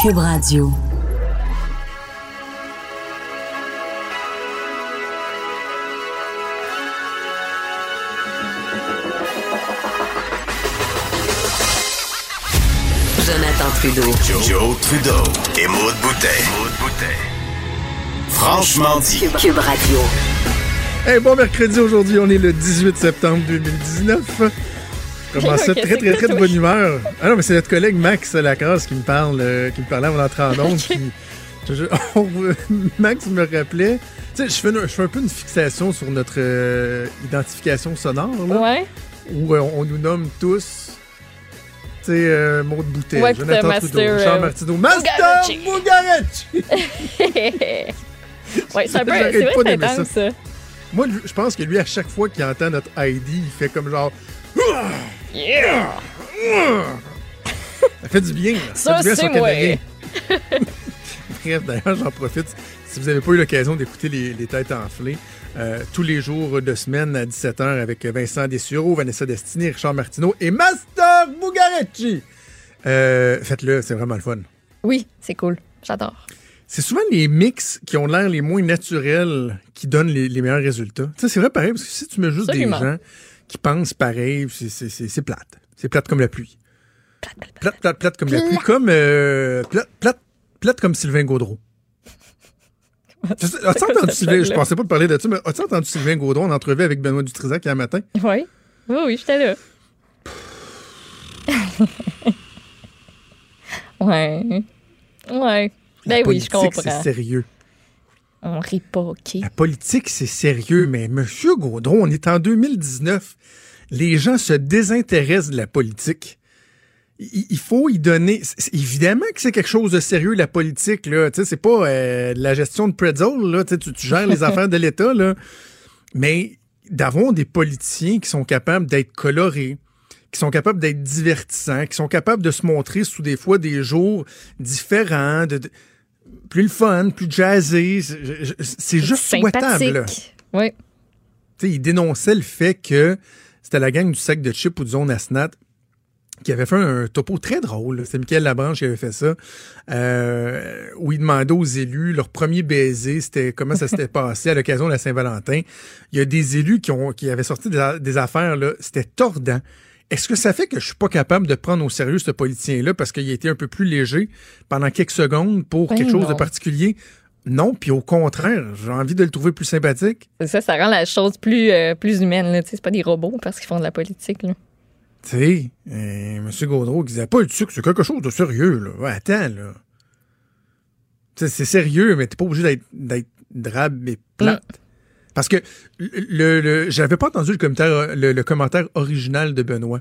Cube Radio. Jonathan Trudeau. Joe, Trudeau et Maude Boutet. Franchement dit. Cube, Cube Radio. Hey, bon mercredi aujourd'hui, on est le 18 septembre 2019. Ça Ok, très, très, très de bonne humeur. Ah non, mais c'est notre collègue Max Lacrosse qui me parle, euh, qui me parlait avant d'entrer en onde. puis je- je- on- Max me rappelait. Tu sais, je fais, une- je fais un peu une fixation sur notre euh, identification sonore, là, Ouais. où euh, on nous nomme tous. Tu sais, Maud Boutet, Ouais, puis Jonathan t'as Trudeau, Master, Jean Martineau, Master. Bugarici! ouais, c'est un peu. C'est vrai, c'est intense, ça. Moi, je pense que lui, à chaque fois qu'il entend notre ID, il fait comme genre. Yeah! Ça fait du bien. là. Ça, c'est moi. Bref, d'ailleurs, j'en profite. Si vous n'avez pas eu l'occasion d'écouter les, les têtes enflées, euh, tous les jours de semaine à 17h avec Vincent Dessureau, Vanessa Destiny, Richard Martineau et Master Bugarecci. Euh, Faites-le, c'est vraiment le fun. Oui, c'est cool. J'adore. C'est souvent les mix qui ont l'air les moins naturels qui donnent les, les meilleurs résultats. C'est vrai pareil, parce que si tu mets juste Absolument. des gens qui pensent pareil, c'est- plate. C'est plate comme la pluie. Plate, plate, plate comme la pluie. Comme, euh, plate, plate, plate comme Sylvain Gaudreau. As-tu entendu Sylvain, je pensais pas te parler de ça, mais as-tu entendu Sylvain Gaudreau en entrevue avec Benoît Dutrisac hier matin? Oui. Oui, oui, j'étais là. ouais. Ouais. Ben oui, je politique, c'est comprends. sérieux. On rit pas, OK? La politique, c'est sérieux, mais Monsieur Gaudreau, on est en 2019. Les gens se désintéressent de la politique. Il faut y donner. Évidemment que c'est quelque chose de sérieux, la politique. Là. Tu sais, C'est pas euh, de la gestion de pretzel. Là. Tu, sais, tu- tu gères les affaires de l'État. Là. Mais d'avoir des politiciens qui sont capables d'être colorés, qui sont capables d'être divertissants, qui sont capables de se montrer sous des fois des jours différents, de, de- plus le fun, plus jazzé. C'est juste souhaitable. Oui. Tu sais, il dénonçait le fait que c'était la gang du sac de chips ou du zone Asnat qui avait fait un topo très drôle. C'est Michael Labranche qui avait fait ça. euh, où il demandait aux élus leur premier baiser, c'était comment ça s'était passé à l'occasion de la Saint-Valentin. Il y a des élus qui, ont, qui avaient sorti des, affaires, là, c'était tordant. Est-ce que ça fait que je suis pas capable de prendre au sérieux ce politicien-là parce qu'il a été un peu plus léger pendant quelques secondes pour Ben quelque chose de particulier? Non, puis au contraire, j'ai envie de le trouver plus sympathique. C'est ça, ça rend la chose plus, euh, plus humaine. Là. C'est pas des robots parce qu'ils font de la politique. Là. Tu sais, euh, M. Gaudreau qui disait pas le sucre, c'est quelque chose de sérieux, là. Ouais, attends, là. C'est sérieux, mais t'es pas obligé d'être, d'être drabe et plate. Parce que le, le, j'avais pas entendu le commentaire, le, le commentaire original de Benoît.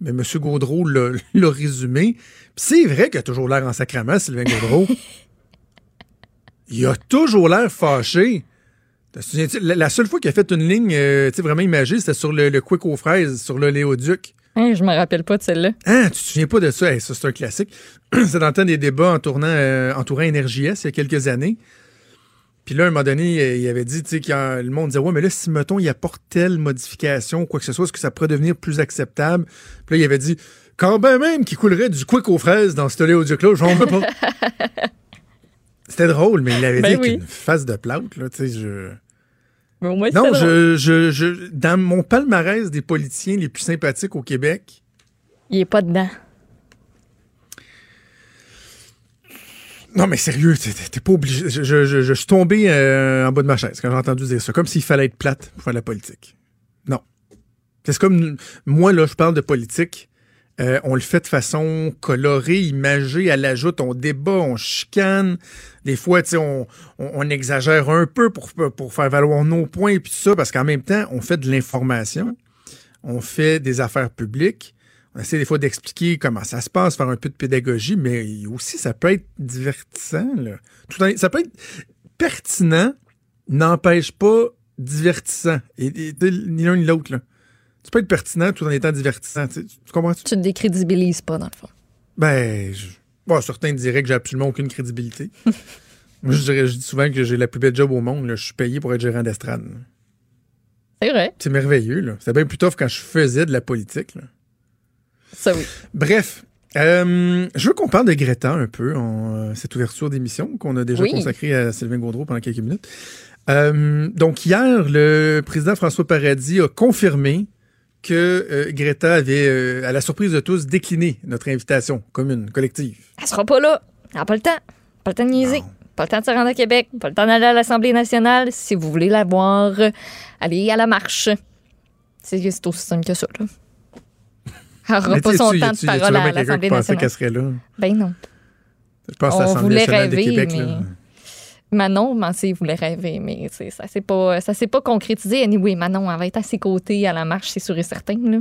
Mais M. Gaudreau l'a, résumé. Puis c'est vrai qu'il a toujours l'air en sacrament, Sylvain Gaudreau. Il a toujours l'air fâché. La, seule fois qu'il a fait une ligne euh, vraiment imagée, c'était sur le, le Quick aux fraises, sur le Léoduc. Hein, je me rappelle pas de celle-là. Ah, tu te souviens pas de ça? Hey, ça, c'est un classique. c'est dans le temps des débats entourant, euh, entourant NRJS il y a quelques années. Puis là, à un moment donné, il avait dit, tu sais, quand le monde disait, ouais, mais là, si, mettons, il apporte telle modification, quoi que ce soit, est-ce que ça pourrait devenir plus acceptable? Puis là, il avait dit, quand ben même qu'il coulerait du quick aux fraises dans ce Léoduc-là, j'en veux pas. C'était drôle, mais il l'avait Ben dit oui. une face de plate, là, tu sais, je... Mais au moins, Non, je, je, je, dans mon palmarès des politiciens les plus sympathiques au Québec, Il est pas dedans. Non, mais sérieux, t'es- pas obligé. Je, suis tombé euh, en bas de ma chaise quand j'ai entendu dire ça. Comme s'il fallait être plate pour faire la politique. Non. C'est comme moi, là, je parle de politique. Euh, on le fait de façon colorée, imagée, à l'ajoute, on débat, on chicane. Des fois, tu sais, on, on- on exagère un peu pour, faire valoir nos points et puis tout ça, parce qu'en même temps, on fait de l'information, on fait des affaires publiques, on essaie des fois d'expliquer comment ça se passe, faire un peu de pédagogie, mais aussi, ça peut être divertissant. Là. Tout en- ça peut être pertinent, n'empêche pas divertissant. Et, et- ni l'un ni l'autre. là. Tu peux être pertinent tout en étant divertissant. Tu, sais, tu comprends? Tu te décrédibilises pas, dans le fond. Ben, je, bon, certains diraient que j'ai absolument aucune crédibilité. Moi, je, dirais, je dis souvent que j'ai la plus belle job au monde. là. Je suis payé pour être gérant d'estrade. C'est vrai. C'est merveilleux. là. C'était bien plus tough quand je faisais de la politique. là. Ça, oui. Bref, Euh, je veux qu'on parle de Greta un peu, en euh, cette ouverture d'émission qu'on a déjà Oui. consacrée à Sylvain Gaudreau pendant quelques minutes. Euh, donc, hier, le président François Paradis a confirmé que euh, Greta avait, à la surprise de tous, décliné notre invitation commune, collective. Elle sera pas là. Elle n'a pas le temps. Pas le temps de niaiser. Pas le temps de se rendre à Québec. Pas le temps d'aller à l'Assemblée nationale. Si vous voulez la voir, allez à la marche. C'est c'est aussi simple que ça, là. Elle n'aura pas son temps de parole à l'Assemblée nationale? qu'elle serait là? Ben non. Je pense à On l'Assemblée de rêver, Québec. mais- là. Manon, Mancé voulait rêver, mais ça s'est pas, pas concrétisé. Anyway, Manon, elle va être à ses côtés à la marche, c'est sûr et certain. Là.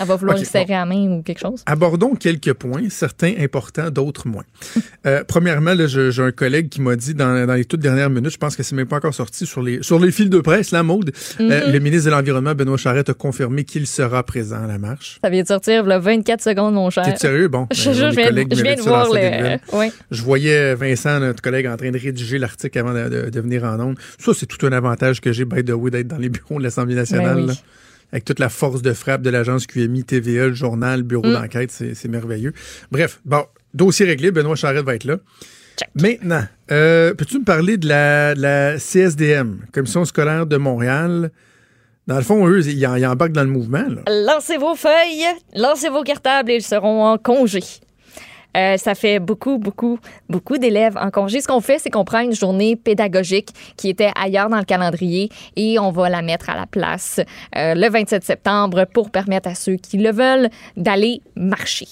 Elle va vouloir Ok, lui serrer la main ou quelque chose. Abordons quelques points, certains importants, d'autres moins. Euh, premièrement, j'ai un collègue qui m'a dit dans, dans les toutes dernières minutes, je pense que c'est même pas encore sorti sur les sur les fils de presse, la mode. Euh, le ministre de l'Environnement, Benoît Charette, a confirmé qu'il sera présent à la marche. Ça vient de sortir le 24 secondes, mon cher. T'es sérieux? Bon, Je, euh, je viens, je de voir dans sa débile. le. Ouais. Je voyais Vincent, notre collègue, en train de rédiger l'article avant de, de- de venir en ondes. Ça, c'est tout un avantage que j'ai, by the way, d'être dans les bureaux de l'Assemblée nationale. Ben oui. Avec toute la force de frappe de l'agence QMI, TVA, le journal, le bureau Mm. d'enquête, c'est merveilleux. Bref, bon, dossier réglé, Benoît Charette va être là. Check. Maintenant, euh, peux-tu me parler de la, de la CSDM, Commission scolaire de Montréal? Dans le fond, eux, ils, en- ils embarquent dans le mouvement. Là. Lancez vos feuilles, lancez vos cartables et ils seront en congé. Euh, ça fait beaucoup, beaucoup, beaucoup d'élèves en congé. Ce qu'on fait, c'est qu'on prend une journée pédagogique qui était ailleurs dans le calendrier et on va la mettre à la place euh, le 27 septembre pour permettre à ceux qui le veulent d'aller marcher.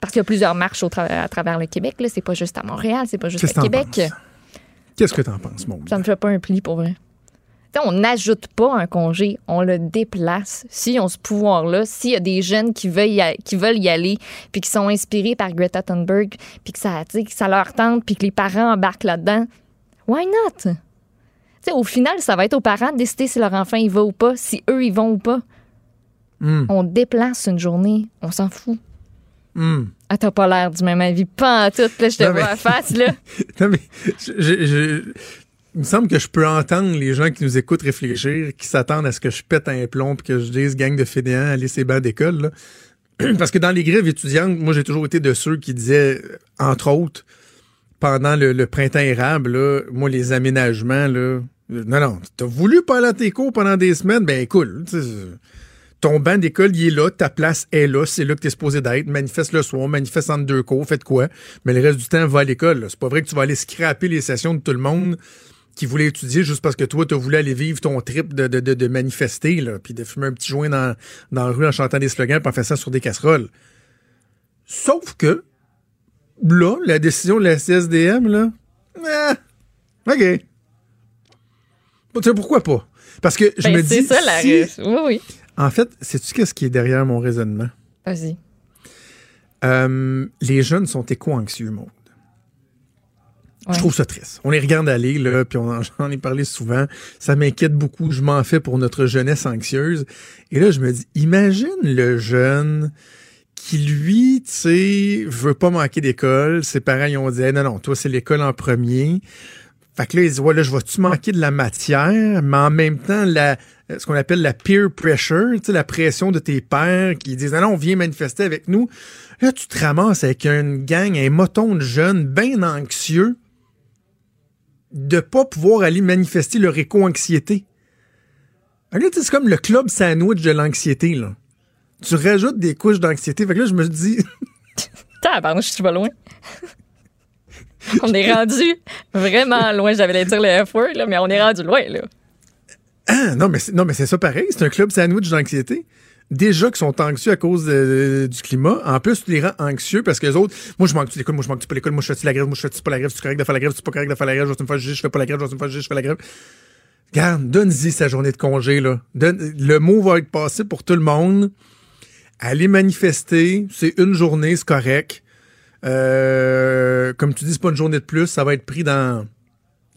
Parce qu'il y a plusieurs marches au tra- à travers le Québec. C'est pas juste à Montréal, c'est pas juste t'en Québec. Qu'est-ce que t'en penses, mon Ça me fait pas un pli pour vrai. On n'ajoute pas un congé, on le déplace. S'ils ont ce pouvoir-là, s'il y a des jeunes qui veulent y, a- qui veulent y aller, puis qui sont inspirés par Greta Thunberg, puis que ça, que ça leur tente, puis que les parents embarquent là-dedans, why not? Au final, ça va être aux parents de décider si leur enfant y va ou pas, si eux y vont ou pas. Hmm. On déplace une journée, on s'en fout. Hmm. Ah, t'as pas l'air du même avis. Pas en tout, là, je te Non, vois mais- à face, là. Non, mais je- je- je- il me semble que je peux entendre les gens qui nous écoutent réfléchir, qui s'attendent à ce que je pète un plomb et que je dise gang de fainéants, allez ces bancs d'école. Parce que dans les grèves étudiantes, moi, j'ai toujours été de ceux qui disaient, euh, entre autres, pendant le, printemps érable, moi, les aménagements, là, euh, non, non, t'as voulu pas aller à tes cours pendant des semaines, ben cool. ton banc d'école, il est là, ta place est là, c'est là que tu es supposé d'être. Manifeste le soir, manifeste entre deux cours, faites quoi? Mais le reste du temps, va à l'école. C'est pas vrai que tu vas aller scraper les sessions de tout le monde qui voulait étudier juste parce que toi, tu voulu aller vivre ton trip de, de, de, de manifester, là, puis de fumer un petit joint dans, dans la rue en chantant des slogans, puis en faisant ça sur des casseroles. Sauf que, là, la décision de la CSDM, là, ah, OK. Bon, tu sais, pourquoi pas? Parce que je Ben, me c'est dis. ça, la si- Oui, oui. en fait, sais-tu qu'est-ce qui est derrière mon raisonnement? Vas-y. Euh, les jeunes sont éco-anxieux, Maud. Ouais. Je trouve ça triste. On les regarde aller, là, puis on en, j'en ai parlé souvent. Ça m'inquiète beaucoup. Je m'en fais pour notre jeunesse anxieuse. Et là, je me dis, imagine le jeune qui, lui, tu sais, veut pas manquer d'école. Ses parents, ils ont dit, Hey, non, non, toi, c'est l'école en premier. Fait que là, ils disent, ouais, là, je vais-tu manquer de la matière, mais en même temps, la, ce qu'on appelle la peer pressure, tu sais, la pression de tes pères qui disent, non, non, viens manifester avec nous. Là, tu te ramasses avec une gang, un moton de jeunes bien anxieux de pas pouvoir aller manifester leur éco-anxiété. C'est comme le club sandwich de l'anxiété, là. Tu rajoutes des couches d'anxiété. Fait que là, je me dis, Tabarnouche, je suis pas loin. on est rendu vraiment loin. J'avais dire le F-word, là, mais on est rendu loin, là. ah, non, mais c'est, non, mais c'est ça pareil. C'est un club sandwich d'anxiété. Déjà qu'ils sont anxieux à cause de- du climat. En plus, tu les rends anxieux parce que les autres, moi, je manque-tu l'école, moi, je manque-tu pas l'école, moi, je fais-tu la grève, moi, je fais-tu pas la grève, tu correct de faire la grève, tu pas correct de faire la grève, je vais me faire juger, je fais pas la grève, je vais me faire juger, je fais la grève. Regarde, donne-y sa journée de congé, là. Donne- le mot va être passé pour tout le monde. Aller manifester, c'est une journée, c'est correct. Euh, comme tu dis, c'est pas une journée de plus, ça va être pris dans,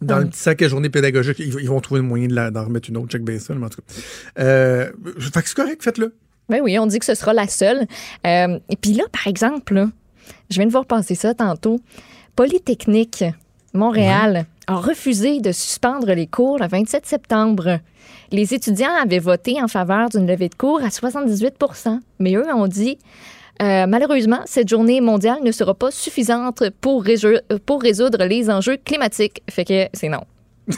dans le petit sac à journée pédagogique. Ils, ils vont trouver le moyen de d'en remettre une autre, check bien ça, mais en tout cas. Euh, fait que c'est correct, faites-le. Ben oui, on dit que ce sera la seule. Euh, et puis là, par exemple, là, je viens de voir passer ça tantôt. Polytechnique Montréal a refusé de suspendre les cours le 27 septembre. Les étudiants avaient voté en faveur d'une levée de cours à 78% mais eux ont dit Euh, malheureusement, cette journée mondiale ne sera pas suffisante pour, pour résoudre les enjeux climatiques. Fait que c'est non.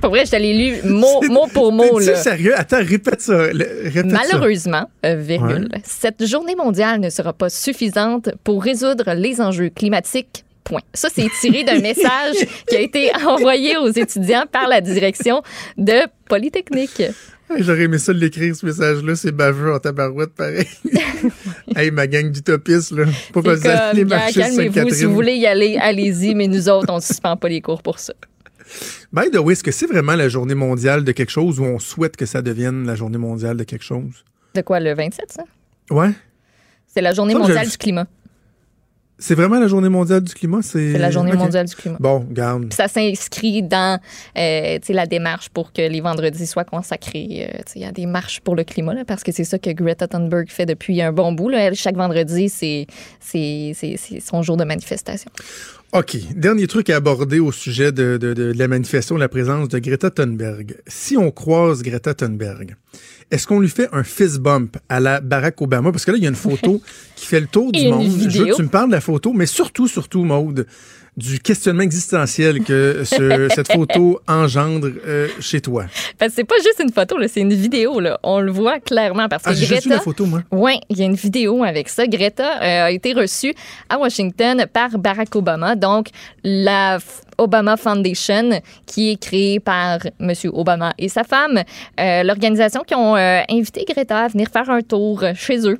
Pour vrai, je t'allais lu mot, mot pour mot. Sérieux? Attends, répète ça. répète. Malheureusement, euh, virgule, cette journée mondiale ne sera pas suffisante pour résoudre les enjeux climatiques. Point. Ça, c'est tiré d'un message qui a été envoyé aux étudiants par la direction de Polytechnique. J'aurais aimé ça de l'écrire, ce message-là. C'est baveux en tabarouette, pareil. hey, ma gang d'utopistes, là. C'est vous gars, marcher calmez-vous, si vous voulez y aller, allez-y, mais nous autres, on ne suspend pas les cours pour ça. By the way, est-ce que c'est vraiment la journée mondiale de quelque chose ou on souhaite que ça devienne la journée mondiale de quelque chose? De quoi, le 27, ça? Ouais. C'est la journée mondiale je- du climat. C'est vraiment la journée mondiale du climat? C'est la journée mondiale du climat. Bon, garde. Puis ça s'inscrit dans euh, la démarche pour que les vendredis soient consacrés. euh, a des marches pour le climat, là, parce que c'est ça que Greta Thunberg fait depuis un bon bout. Là. Elle, chaque vendredi, c'est son jour de manifestation. OK. Dernier truc à aborder au sujet de, de- de la manifestation, la présence de Greta Thunberg. Si on croise Greta Thunberg, est-ce qu'on lui fait un fist bump à la Barack Obama? Parce que là, il y a une photo qui fait le tour du monde. Je veux vidéo. que tu me parles de la photo, mais surtout, surtout, Maude, du questionnement existentiel que ce- cette photo engendre euh, chez toi. Parce que c'est pas juste une photo, c'est une vidéo. Là. On le voit clairement parce que Ah, j'ai juste vu Greta. la photo, moi. Oui, il y a une vidéo avec ça. Greta euh, a été reçue à Washington par Barack Obama, donc la Obama Foundation, qui est créée par M. Obama et sa femme, euh, l'organisation qui ont invité Greta à venir faire un tour chez eux.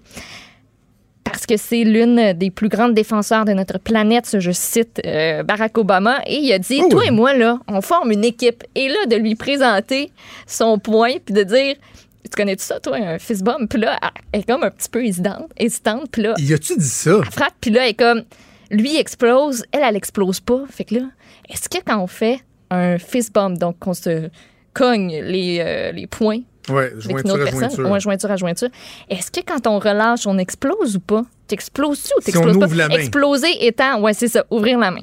Parce que c'est l'une des plus grandes défenseurs de notre planète, je cite euh, Barack Obama, et il a dit Oh Toi et moi, là, on forme une équipe. Et là, de lui présenter son point, puis de dire Tu connais-tu ça, toi, un fist bump? Puis là, elle est comme un petit peu hésitante, hésitante puis là, Y a-tu dit ça? elle frappe, puis là, elle est comme Lui explose, elle, elle explose pas. Fait que là, est-ce que quand on fait un fist bump, donc qu'on se cogne les, euh, les points Une jointure à jointure. ouais, jointure à jointure, est-ce que quand on relâche, on explose ou pas? T'exploses-tu ou Si on t'exploses pas? ouvre la main. Exploser étant, ouais, c'est ça, ouvrir la main.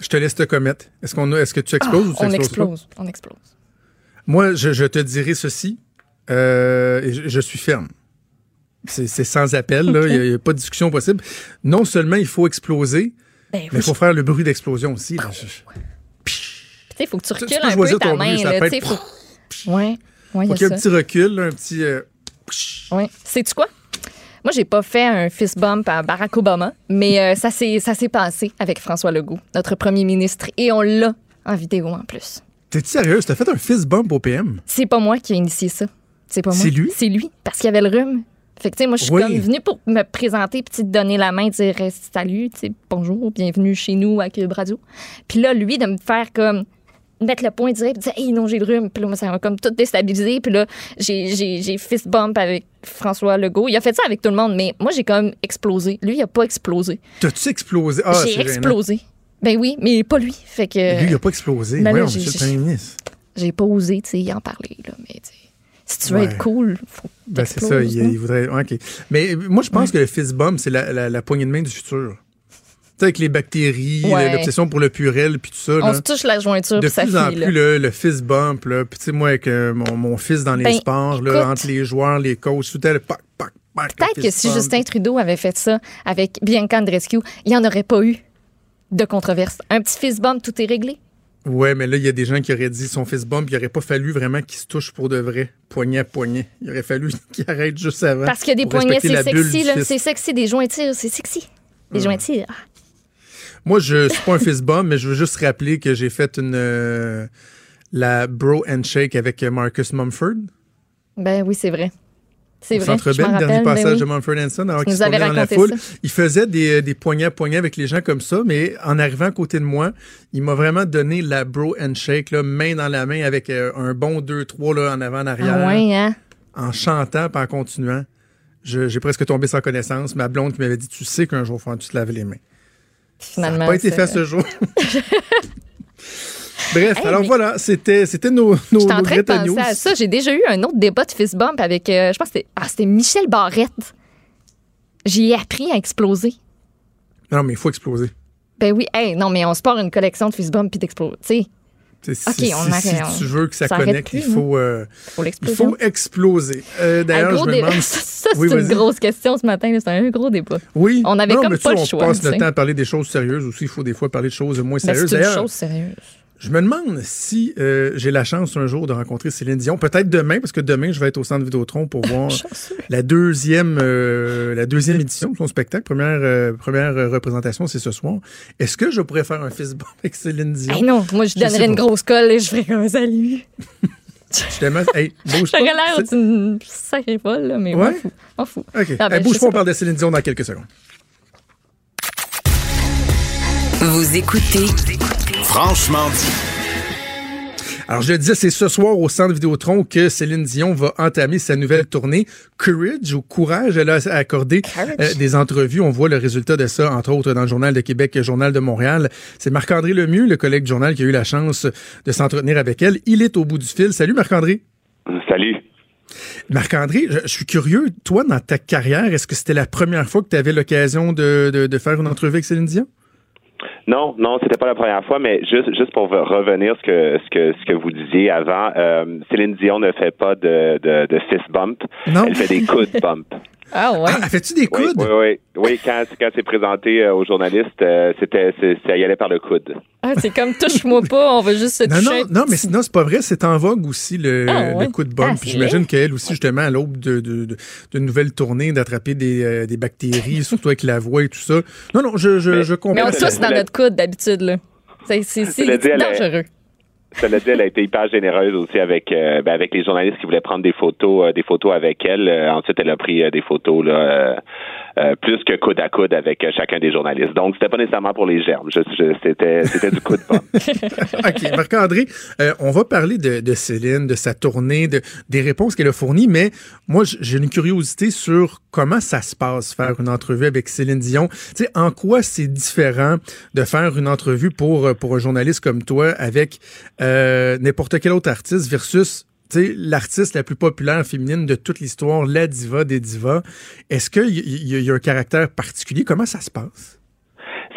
Je te laisse te commettre. Est-ce qu'on a, est-ce que tu exploses ou tu Ah, on exploses pas? explose, on explose. Moi, je, je te dirai ceci. euh, je, je suis ferme. C'est sans appel, là. Il n'y a, pas de discussion possible. Non seulement il faut exploser, Ben, mais il oui, faut faire le bruit d'explosion aussi. tu sais, faut que tu Tu- tu recules un peu ta main, là, faut... Ouais, ouais, il Faut y qu'il y a ait un ça. petit recul, là, un petit. euh, Ouais. Sais-tu quoi? Moi, j'ai pas fait un fist bump à Barack Obama, mais euh, ça s'est ça s'est passé avec François Legault, notre premier ministre, et on l'a en vidéo en plus. T'es-tu sérieux? T'as fait un fist bump au PM? C'est pas moi qui ai initié ça. C'est pas moi. C'est lui? C'est lui, parce qu'il y avait le rhume. Fait que, tu sais, moi, je suis Oui. comme venue pour me présenter, puis te donner la main, dire euh, salut, tu sais, bonjour, bienvenue chez nous à Cube Radio. Puis là, lui, de me faire comme mettre le point direct, puis dire hey non j'ai le rhume puis là moi, ça m'a comme tout déstabilisé puis là j'ai j'ai fist bump avec François Legault il a fait ça avec tout le monde mais moi j'ai comme explosé lui il a pas explosé T'as-tu explosé? Ah, j'ai gênant. explosé ben oui mais pas lui fait que Lui, il a pas explosé. Ben j'ai- monsieur le j'ai- premier ministre. j'ai pas osé tu sais y en parler là mais si tu veux Ouais. être cool faut Ben, c'est ça. Il, il voudrait. OK. Mais euh, moi, je pense que le fist bump, c'est la, la, la poignée de main du futur. Avec les bactéries, Ouais. l'obsession pour le purel, puis tout ça. on là. se touche la jointure de ça plus en plus, le, le fist bump, là. Puis, tu sais, moi, avec euh, mon, mon fils dans les Ben, sports, là, écoute. entre les joueurs, les coachs, tout le pac, pac, pac. Peut-être que si bump. Justin Trudeau avait fait ça avec Bianca Andreescu, il n'y en aurait pas eu de controverse. Un petit fist bump, tout est réglé. Ouais, mais là, il y a des gens qui auraient dit son fist bump, il aurait pas fallu vraiment qu'il se touche pour de vrai, poignet à poignet. Il aurait fallu qu'il arrête juste avant. Parce que des poignets, c'est sexy, là. C'est sexy, des jointures, c'est sexy. Des jointures. ah. Moi, je suis pas un bump, mais je veux juste rappeler que j'ai fait une euh, la bro handshake avec Marcus Mumford. Ben oui, c'est vrai. C'est vrai. Centre Bell, dernier rappelle, ben passage oui. de Mumford Son, alors qu'il se dans la foule. ça. Il faisait des, des poignets à poignets avec les gens comme ça, mais en arrivant à côté de moi, il m'a vraiment donné la bro handshake, là, main dans la main, avec euh, un bon 2-3 là, en avant, en arrière, Ah ouais, hein? en chantant puis en continuant. J'ai presque tombé sans connaissance. Ma blonde qui m'avait dit, tu sais qu'un jour, il tu te laves les mains. Ça n'a Finalement. pas été fait ce jour. Bref, Hey, alors voilà, c'était c'était nos, nos, J'étais en nos train de penser à ça. J'ai déjà eu un autre débat de fist bump avec, euh, je pense que c'était ah, c'était Michel Barrette. J'y ai appris à exploser. Non, mais il faut exploser. Ben oui, hey, non, mais on se part une collection de fist bump puis d'exploser. Tu sais, Si, on si- arrête, si tu veux que ça, connecte, plus, il faut, euh, il faut exploser. Euh, D'ailleurs, je me demande. Ça, Oui, c'est une grosse question ce matin. C'est un gros débat. Oui. On avait Non, comme mais pas le on choix, passe tu le temps à parler des choses sérieuses aussi. Il faut des fois parler de choses moins sérieuses. c'est une chose sérieuse. Je me demande si euh, j'ai la chance un jour de rencontrer Céline Dion. Peut-être demain, parce que demain, je vais être au Centre Vidéotron pour voir la deuxième, euh, la deuxième édition de son spectacle. Première, euh, première représentation, c'est ce soir. Est-ce que je pourrais faire un fist bump avec Céline Dion? Hey, non, moi, je donnerais une pas. grosse colle et je ferais comme salut. Je te demande- hey, bouge pas. J'aurais l'air d'une sacrée folle, là, mais Ouais? m'en fous. M'en. Ah, ben, Hey, bouge pas, on parle de Céline Dion dans quelques secondes. Vous écoutez Franchement dit. Alors, je le disais, c'est ce soir au Centre Vidéotron que Céline Dion va entamer sa nouvelle tournée Courage ou Courage. Elle a accordé euh, des entrevues. On voit le résultat de ça, entre autres, dans le Journal de Québec le Journal de Montréal. C'est Marc-André Lemieux, le collègue du journal, qui a eu la chance de s'entretenir avec elle. Il est au bout du fil. Salut Marc-André. Salut. Marc-André, je, je suis curieux, toi, dans ta carrière, est-ce que c'était la première fois que tu avais l'occasion de, de- de faire une entrevue avec Céline Dion? Non, non, c'était pas la première fois, mais juste juste pour revenir ce que ce que ce que vous disiez avant, euh, Céline Dion ne fait pas de, de, de fist bump, Non. elle fait des coups de bump. Ah, ouais. Ah, fais-tu des coudes? oui, oui. Oui, quand quand c'est présenté euh, aux journalistes, euh, c'était c'est- ça y allait par le coude. Ah, c'est comme touche-moi pas, on va juste se Non, toucher. non, non, mais sinon, c'est pas vrai. C'est en vogue aussi, le, Ah, ouais. le coup de bombe. Ah, Puis j'imagine qu'elle aussi, justement, à l'aube de, de, de, d'une nouvelle tournée, d'attraper des, euh, des bactéries, surtout avec la voix et tout ça. Non, non, je, je, Mais- je comprends. Mais on Mais est c'est tous la- dans notre coude d'habitude, là. C'est c'est- dangereux. Cela dit, elle a été hyper généreuse aussi avec euh, ben, avec les journalistes qui voulaient prendre des photos euh, des photos avec elle. Euh, ensuite, elle a pris euh, des photos là euh, plus que coude à coude avec euh, chacun des journalistes. Donc, c'était pas nécessairement pour les germes. Je- je- c'était c'était du coup de bombe. OK, Marc-André, euh, on va parler de, de Céline, de sa tournée, de, des réponses qu'elle a fournies, mais moi, j'ai une curiosité sur comment ça se passe, faire une entrevue avec Céline Dion. Tu sais, en quoi c'est différent de faire une entrevue pour, pour un journaliste comme toi avec euh, n'importe quel autre artiste versus l'artiste la plus populaire féminine de toute l'histoire, la diva des divas. Est-ce qu'il y, a un caractère particulier? Comment ça se passe?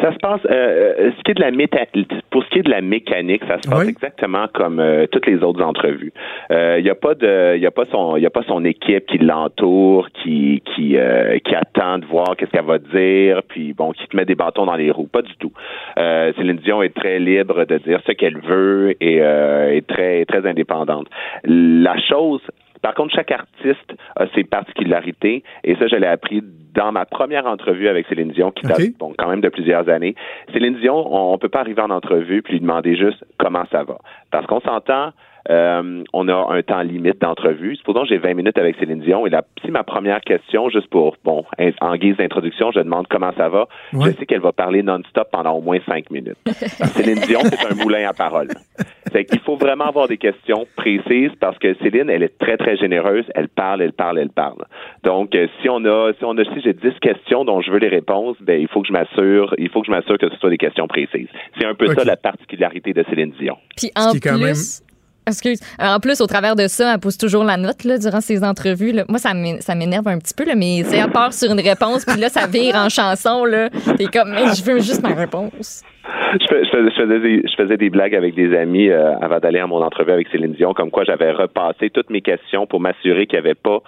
Ça se passe, euh, euh, ce qui est de la méta- pour ce qui est de la mécanique, ça se passe Oui. exactement comme euh, toutes les autres entrevues. Il n'y a pas de, il y a pas son, y a pas son équipe qui l'entoure, qui qui euh, qui attend de voir qu'est-ce qu'elle va dire, puis bon, qui te met des bâtons dans les roues. Pas du tout. Euh, Céline Dion est très libre de dire ce qu'elle veut et euh, est très très indépendante. La chose par contre, chaque artiste a ses particularités et ça, je l'ai appris dans ma première entrevue avec Céline Dion, qui date bon, quand même de plusieurs années. Céline Dion, on, on peut pas arriver en entrevue puis lui demander juste comment ça va. Parce qu'on s'entend, euh, on a un temps limite d'entrevue. Supposons que j'ai 20 minutes avec Céline Dion et la, si ma première question, juste pour, bon, en- guise d'introduction, je demande comment ça va, Ouais. je sais qu'elle va parler non-stop pendant au moins 5 minutes. Céline Dion, c'est un moulin à parole. C'est qu'il faut vraiment avoir des questions précises parce que Céline, elle est très, très généreuse. Elle parle, elle parle, elle parle. Donc, euh, si on a, si on a, si j'ai 10 questions dont je veux les réponses, ben, il faut que je m'assure, il faut que je m'assure que ce soit des questions précises. C'est un peu ça la particularité de Céline Dion. Puis en plus, même- excuse, en plus au travers de ça, elle pose toujours la note là, durant ses entrevues. Moi, ça m'é- ça m'énerve un petit peu, là, mais elle part sur une réponse, puis là, ça vire en chanson. là. T'es comme, mais je veux juste ma réponse. Je faisais des blagues avec des amis euh, avant d'aller à mon entrevue avec Céline Dion, comme quoi j'avais repassé toutes mes questions pour m'assurer qu'il n'y avait pas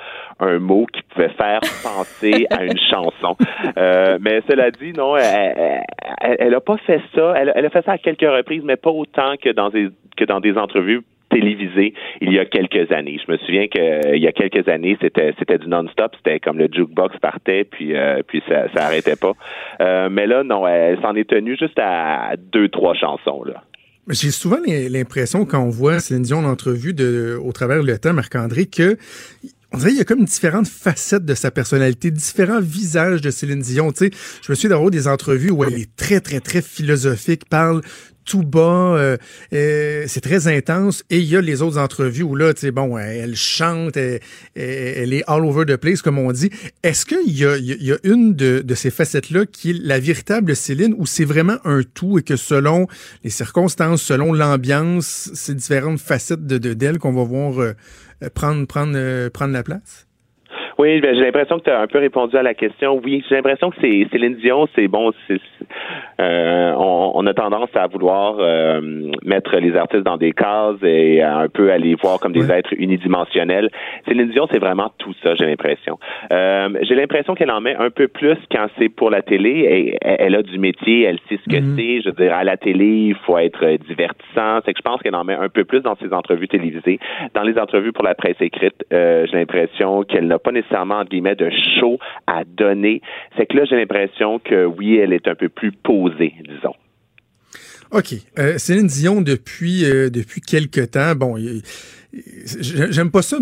un mot qui pouvait faire penser à une chanson. Euh, mais cela dit, non, elle, elle, elle a pas fait ça. Elle, elle a fait ça à quelques reprises, mais pas autant que dans des que dans des entrevues télévisées il y a quelques années. Je me souviens que il y a quelques années, c'était c'était du non-stop, c'était comme le jukebox partait puis euh, puis ça ça arrêtait pas. Euh, mais là non, elle s'en est tenue juste à deux trois chansons là. J'ai souvent l'im- l'impression quand on voit Céline Dion en entrevue de, au travers le temps, Marc-André, que on dirait qu'il y a comme différentes facettes de sa personnalité, différents visages de Céline Dion. Tu sais, je me suis d'avoir des entrevues où elle est très, très, très philosophique, parle tout bas, euh, c'est très intense. Et il y a les autres entrevues où là, tu sais, bon, elle, chante, elle, est all over the place, comme on dit. Est-ce qu'il y a, une de, ces facettes-là qui est la véritable Céline ou c'est vraiment un tout et que selon les circonstances, selon l'ambiance, c'est différentes facettes de de- d'elle qu'on va voir euh, prendre, prendre, euh, prendre la place? Oui, ben, j'ai l'impression que tu as un peu répondu à la question. Oui, j'ai l'impression que c'est Céline Dion, c'est bon, c'est Euh, on, on, a tendance à vouloir euh, mettre les artistes dans des cases et un peu à les voir comme des êtres unidimensionnels. Céline Dion, c'est vraiment tout ça, j'ai l'impression. Euh, j'ai l'impression qu'elle en met un peu plus quand c'est pour la télé. Et, elle a du métier, elle sait ce que mm-hmm. c'est. Je veux dire, à la télé, il faut être divertissant. C'est que je pense qu'elle en met un peu plus dans ses entrevues télévisées. Dans les entrevues pour la presse écrite, j'ai l'impression qu'elle n'a pas nécessairement, de show à donner. C'est que là, j'ai l'impression que oui, elle est un peu plus posée, disons. OK. Euh, Céline Dion, depuis, euh, depuis quelque temps, bon, j'aime pas ça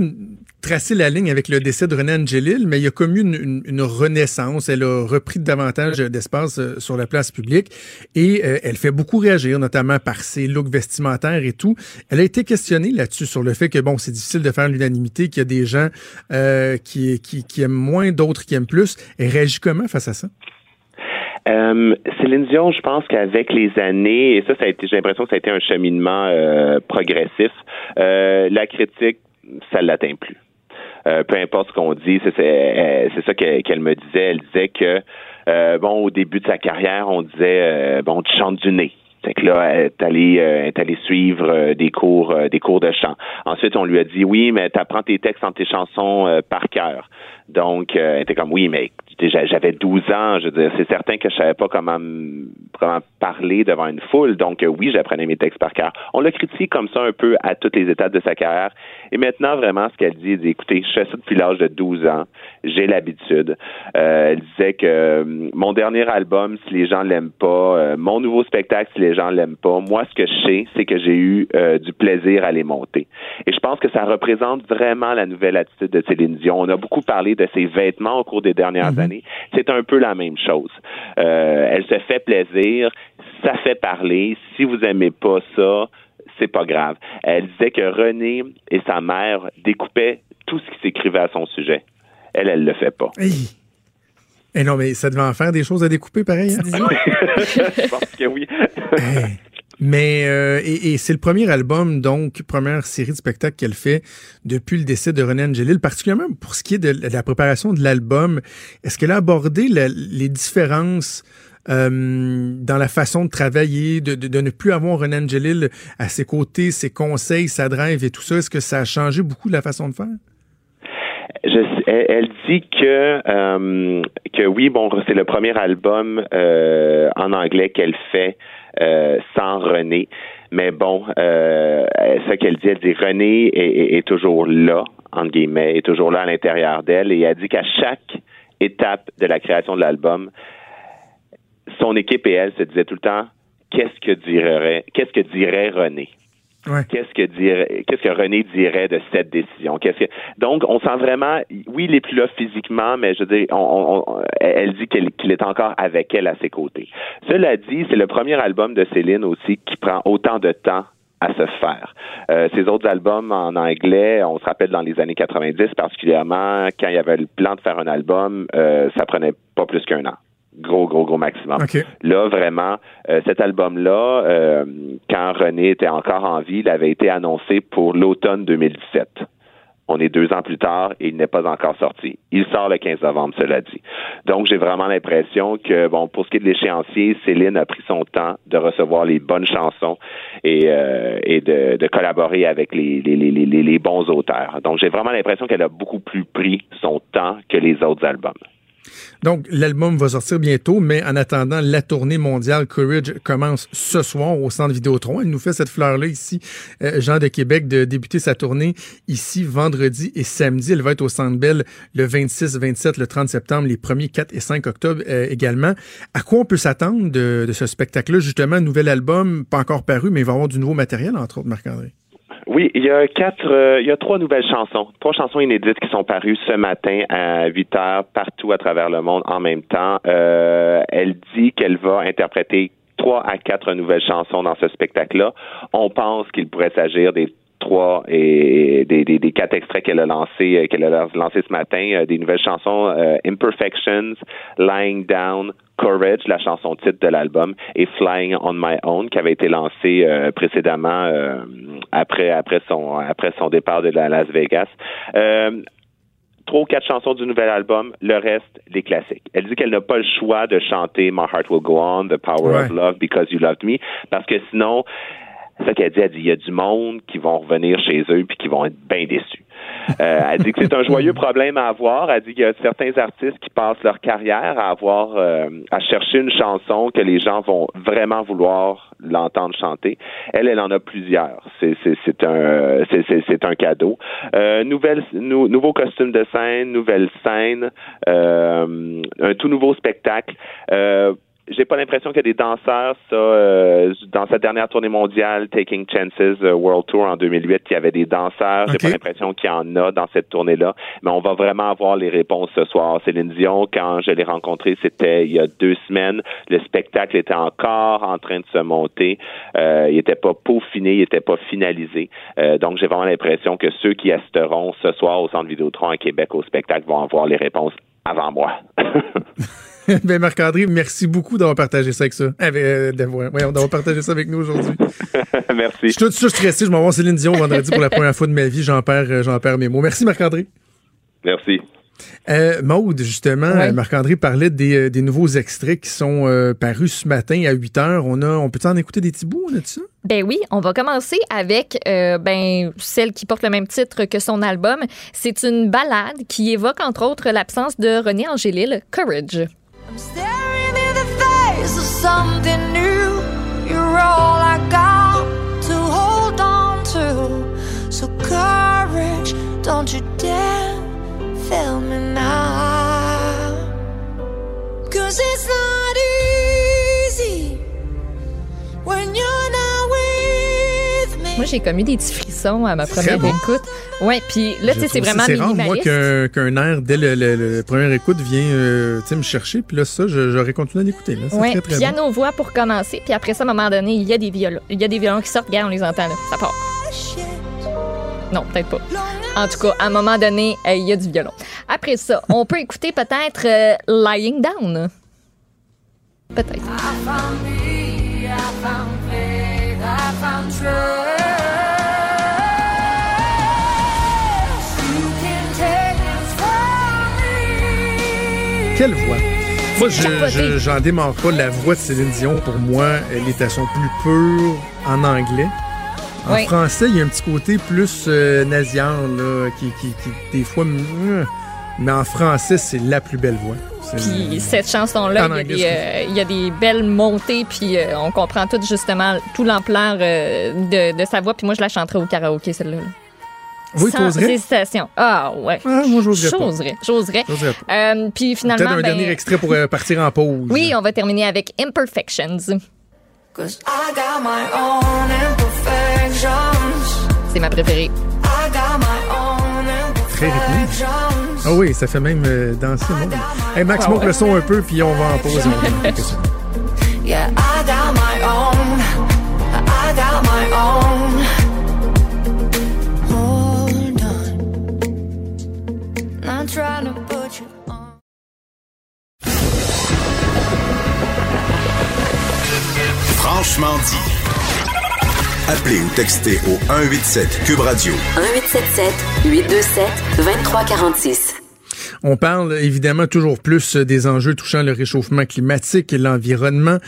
tracer la ligne avec le décès de René Angelil, mais il y a comme une, une, renaissance. Elle a repris davantage d'espace euh, sur la place publique et euh, elle fait beaucoup réagir, notamment par ses looks vestimentaires et tout. Elle a été questionnée là-dessus sur le fait que bon, c'est difficile de faire l'unanimité, qu'il y a des gens euh, qui, aiment moins, d'autres qui aiment plus. Elle réagit comment face à ça? Céline Dion, je pense qu'avec les années, et ça, j'ai l'impression que ça a été un cheminement progressif. La critique, ça l'atteint plus. Euh, peu importe ce qu'on dit, c'est, c'est, ça qu'elle, me disait. Elle disait que bon, au début de sa carrière, on disait bon, tu chantes du nez. Fait que là, elle est allée, allée suivre des cours, des cours de chant. Ensuite, on lui a dit oui, mais tu apprends tes textes en tes chansons par cœur. Donc, elle était comme oui, mais j'avais 12 ans, je veux dire, c'est certain que je savais pas comment, comment parler devant une foule. Donc euh, oui, j'apprenais mes textes par cœur. On l'a critiqué comme ça un peu à toutes les étapes de sa carrière. Et maintenant, vraiment, ce qu'elle dit, elle dit, écoutez, je fais ça depuis l'âge de 12 ans. J'ai l'habitude. Euh, elle disait que euh, mon dernier album, si les gens l'aiment pas, mon nouveau spectacle, si les gens l'aiment pas, moi, ce que je sais, c'est que j'ai eu du plaisir à les monter. Et je pense que ça représente vraiment la nouvelle attitude de Céline. On a beaucoup parlé de ses vêtements au cours des dernières années c'est un peu la même chose. Euh, elle se fait plaisir, ça fait parler. Si vous aimez pas ça, c'est pas grave. Elle disait que René et sa mère découpaient tout ce qui s'écrivait à son sujet. Elle, elle le fait pas. Eh non, mais ça devait en faire des choses à découper, pareil. Hein? Je pense que oui. Mais euh, et, c'est le premier album, donc première série de spectacles qu'elle fait depuis le décès de René Angelil, particulièrement pour ce qui est de, la préparation de l'album. Est-ce qu'elle a abordé les différences euh, dans la façon de travailler, de, de, ne plus avoir René Angelil à ses côtés, ses conseils, sa drive et tout ça? Est-ce que ça a changé beaucoup la façon de faire? Je, elle, dit que euh, que oui, bon, c'est le premier album euh, en anglais qu'elle fait euh, sans René. Mais bon, euh, ce qu'elle dit, elle dit René est, toujours là, entre guillemets, est toujours là à l'intérieur d'elle. Et elle dit qu'à chaque étape de la création de l'album, son équipe et elle se disaient tout le temps qu'est-ce que dirait qu'est-ce que dirait René? Qu'est-ce que dirait, qu'est-ce que René dirait de cette décision? Qu'est-ce que donc on sent vraiment, oui, il est plus là physiquement, mais je veux dire, on, elle dit qu'il est encore avec elle à ses côtés. Cela dit, c'est le premier album de Céline aussi qui prend autant de temps à se faire. Euh, ces autres albums en anglais, on se rappelle dans les années 90 particulièrement, quand il y avait le plan de faire un album, euh, ça prenait pas plus qu'un an gros, gros, gros maximum. Là, vraiment, euh, cet album-là, euh, quand René était encore en vie, il avait été annoncé pour l'automne 2017. On est deux ans plus tard et il n'est pas encore sorti. Il sort le 15 novembre, cela dit. Donc, j'ai vraiment l'impression que, bon, pour ce qui est de l'échéancier, Céline a pris son temps de recevoir les bonnes chansons et, euh, et de, de, collaborer avec les, les, les, les bons auteurs. Donc, j'ai vraiment l'impression qu'elle a beaucoup plus pris son temps que les autres albums. Donc, l'album va sortir bientôt, mais en attendant, la tournée mondiale Courage commence ce soir au Centre Vidéotron. Elle nous fait cette fleur-là ici, euh, Jean de Québec, de débuter sa tournée ici vendredi et samedi. Elle va être au Centre Bell le 26, 27, le 30 septembre, les 1er, 4 et 5 octobre euh, également. À quoi on peut s'attendre de, de ce spectacle-là? Justement, nouvel album, pas encore paru, mais il va avoir du nouveau matériel, entre autres, Marc-André. Oui, il y a quatre, euh, il y a trois nouvelles chansons, trois chansons inédites qui sont parues ce matin à 8 heures partout à travers le monde en même temps. Euh, elle dit qu'elle va interpréter trois à quatre nouvelles chansons dans ce spectacle-là. On pense qu'il pourrait s'agir des trois et des, des, des quatre extraits qu'elle a lancés euh, qu'elle a lancé ce matin, euh, des nouvelles chansons euh, Imperfections, Lying Down, Courage, la chanson titre de l'album, et Flying on My Own, qui avait été lancé précédemment après après son après son départ de la Las Vegas trois ou quatre chansons du nouvel album, le reste, les classiques. Elle dit qu'elle n'a pas le choix de chanter My Heart Will Go On, The Power Ouais. of Love, Because You Loved Me, parce que sinon, c'est ça qu'elle dit, elle dit, il y a du monde qui vont revenir chez eux puis qui vont être bien déçus. Euh, elle dit que c'est un joyeux problème à avoir. Elle dit qu'il y a certains artistes qui passent leur carrière à avoir, euh, à chercher une chanson que les gens vont vraiment vouloir l'entendre chanter. Elle, elle en a plusieurs. C'est, un, c'est, un cadeau. Euh, nouvelle, nou- nouveau costume de scène, nouvelle scène, euh, un tout nouveau spectacle. J'ai pas l'impression qu'il y a des danseurs, ça, euh, dans sa dernière tournée mondiale, Taking Chances euh, World Tour en 2008, qu'il y avait des danseurs. J'ai pas l'impression qu'il y en a dans cette tournée-là. Mais on va vraiment avoir les réponses ce soir. Céline Dion, quand je l'ai rencontrée, c'était il y a deux semaines. Le spectacle était encore en train de se monter. Euh, il était pas peaufiné, il était pas finalisé. Euh, donc, j'ai vraiment l'impression que ceux qui assisteront ce soir au Centre Vidéotron à Québec au spectacle vont avoir les réponses avant moi. ben Marc-André, merci beaucoup d'avoir partagé ça avec ça. Avec, euh, ouais, d'avoir partagé ça avec nous aujourd'hui. Merci. Je suis tout de suite stressé. Je m'en vais voir Céline Dion vendredi pour la première fois de ma vie. J'en perds, euh, j'en perds mes mots. Merci Marc-André. Merci. Euh, Maude, justement, Ouais. Marc-André parlait des, des nouveaux extraits qui sont euh, parus ce matin à 8 heures. On, a, on peut en écouter des petits bouts, on a de ça? Ben oui, on va commencer avec euh, ben celle qui porte le même titre que son album. C'est une ballade qui évoque entre autres l'absence de René Angélil, Courage. I'm staring in the face of something new. You're all I got to hold on to. So courage, don't you dare fail me now. Cause it's not easy when you're not. Moi, j'ai commis des petits frissons à ma première bon. écoute. Ouais, puis là, tu sais, c'est vraiment C'est rare, moi, minimaliste. qu'un qu'un air, dès le, le- le première écoute, vient euh, tu sais, me chercher. Puis là, ça, je- j'aurais continué à l'écouter. Ouais, très, très bon. piano-voix pour commencer, puis après ça, à un moment donné, il y a des violons, il y a des violons qui sortent, regarde, on les entend là, ça part. Non, peut-être pas. En tout cas, à un moment donné, euh, il y a du violon. Après ça, on peut écouter peut-être euh, Lying Down. Peut-être. I found me, I found faith, I found trust. You can take this from me. Quelle voix! Moi, je- capoté. je- j'en démarre pas. La voix de Céline Dion, pour moi, elle est à son plus pur en anglais. En Oui. français, il y a un petit côté plus euh, nasillard, là, qui, qui, qui, des fois... mm, Mais en français, c'est la plus belle voix. Puis cette chanson-là, En il y, a anglais, des, euh, il y a des belles montées, puis euh, on comprend tout justement tout l'ampleur euh, de, de sa voix. Puis moi, je la chanterais au karaoké, celle-là. là. Oui, Sans hésitation. Ah ouais. Ah, moi, j'oserais pas. J'oserais. Euh, puis finalement, Peut-être un ben, dernier extrait pour euh, partir en pause. oui, on va terminer avec Imperfections. Cause I got my own imperfections. C'est ma préférée. I got my own Très rythmé. Ah oui, ça fait même euh, danser. Bon. Hey, Max, Ah monte ouais. le son un peu, puis on va en pause. On va écouter ça. Yeah, I got my own. I got my own. Hold on. Not trying to put you on. Franchement dit. Appelez ou textez au 187 Cube Radio 1877 827 2346. On parle évidemment toujours plus euh, des enjeux touchant le réchauffement climatique et l'environnement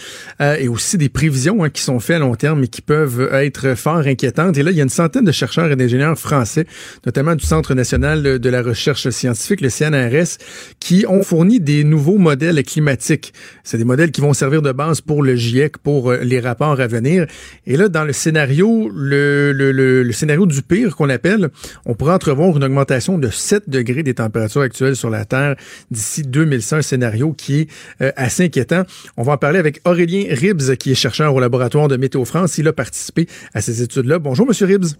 euh, et aussi des prévisions hein, qui sont faites à long terme et qui peuvent être fort inquiétantes. Et là, il y a une centaine de chercheurs et d'ingénieurs français, notamment du Centre national de la recherche scientifique, le CNRS, qui ont fourni des nouveaux modèles climatiques. C'est des modèles qui vont servir de base pour le GIEC, pour euh, les rapports à venir. Et là, dans le scénario, le, le, le, scénario du pire qu'on appelle, on pourrait entrevoir une augmentation de 7 degrés des températures actuelles la Terre d'ici 2100, un scénario qui est euh, assez inquiétant. On va en parler avec Aurélien Ribs, qui est chercheur au laboratoire de Météo France. Il a participé à ces études-là. Bonjour, Monsieur Ribs.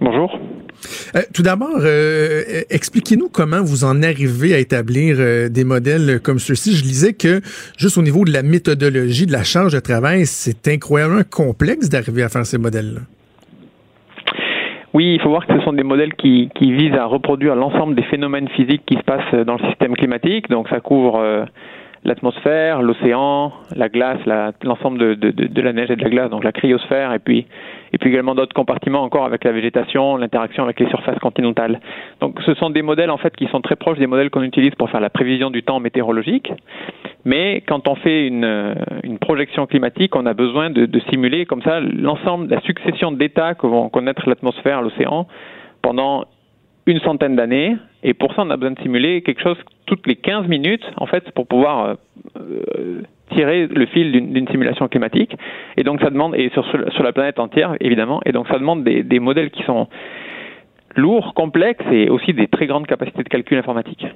Bonjour. Euh, tout d'abord, euh, euh, expliquez-nous comment vous en arrivez à établir euh, des modèles comme ceux-ci. Je lisais que juste au niveau de la méthodologie, de la charge de travail, c'est incroyablement complexe d'arriver à faire ces modèles-là. Oui, il faut voir que ce sont des modèles qui, qui visent à reproduire l'ensemble des phénomènes physiques qui se passent dans le système climatique. Donc ça couvre euh, l'atmosphère, l'océan, la glace, la- l'ensemble de, de, de, de la neige et de la glace, donc la cryosphère, et puis, et puis également d'autres compartiments encore avec la végétation, l'interaction avec les surfaces continentales. Donc ce sont des modèles en fait qui sont très proches des modèles qu'on utilise pour faire la prévision du temps météorologique. Mais quand on fait une, euh, projection climatique, on a besoin de, de simuler comme ça l'ensemble, la succession d'états que vont connaître l'atmosphère, l'océan, pendant une centaine d'années. Et pour ça, on a besoin de simuler quelque chose toutes les 15 minutes, en fait, pour pouvoir euh, euh, tirer le fil d'une simulation climatique. Et donc, ça demande, et sur, sur la planète entière, évidemment, et donc ça demande des modèles qui sont lourds, complexes et aussi des très grandes capacités de calcul informatique.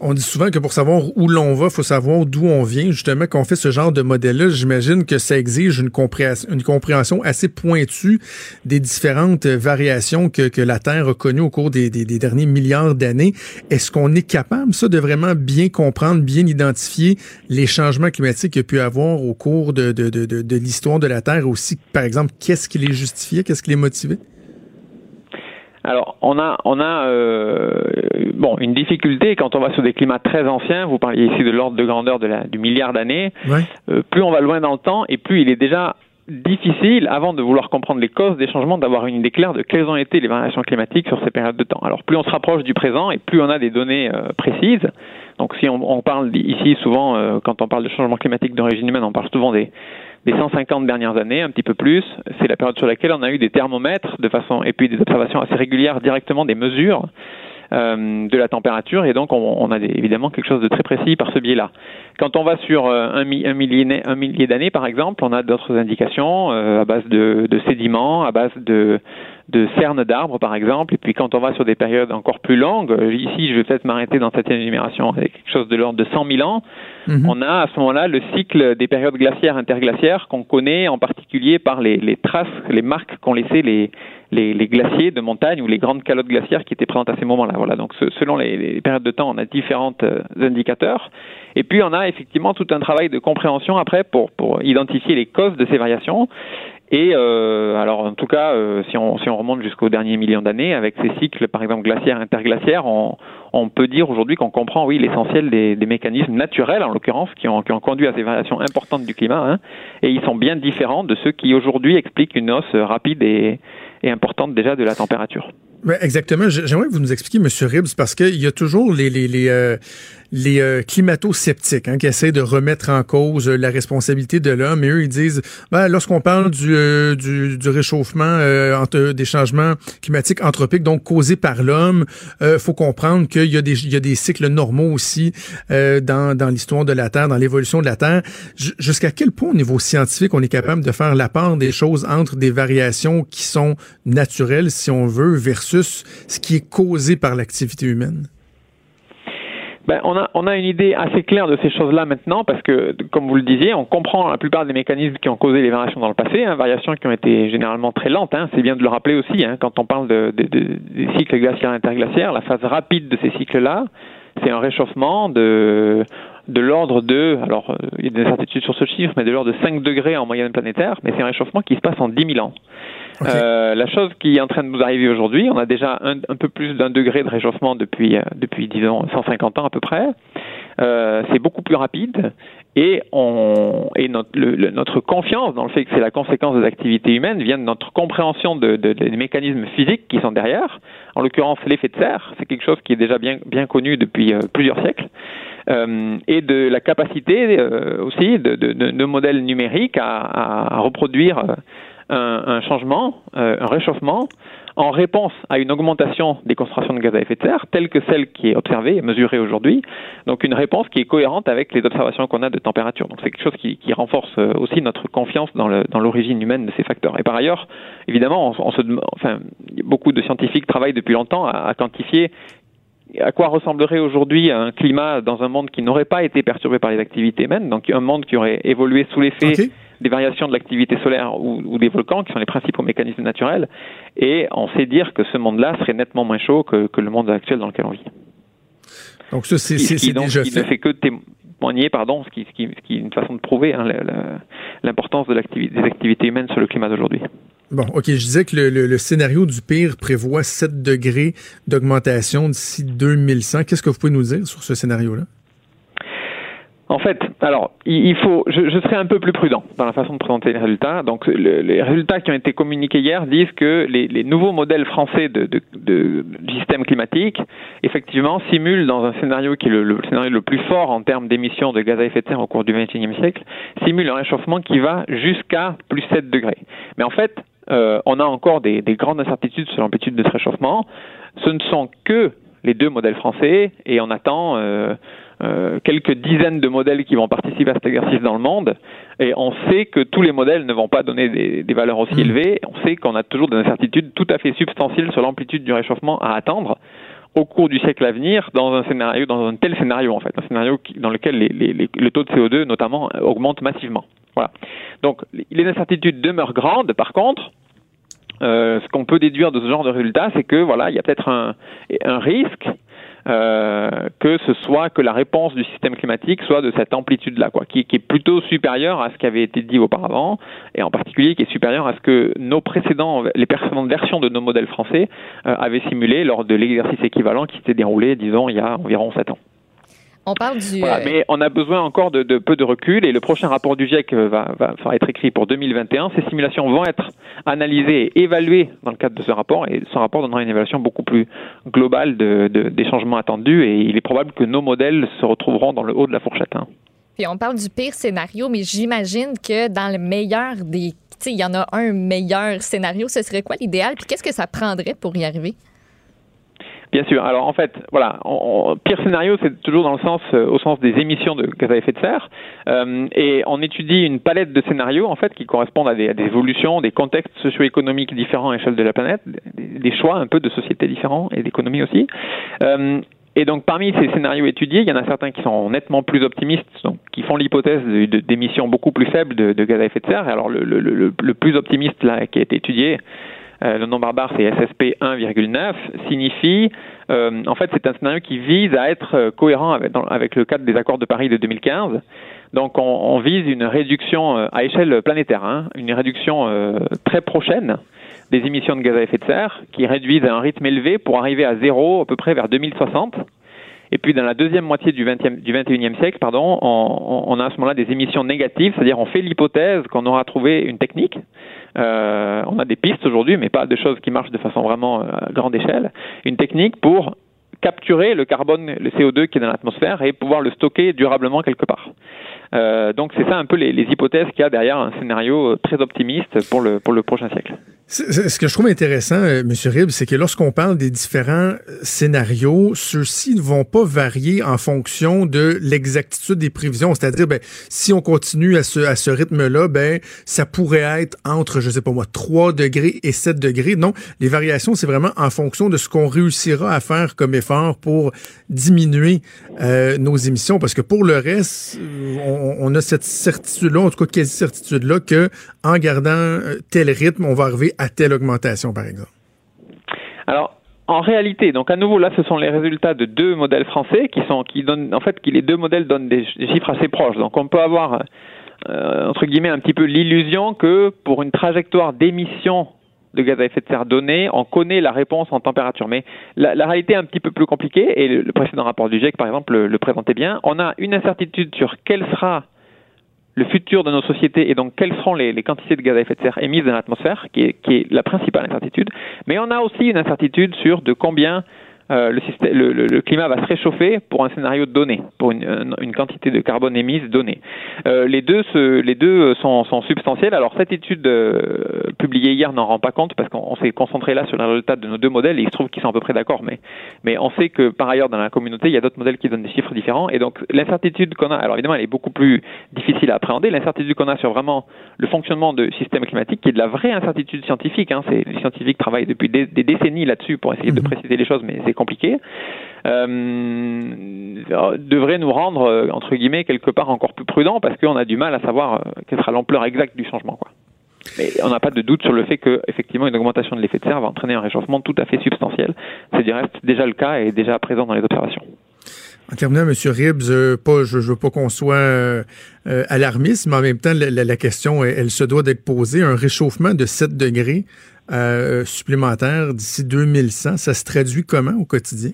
On dit souvent que pour savoir où l'on va, il faut savoir d'où on vient. Justement, quand on fait ce genre de modèle-là, j'imagine que ça exige une compréhension, assez pointue des différentes variations que, la Terre a connues au cours des, derniers milliards d'années. Est-ce qu'on est capable, ça, de vraiment bien comprendre, bien identifier les changements climatiques qu'il y a pu avoir au cours de, l'histoire de la Terre? Aussi? Par exemple, qu'est-ce qui les justifiait? Qu'est-ce qui les motivait? Alors, on a, on a euh, bon, une difficulté quand on va sur des climats très anciens. Vous parliez ici de l'ordre de grandeur de la, du milliard d'années. Ouais. Euh, plus on va loin dans le temps, et plus il est déjà difficile, avant de vouloir comprendre les causes des changements, d'avoir une idée claire de quelles ont été les variations climatiques sur ces périodes de temps. Alors, plus on se rapproche du présent, et plus on a des données euh, précises. Donc, si on, on parle ici souvent, euh, quand on parle de changement climatique d'origine humaine, on parle souvent des des 150 dernières années, un petit peu plus. C'est la période sur laquelle on a eu des thermomètres de façon et puis des observations assez régulières directement des mesures de la température et donc on, on a des, évidemment quelque chose de très précis par ce biais-là. Quand on va sur euh, un, mi- un millier, un millier d'années par exemple, on a d'autres indications euh, à base de, de sédiments, à base de de cernes d'arbres par exemple, et puis quand on va sur des périodes encore plus longues, euh, ici je vais peut-être m'arrêter dans cette énumération avec quelque chose de l'ordre de 100 000 ans, Mhm. on a à ce moment-là le cycle des périodes glaciaires interglaciaires qu'on connaît en particulier par les, les traces, les marques qu'ont laissées les, les, les glaciers de montagne ou les grandes calottes glaciaires qui étaient présentes à ces moments-là. Voilà. Donc selon les, les périodes de temps, on a différents euh, indicateurs. Et puis on a effectivement tout un travail de compréhension après pour, pour identifier les causes de ces variations. Et euh, alors en tout cas, euh, si, on, si on remonte jusqu'au dernier million d'années, avec ces cycles par exemple glaciaires, interglaciaires, on, on peut dire aujourd'hui qu'on comprend, oui, l'essentiel des, des mécanismes naturels, en l'occurrence, qui ont, qui ont conduit à ces variations importantes du climat, hein, et ils sont bien différents de ceux qui aujourd'hui expliquent une hausse rapide et, et importante déjà de la température. Exactement. J'aimerais que vous nous expliquiez, M. Ribbs, parce qu'il y a toujours les, euh, les euh, climato-sceptiques hein, qui essaient de remettre en cause euh, la responsabilité de l'homme. Et eux, ils disent, ben, lorsqu'on parle du, euh, réchauffement, euh, des changements climatiques anthropiques, donc causés par l'homme, faut comprendre qu'il y, a des- cycles normaux aussi dans, dans l'histoire de la Terre, dans l'évolution de la Terre. Jusqu'à quel point, au niveau scientifique, on est capable de faire la part des choses entre des variations qui sont naturelles, si on veut, versus ce qui est causé par l'activité humaine? Ben, on, a, on a une idée assez claire de ces choses-là maintenant parce que, comme vous le disiez, on comprend la plupart des mécanismes qui ont causé les variations dans le passé, hein, variations qui ont été généralement très lentes. Hein, c'est bien de le rappeler aussi hein, quand on parle de, de- de- des cycles glaciaires interglaciaires. La phase rapide de ces cycles-là, c'est un réchauffement de de l'ordre de, alors euh, il y a des incertitudes sur ce chiffre, mais de l'ordre de 5 degrés en moyenne planétaire, mais c'est un réchauffement qui se passe en 10 000 ans. Euh, la chose qui est en train de nous arriver aujourd'hui, on a déjà un, peu plus d'un degré de réchauffement depuis, euh, depuis disons, 150 ans à peu près. Euh, c'est beaucoup plus rapide et, on, et notre, confiance dans le fait que c'est la conséquence des activités humaines vient de notre compréhension de, de- des mécanismes physiques qui sont derrière. En l'occurrence, l'effet de serre, c'est quelque chose qui est déjà bien, bien connu depuis plusieurs siècles. Et de la capacité aussi de, de, modèles numériques à, reproduire un, un changement, euh, un réchauffement, en réponse à une augmentation des concentrations de gaz à effet de serre, telle que celle qui est observée et mesurée aujourd'hui. Donc une réponse qui est cohérente avec les observations qu'on a de température. Donc c'est quelque chose qui, qui renforce euh, aussi notre confiance dans le- dans l'origine humaine de ces facteurs. Et par ailleurs, évidemment, on, se, enfin, beaucoup de scientifiques travaillent depuis longtemps à, à quantifier à quoi ressemblerait aujourd'hui un climat dans un monde qui n'aurait pas été perturbé par les activités humaines, donc un monde qui aurait évolué sous l'effet. Des variations de l'activité solaire ou, ou des volcans, qui sont les principaux mécanismes naturels, et on sait dire que ce monde-là serait nettement moins chaud que, que le monde actuel dans lequel on vit. Donc ça, c'est déjà fait. ne fait que témoigner, pardon, ce qui, ce qui, ce qui est une façon de prouver hein, l'importance de des activités humaines sur le climat d'aujourd'hui. Bon, OK, je disais que le, le- le scénario du pire prévoit 7 degrés d'augmentation d'ici 2100. Qu'est-ce que vous pouvez nous dire sur ce scénario-là? En fait, alors, il faut, je, je, serai un peu plus prudent dans la façon de présenter les résultats. Donc, le, les résultats qui ont été communiqués hier disent que les, les nouveaux modèles français de, de, de, système climatique, effectivement, simulent dans un scénario qui est le, le scénario le plus fort en termes d'émissions de gaz à effet de serre au cours du XXIe siècle, simulent un réchauffement qui va jusqu'à plus 7 degrés. Mais en fait, euh, on a encore des, des grandes incertitudes sur l'amplitude de ce réchauffement. Ce ne sont que les deux modèles français et on attend euh, euh, quelques dizaines de modèles qui vont participer à cet exercice dans le monde. Et on sait que tous les modèles ne vont pas donner des, des valeurs aussi élevées. On sait qu'on a toujours des incertitudes tout à fait substantielles sur l'amplitude du réchauffement à attendre au cours du siècle à venir dans un scénario, dans un tel scénario en fait, un scénario qui, dans lequel les, les, les, le taux de CO2 notamment augmente massivement. Voilà. Donc les incertitudes demeurent grandes. Par contre, euh, ce qu'on peut déduire de ce genre de résultat, c'est que voilà, il y a peut-être un, un risque que ce soit que la réponse du système climatique soit de cette amplitude-là, quoi, qui, qui, est plutôt supérieure à ce qui avait été dit auparavant, et en particulier qui est supérieure à ce que nos précédents, les précédentes versions de nos modèles français euh, avaient simulé lors de l'exercice équivalent qui s'était déroulé, disons, il y a environ sept ans. On parle du. Voilà, mais on a besoin encore de, de, peu de recul et le prochain rapport du GIEC va, va, va, être écrit pour 2021. Ces simulations vont être analysées et évaluées dans le cadre de ce rapport et ce rapport donnera une évaluation beaucoup plus globale de, de, des changements attendus et il est probable que nos modèles se retrouveront dans le haut de la fourchette. Hein. Puis on parle du pire scénario, mais j'imagine que dans le meilleur des. Il y en a un meilleur scénario. Ce serait quoi l'idéal? Puis qu'est-ce que ça prendrait pour y arriver? Bien sûr. Alors en fait, voilà, pire scénario, c'est toujours dans le sens, euh, au sens des émissions de gaz à effet de serre, euh, et on étudie une palette de scénarios en fait qui correspondent à des, évolutions, des contextes socio-économiques différents à l'échelle de la planète, des, choix un peu de sociétés différents et d'économies aussi. Euh, et donc parmi ces scénarios étudiés, il y en a certains qui sont nettement plus optimistes, donc qui font l'hypothèse d'émissions beaucoup plus faibles de, gaz à effet de serre. Alors le, plus optimiste là qui a été étudié, le nom barbare c'est SSP 1,9, signifie, euh, en fait c'est un scénario qui vise à être cohérent avec, le cadre des accords de Paris de 2015. Donc on, vise une réduction à échelle planétaire, hein, une réduction euh, très prochaine des émissions de gaz à effet de serre qui réduisent à un rythme élevé pour arriver à zéro à peu près vers 2060. Et puis dans la deuxième moitié du, 20e, du 21e siècle, pardon, on, on a à ce moment-là des émissions négatives, c'est-à-dire on fait l'hypothèse qu'on aura trouvé une technique euh, on a des pistes aujourd'hui, mais pas de choses qui marchent de façon vraiment euh, à grande échelle. Une technique pour capturer le carbone, le CO2 qui est dans l'atmosphère et pouvoir le stocker durablement quelque part. Euh, donc c'est ça un peu les, hypothèses qu'il y a derrière un scénario très optimiste pour le, pour le prochain siècle. Ce que je trouve intéressant, euh, M. Rib, c'est que lorsqu'on parle des différents scénarios, ceux-ci ne vont pas varier en fonction de l'exactitude des prévisions. C'est-à-dire, ben, si on continue à ce, à ce rythme-là, ben, ça pourrait être entre, je sais pas moi, 3 degrés et 7 degrés. Non, les variations, c'est vraiment en fonction de ce qu'on réussira à faire comme effort pour diminuer euh, nos émissions. Parce que pour le reste, on, on a cette certitude-là, en tout cas quasi-certitude-là, que en gardant euh, tel rythme, on va arriver à telle augmentation, par exemple? Alors, en réalité, donc à nouveau là, ce sont les résultats de deux modèles français qui sont qui donnent en fait qui les deux modèles donnent des chiffres assez proches. Donc on peut avoir euh, entre guillemets un petit peu l'illusion que pour une trajectoire d'émission de gaz à effet de serre donnée, on connaît la réponse en température. Mais la, réalité est un petit peu plus compliquée et le, précédent rapport du GIEC, par exemple, le, présentait bien. On a une incertitude sur quelle sera le futur de nos sociétés et donc quelles seront les, quantités de gaz à effet de serre émises dans l'atmosphère, qui est la principale incertitude. Mais on a aussi une incertitude sur de combien euh, le, système, le, le, le, climat va se réchauffer pour un scénario donné, pour une, une quantité de carbone émise donnée. Euh, les deux, se, les deux sont, sont, substantiels. Alors cette étude euh, publiée hier n'en rend pas compte parce qu'on s'est concentré là sur le résultat de nos deux modèles et il se trouve qu'ils sont à peu près d'accord. Mais, mais on sait que par ailleurs dans la communauté il y a d'autres modèles qui donnent des chiffres différents et donc l'incertitude qu'on a, alors évidemment elle est beaucoup plus difficile à appréhender. L'incertitude qu'on a sur vraiment le fonctionnement de système climatique qui est de la vraie incertitude scientifique. Hein, les scientifiques travaillent depuis des, des décennies là-dessus pour essayer de préciser les choses, mais c'est compliqué, euh, devrait nous rendre, euh, entre guillemets, quelque part encore plus prudents parce qu'on a du mal à savoir euh, quelle sera l'ampleur exacte du changement. Mais on n'a pas de doute sur le fait que, effectivement, une augmentation de l'effet de serre va entraîner un réchauffement tout à fait substantiel. C'est déjà le cas et déjà présent dans les observations. En terminant, M. Ribbs, euh, pas, je ne veux pas qu'on soit alarmiste, mais en même temps, la, la question, elle, elle, se doit d'être posée. Un réchauffement de 7 degrés euh, supplémentaire d'ici 2100, ça se traduit comment au quotidien?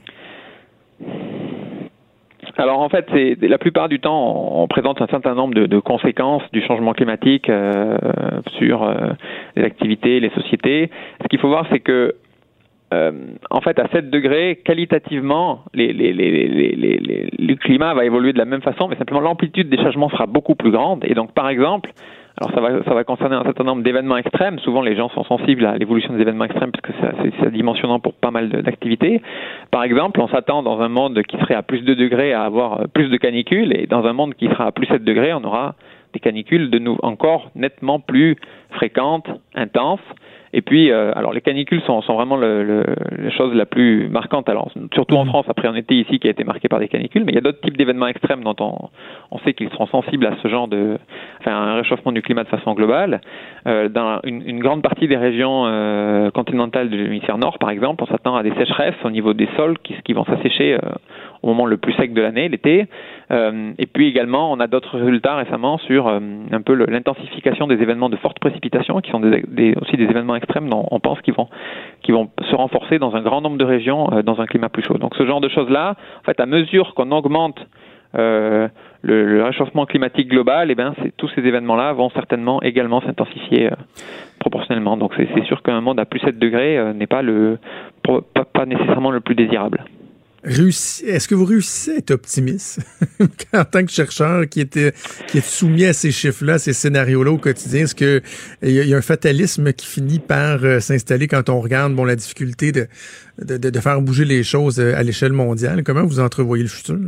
Alors en fait, la plupart du temps, on présente un certain nombre de, conséquences du changement climatique euh, sur euh, les activités, les sociétés. Ce qu'il faut voir, c'est que euh, en fait, à 7 degrés, qualitativement, le climat va évoluer de la même façon, mais simplement l'amplitude des changements sera beaucoup plus grande. Et donc, par exemple, alors ça va, concerner un certain nombre d'événements extrêmes. Souvent, les gens sont sensibles à l'évolution des événements extrêmes parce que c'est dimensionnant pour pas mal d'activités. Par exemple, on s'attend dans un monde qui serait à plus de degrés à avoir euh, plus de canicules, et dans un monde qui sera à plus 7 degrés, on aura des canicules de nous encore nettement plus fréquentes, intenses. Et puis, euh, alors les canicules sont, sont vraiment le, le, la chose la plus marquante. Alors, surtout en France, après un été ici qui a été marqué par des canicules, mais il y a d'autres types d'événements extrêmes dont on, on sait qu'ils seront sensibles à ce genre de, enfin, un réchauffement du climat de façon globale. Euh, dans une, une, grande partie des régions euh, continentales de l'hémisphère nord, par exemple, on s'attend à des sécheresses au niveau des sols qui, qui vont s'assécher au moment le plus sec de l'année, l'été. Euh, et puis également, on a d'autres résultats récemment sur euh, un peu l'intensification des événements de forte précipitation, qui sont des, aussi des événements extrêmes dont on pense qu'ils vont, vont se renforcer dans un grand nombre de régions euh, dans un climat plus chaud. Donc ce genre de choses-là, en fait, à mesure qu'on augmente le, réchauffement climatique global, eh ben, tous ces événements-là vont certainement également s'intensifier proportionnellement. Donc c'est sûr qu'un monde à plus 7 degrés n'est pas, pas nécessairement le plus désirable. Est-ce que vous réussissez à être optimiste? En tant que chercheur qui, était, qui est soumis à ces chiffres-là, ces scénarios-là au quotidien? Est-ce qu'il y, a un fatalisme qui finit par euh, s'installer quand on regarde bon, la difficulté de, de, de, faire bouger les choses euh, à l'échelle mondiale? Comment vous entrevoyez le futur?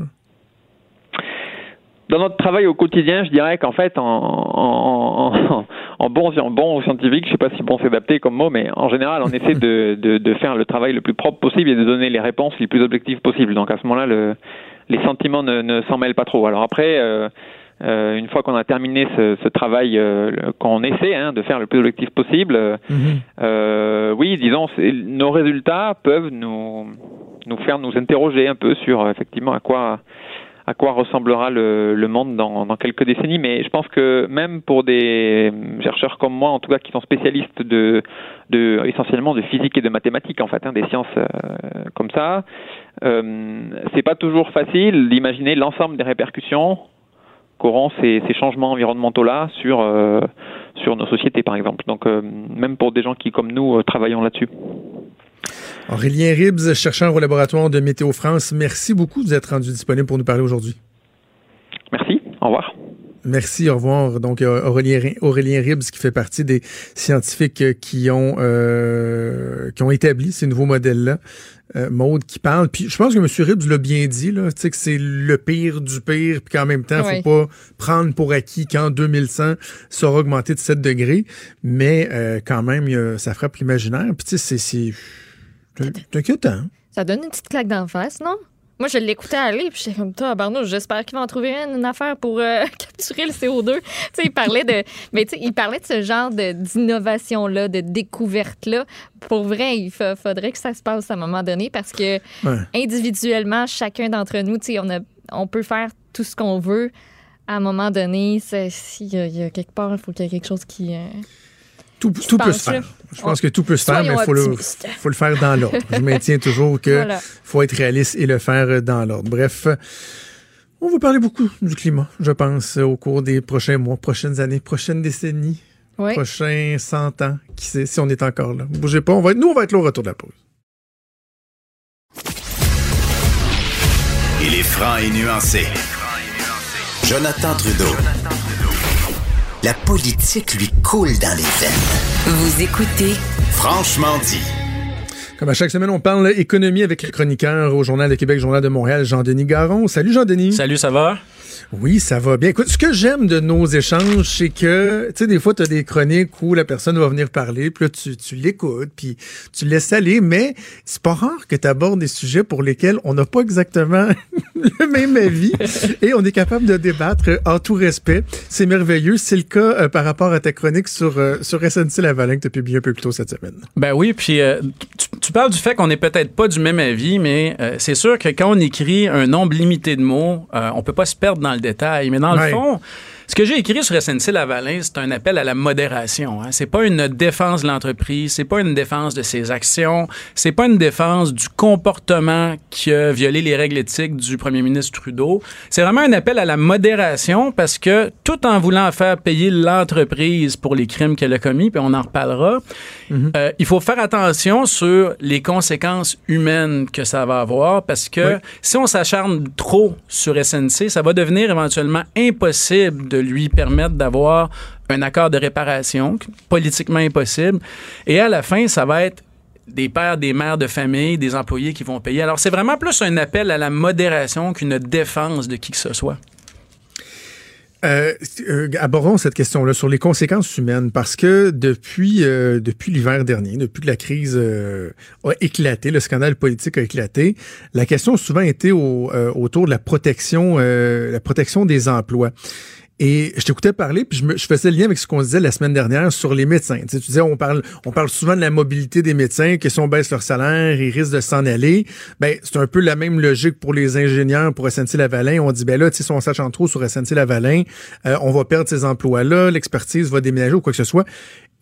Dans notre travail au quotidien, je dirais qu'en fait, en, en, en, en, bon, en bon scientifique, je sais pas si bon c'est adapté comme mot, mais en général, on essaie de, de, de, faire le travail le plus propre possible et de donner les réponses les plus objectives possibles. Donc à ce moment-là, le, les sentiments ne, ne s'en mêlent pas trop. Alors après, euh, euh, une fois qu'on a terminé ce, ce travail, euh, qu'on essaie hein, de faire le plus objectif possible, mm-hmm. oui, disons, nos résultats peuvent nous nous faire nous interroger un peu sur effectivement à quoi à quoi ressemblera le, monde dans, quelques décennies. Mais je pense que même pour des chercheurs comme moi, en tout cas, qui sont spécialistes de, essentiellement de physique et de mathématiques, en fait, hein, des sciences euh, comme ça, euh, c'est pas toujours facile d'imaginer l'ensemble des répercussions qu'auront ces, ces changements environnementaux-là sur, euh, sur nos sociétés, par exemple. Donc, euh, même pour des gens qui, comme nous, travaillons là-dessus. Aurélien Ribs, chercheur au laboratoire de Météo France, merci beaucoup de vous être rendu disponible pour nous parler aujourd'hui. Merci. Au revoir. Merci, au revoir. Donc, Aurélien, Aurélien Ribs, qui fait partie des scientifiques qui ont, euh, qui ont établi ces nouveaux modèles-là. Euh, Maude qui parle. Puis je pense que M. Ribs l'a bien dit, là, que c'est le pire du pire, puis qu'en même temps, il oui. faut pas prendre pour acquis qu'en 2100, ça aura augmenté de 7 degrés. Mais euh, quand même, a, ça frappe l'imaginaire. Puis tu sais, c'est c'est inquiétant. Ça donne une petite claque d'en face, non? Moi, je l'écoutais aller, puis j'étais comme, toi, Barnaud, j'espère qu'il va en trouver une, une affaire pour euh, capturer le CO2. tu sais, il parlait de, mais tu sais, il parlait de ce genre d'innovation-là, de découverte-là. Pour vrai, il faudrait que ça se passe à un moment donné parce que ouais. individuellement, chacun d'entre nous, tu sais, on, a, on peut faire tout ce qu'on veut. À un moment donné, il y, y, a quelque part, il faut qu'il y ait quelque chose qui. Euh, tout, tout peut se faire. Je pense que tout peut se faire, mais il faut le, faut le faire dans l'ordre. Je maintiens toujours qu'il voilà. faut être réaliste et le faire dans l'ordre. Bref, on va parler beaucoup du climat, je pense, au cours des prochains mois, prochaines années, prochaines décennies, oui. prochains 100 ans. Qui sait si on est encore là? Bougez pas, on va être, nous, on va être là au retour de la pause. Il est franc et nuancé. Jonathan Trudeau. La politique lui coule dans les veines. Vous écoutez Franchement dit. Comme à chaque semaine, on parle économie avec le chroniqueur au Journal de Québec, Journal de Montréal, Jean-Denis Garon. Salut Jean-Denis. Salut, ça va? Oui, ça va bien. Écoute, ce que j'aime de nos échanges, c'est que, tu sais, des fois, tu as des chroniques où la personne va venir parler, puis là, tu, tu l'écoutes, puis tu laisses aller, mais c'est pas rare que tu abordes des sujets pour lesquels on n'a pas exactement le même avis et on est capable de débattre en tout respect. C'est merveilleux. C'est le cas euh, par rapport à ta chronique sur, euh, sur SNC Lavalin que tu as publié un peu plus tôt cette semaine. Ben oui, puis euh, tu, tu, parles du fait qu'on n'est peut-être pas du même avis, mais c'est sûr que quand on écrit un nombre limité de mots, on peut pas se perdre dans le détail. Mais dans Ouais. le fond, Ce que j'ai écrit sur SNC Lavalin, c'est un appel à la modération. Hein. C'est pas une défense de l'entreprise, c'est pas une défense de ses actions, c'est pas une défense du comportement qui a violé les règles éthiques du premier ministre Trudeau. C'est vraiment un appel à la modération parce que tout en voulant faire payer l'entreprise pour les crimes qu'elle a commis, puis on en reparlera, euh, il faut faire attention sur les conséquences humaines que ça va avoir parce que Oui. si on s'acharne trop sur SNC, ça va devenir éventuellement impossible de lui permettre d'avoir un accord de réparation, politiquement impossible. Et à la fin, ça va être des pères, des mères de famille, des employés qui vont payer. Alors, c'est vraiment plus un appel à la modération qu'une défense de qui que ce soit. Euh, euh, abordons cette question-là sur les conséquences humaines parce que depuis euh, depuis l'hiver dernier, depuis que la crise a éclaté, le scandale politique a éclaté, la question a souvent été au, autour de la protection la protection des emplois. Et je t'écoutais parler, puis je, me, je faisais le lien avec ce qu'on disait la semaine dernière sur les médecins. Tu, sais, tu disais, on parle, on parle souvent de la mobilité des médecins, que si on baisse leur salaire, ils risquent de s'en aller. Ben, c'est un peu la même logique pour les ingénieurs, pour SNC-Lavalin. On dit, ben là, si on s'achante trop sur SNC-Lavalin, euh, on va perdre ces emplois-là, l'expertise va déménager ou quoi que ce soit.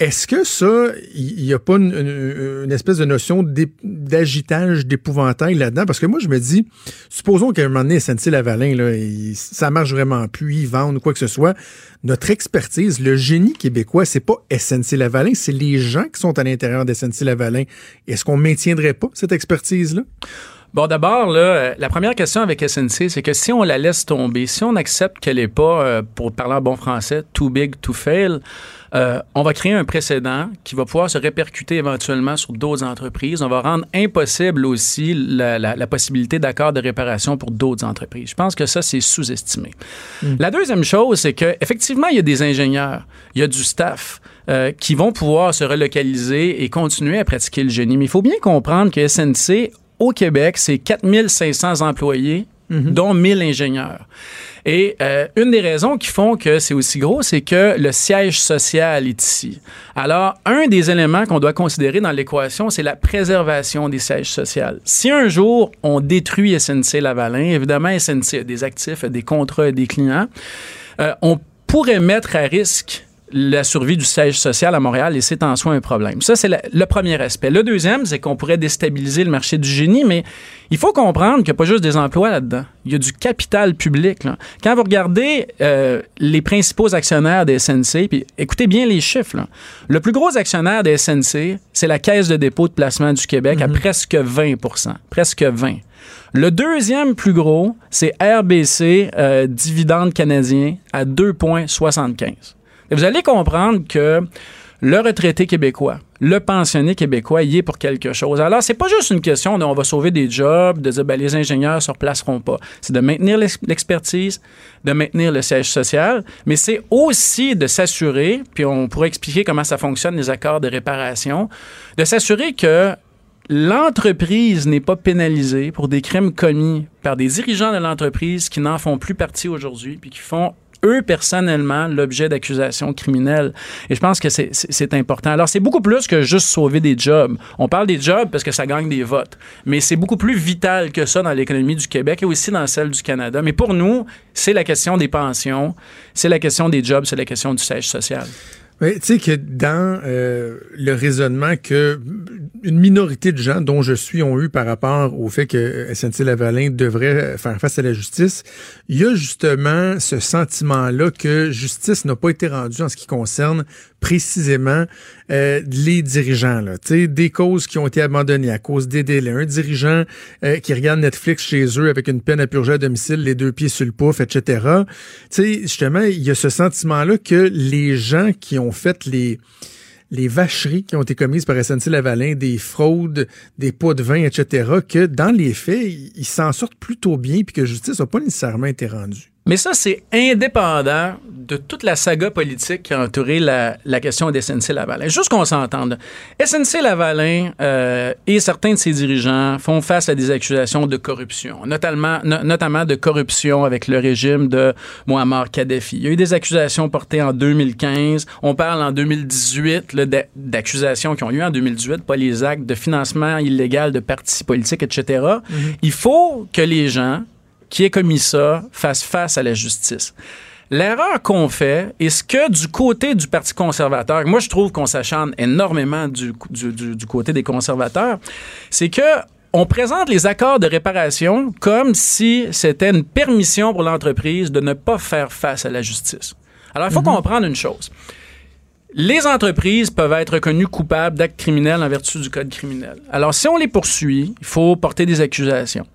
Est-ce que ça, il n'y a pas une, espèce de notion d'agitage, d'épouvantail là-dedans? Parce que moi, je me dis, supposons qu'à un moment donné, SNC-Lavalin, là, ça marche vraiment plus, ils vendent quoi que ce soit. Notre expertise, le génie québécois, c'est pas SNC-Lavalin, c'est les gens qui sont à l'intérieur de SNC-Lavalin. Est-ce qu'on maintiendrait pas cette expertise-là? Bon, d'abord, là, la première question avec SNC, c'est que si on la laisse tomber, si on accepte qu'elle n'est pas, euh, pour parler en bon français, too big to fail, euh, on va créer un précédent qui va pouvoir se répercuter éventuellement sur d'autres entreprises. On va rendre impossible aussi la, la- la possibilité d'accord de réparation pour d'autres entreprises. Je pense que ça, c'est sous-estimé. La deuxième chose, c'est que effectivement, il y a des ingénieurs, il y a du staff euh, qui vont pouvoir se relocaliser et continuer à pratiquer le génie. Mais il faut bien comprendre que SNC, au Québec, c'est 4500 employés, dont 1000 ingénieurs. Et euh, une des raisons qui font que c'est aussi gros, c'est que le siège social est ici. Alors, un des éléments qu'on doit considérer dans l'équation, c'est la préservation des sièges sociaux. Si un jour on détruit SNC Lavalin, évidemment, SNC a des actifs, a des contrats, a des clients, euh, on pourrait mettre à risque la survie du siège social à Montréal et c'est en soi un problème. Ça, c'est le premier aspect. Le deuxième, c'est qu'on pourrait déstabiliser le marché du génie, mais il faut comprendre qu'il n'y a pas juste des emplois là-dedans. Il y a du capital public. là. Quand vous regardez euh, les principaux actionnaires des SNC, puis écoutez bien les chiffres, là. le plus gros actionnaire des SNC, c'est la Caisse de dépôt de placement du Québec à presque 20% Presque 20% le deuxième plus gros, c'est RBC, euh, dividende canadien, à 2,75. Et vous allez comprendre que le retraité québécois, le pensionné québécois, y est pour quelque chose. Alors, c'est pas juste une question de on va sauver des jobs, de dire ben, les ingénieurs ne se replaceront pas. C'est de maintenir l'ex- l'expertise, de maintenir le siège social, mais c'est aussi de s'assurer, puis on pourrait expliquer comment ça fonctionne, les accords de réparation, de s'assurer que l'entreprise n'est pas pénalisée pour des crimes commis par des dirigeants de l'entreprise qui n'en font plus partie aujourd'hui, puis qui font eux personnellement l'objet d'accusations criminelles. Et je pense que c'est- important. Alors, c'est beaucoup plus que juste sauver des jobs. On parle des jobs parce que ça gagne des votes, mais c'est beaucoup plus vital que ça dans l'économie du Québec et aussi dans celle du Canada. Mais pour nous, c'est la question des pensions, c'est la question des jobs, c'est la question du siège social. Mais tu sais que dans euh, le raisonnement que une minorité de gens, dont je suis, ont eu par rapport au fait que SNC-Lavalin devrait faire face à la justice, il y a justement ce sentiment-là que justice n'a pas été rendue en ce qui concerne précisément euh, les dirigeants. Là. Des causes qui ont été abandonnées à cause des délais. Un dirigeant euh, qui regarde Netflix chez eux avec une peine à purger à domicile, les deux pieds sur le pouf, etc. Sais, justement, il y a ce sentiment-là que les gens qui ont fait les les vacheries qui ont été commises par SNC-Lavalin, des fraudes, des pots de vin, etc., que dans les faits, ils s'en sortent plutôt bien puis que justice n'a pas nécessairement été rendue. Mais ça, c'est indépendant de toute la saga politique qui a entouré la, la question de SNC-Lavalin. Juste qu'on s'entende. SNC-Lavalin euh, et certains de ses dirigeants font face à des accusations de corruption, notamment, no- notamment de corruption avec le régime de Muammar Kadhafi. Il y a eu des accusations portées en 2015. On parle en 2018 là, d'a- d'accusations qui ont eu en 2018, pas les actes de financement illégal de partis politiques, etc. Il faut que les gens qui aient commis ça fassent face à la justice. L'erreur qu'on fait, et ce que du côté du Parti conservateur, moi je trouve qu'on s'acharne énormément du, du, du, du côté des conservateurs, c'est que on présente les accords de réparation comme si c'était une permission pour l'entreprise de ne pas faire face à la justice. Alors, il faut comprendre une chose. Les entreprises peuvent être reconnues coupables d'actes criminels en vertu du code criminel. Alors, si on les poursuit, il faut porter des accusations.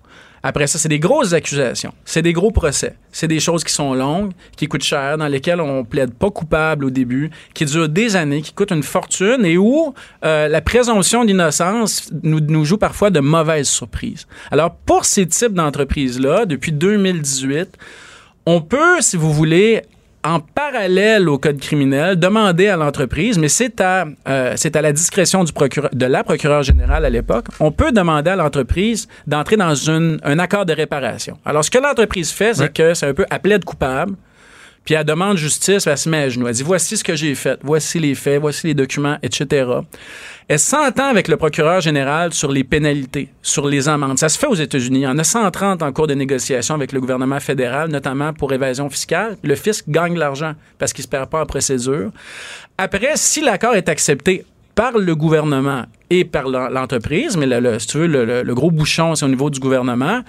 Après ça, c'est des grosses accusations. C'est des gros procès. C'est des choses qui sont longues, qui coûtent cher, dans lesquelles on plaide pas coupable au début, qui durent des années, qui coûtent une fortune et où euh, la présomption d'innocence nous, nous joue parfois de mauvaises surprises. Alors, pour ces types d'entreprises-là, depuis 2018, on peut, si vous voulez, en parallèle au code criminel, demander à l'entreprise, mais c'est à, euh, c'est à la discrétion du procureur, de la procureure générale à l'époque, on peut demander à l'entreprise d'entrer dans une, un accord de réparation. Alors, ce que l'entreprise fait, c'est Ouais. que c'est un peu appelé de coupable, puis elle demande justice, elle se met à genoux. Elle dit voici ce que j'ai fait, voici les faits, voici les documents, etc. Elle s'entend avec le procureur général sur les pénalités, sur les amendes. Ça se fait aux États-Unis. Il y en a 130 en cours de négociation avec le gouvernement fédéral, notamment pour évasion fiscale. Le fisc gagne l'argent parce qu'il ne se perd pas en procédure. Après, si l'accord est accepté par le gouvernement et par l'en- l'entreprise, mais le, si tu veux, le- le gros bouchon, c'est au niveau du gouvernement.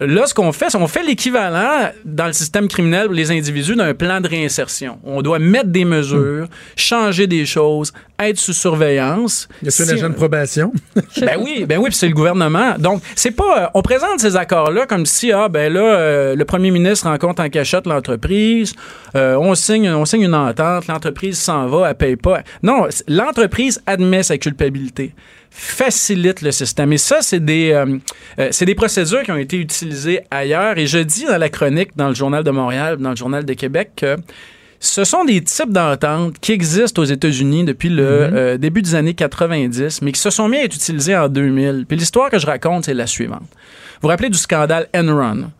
Là, ce qu'on fait, c'est qu'on fait l'équivalent dans le système criminel pour les individus d'un plan de réinsertion. On doit mettre des mesures, changer des choses, être sous surveillance. Y a-t-il Si- de probation? ben oui, ben oui, puis c'est le gouvernement. Donc, c'est pas. euh, on présente ces accords-là comme si, ah, ben là, euh, le premier ministre rencontre en cachette l'entreprise, euh, on, signe, on signe une entente, l'entreprise s'en va, elle paye pas. Non, l'entreprise admet sa culpabilité facilite le système. Et ça, c'est des, euh, euh, c'est des procédures qui ont été utilisées ailleurs. Et je dis dans la chronique, dans le Journal de Montréal, dans le Journal de Québec, que ce sont des types d'ententes qui existent aux États-Unis depuis le euh, début des années 90, mais qui se sont mis à être utilisés en 2000. Puis l'histoire que je raconte, c'est la suivante. Vous vous rappelez du scandale Enron?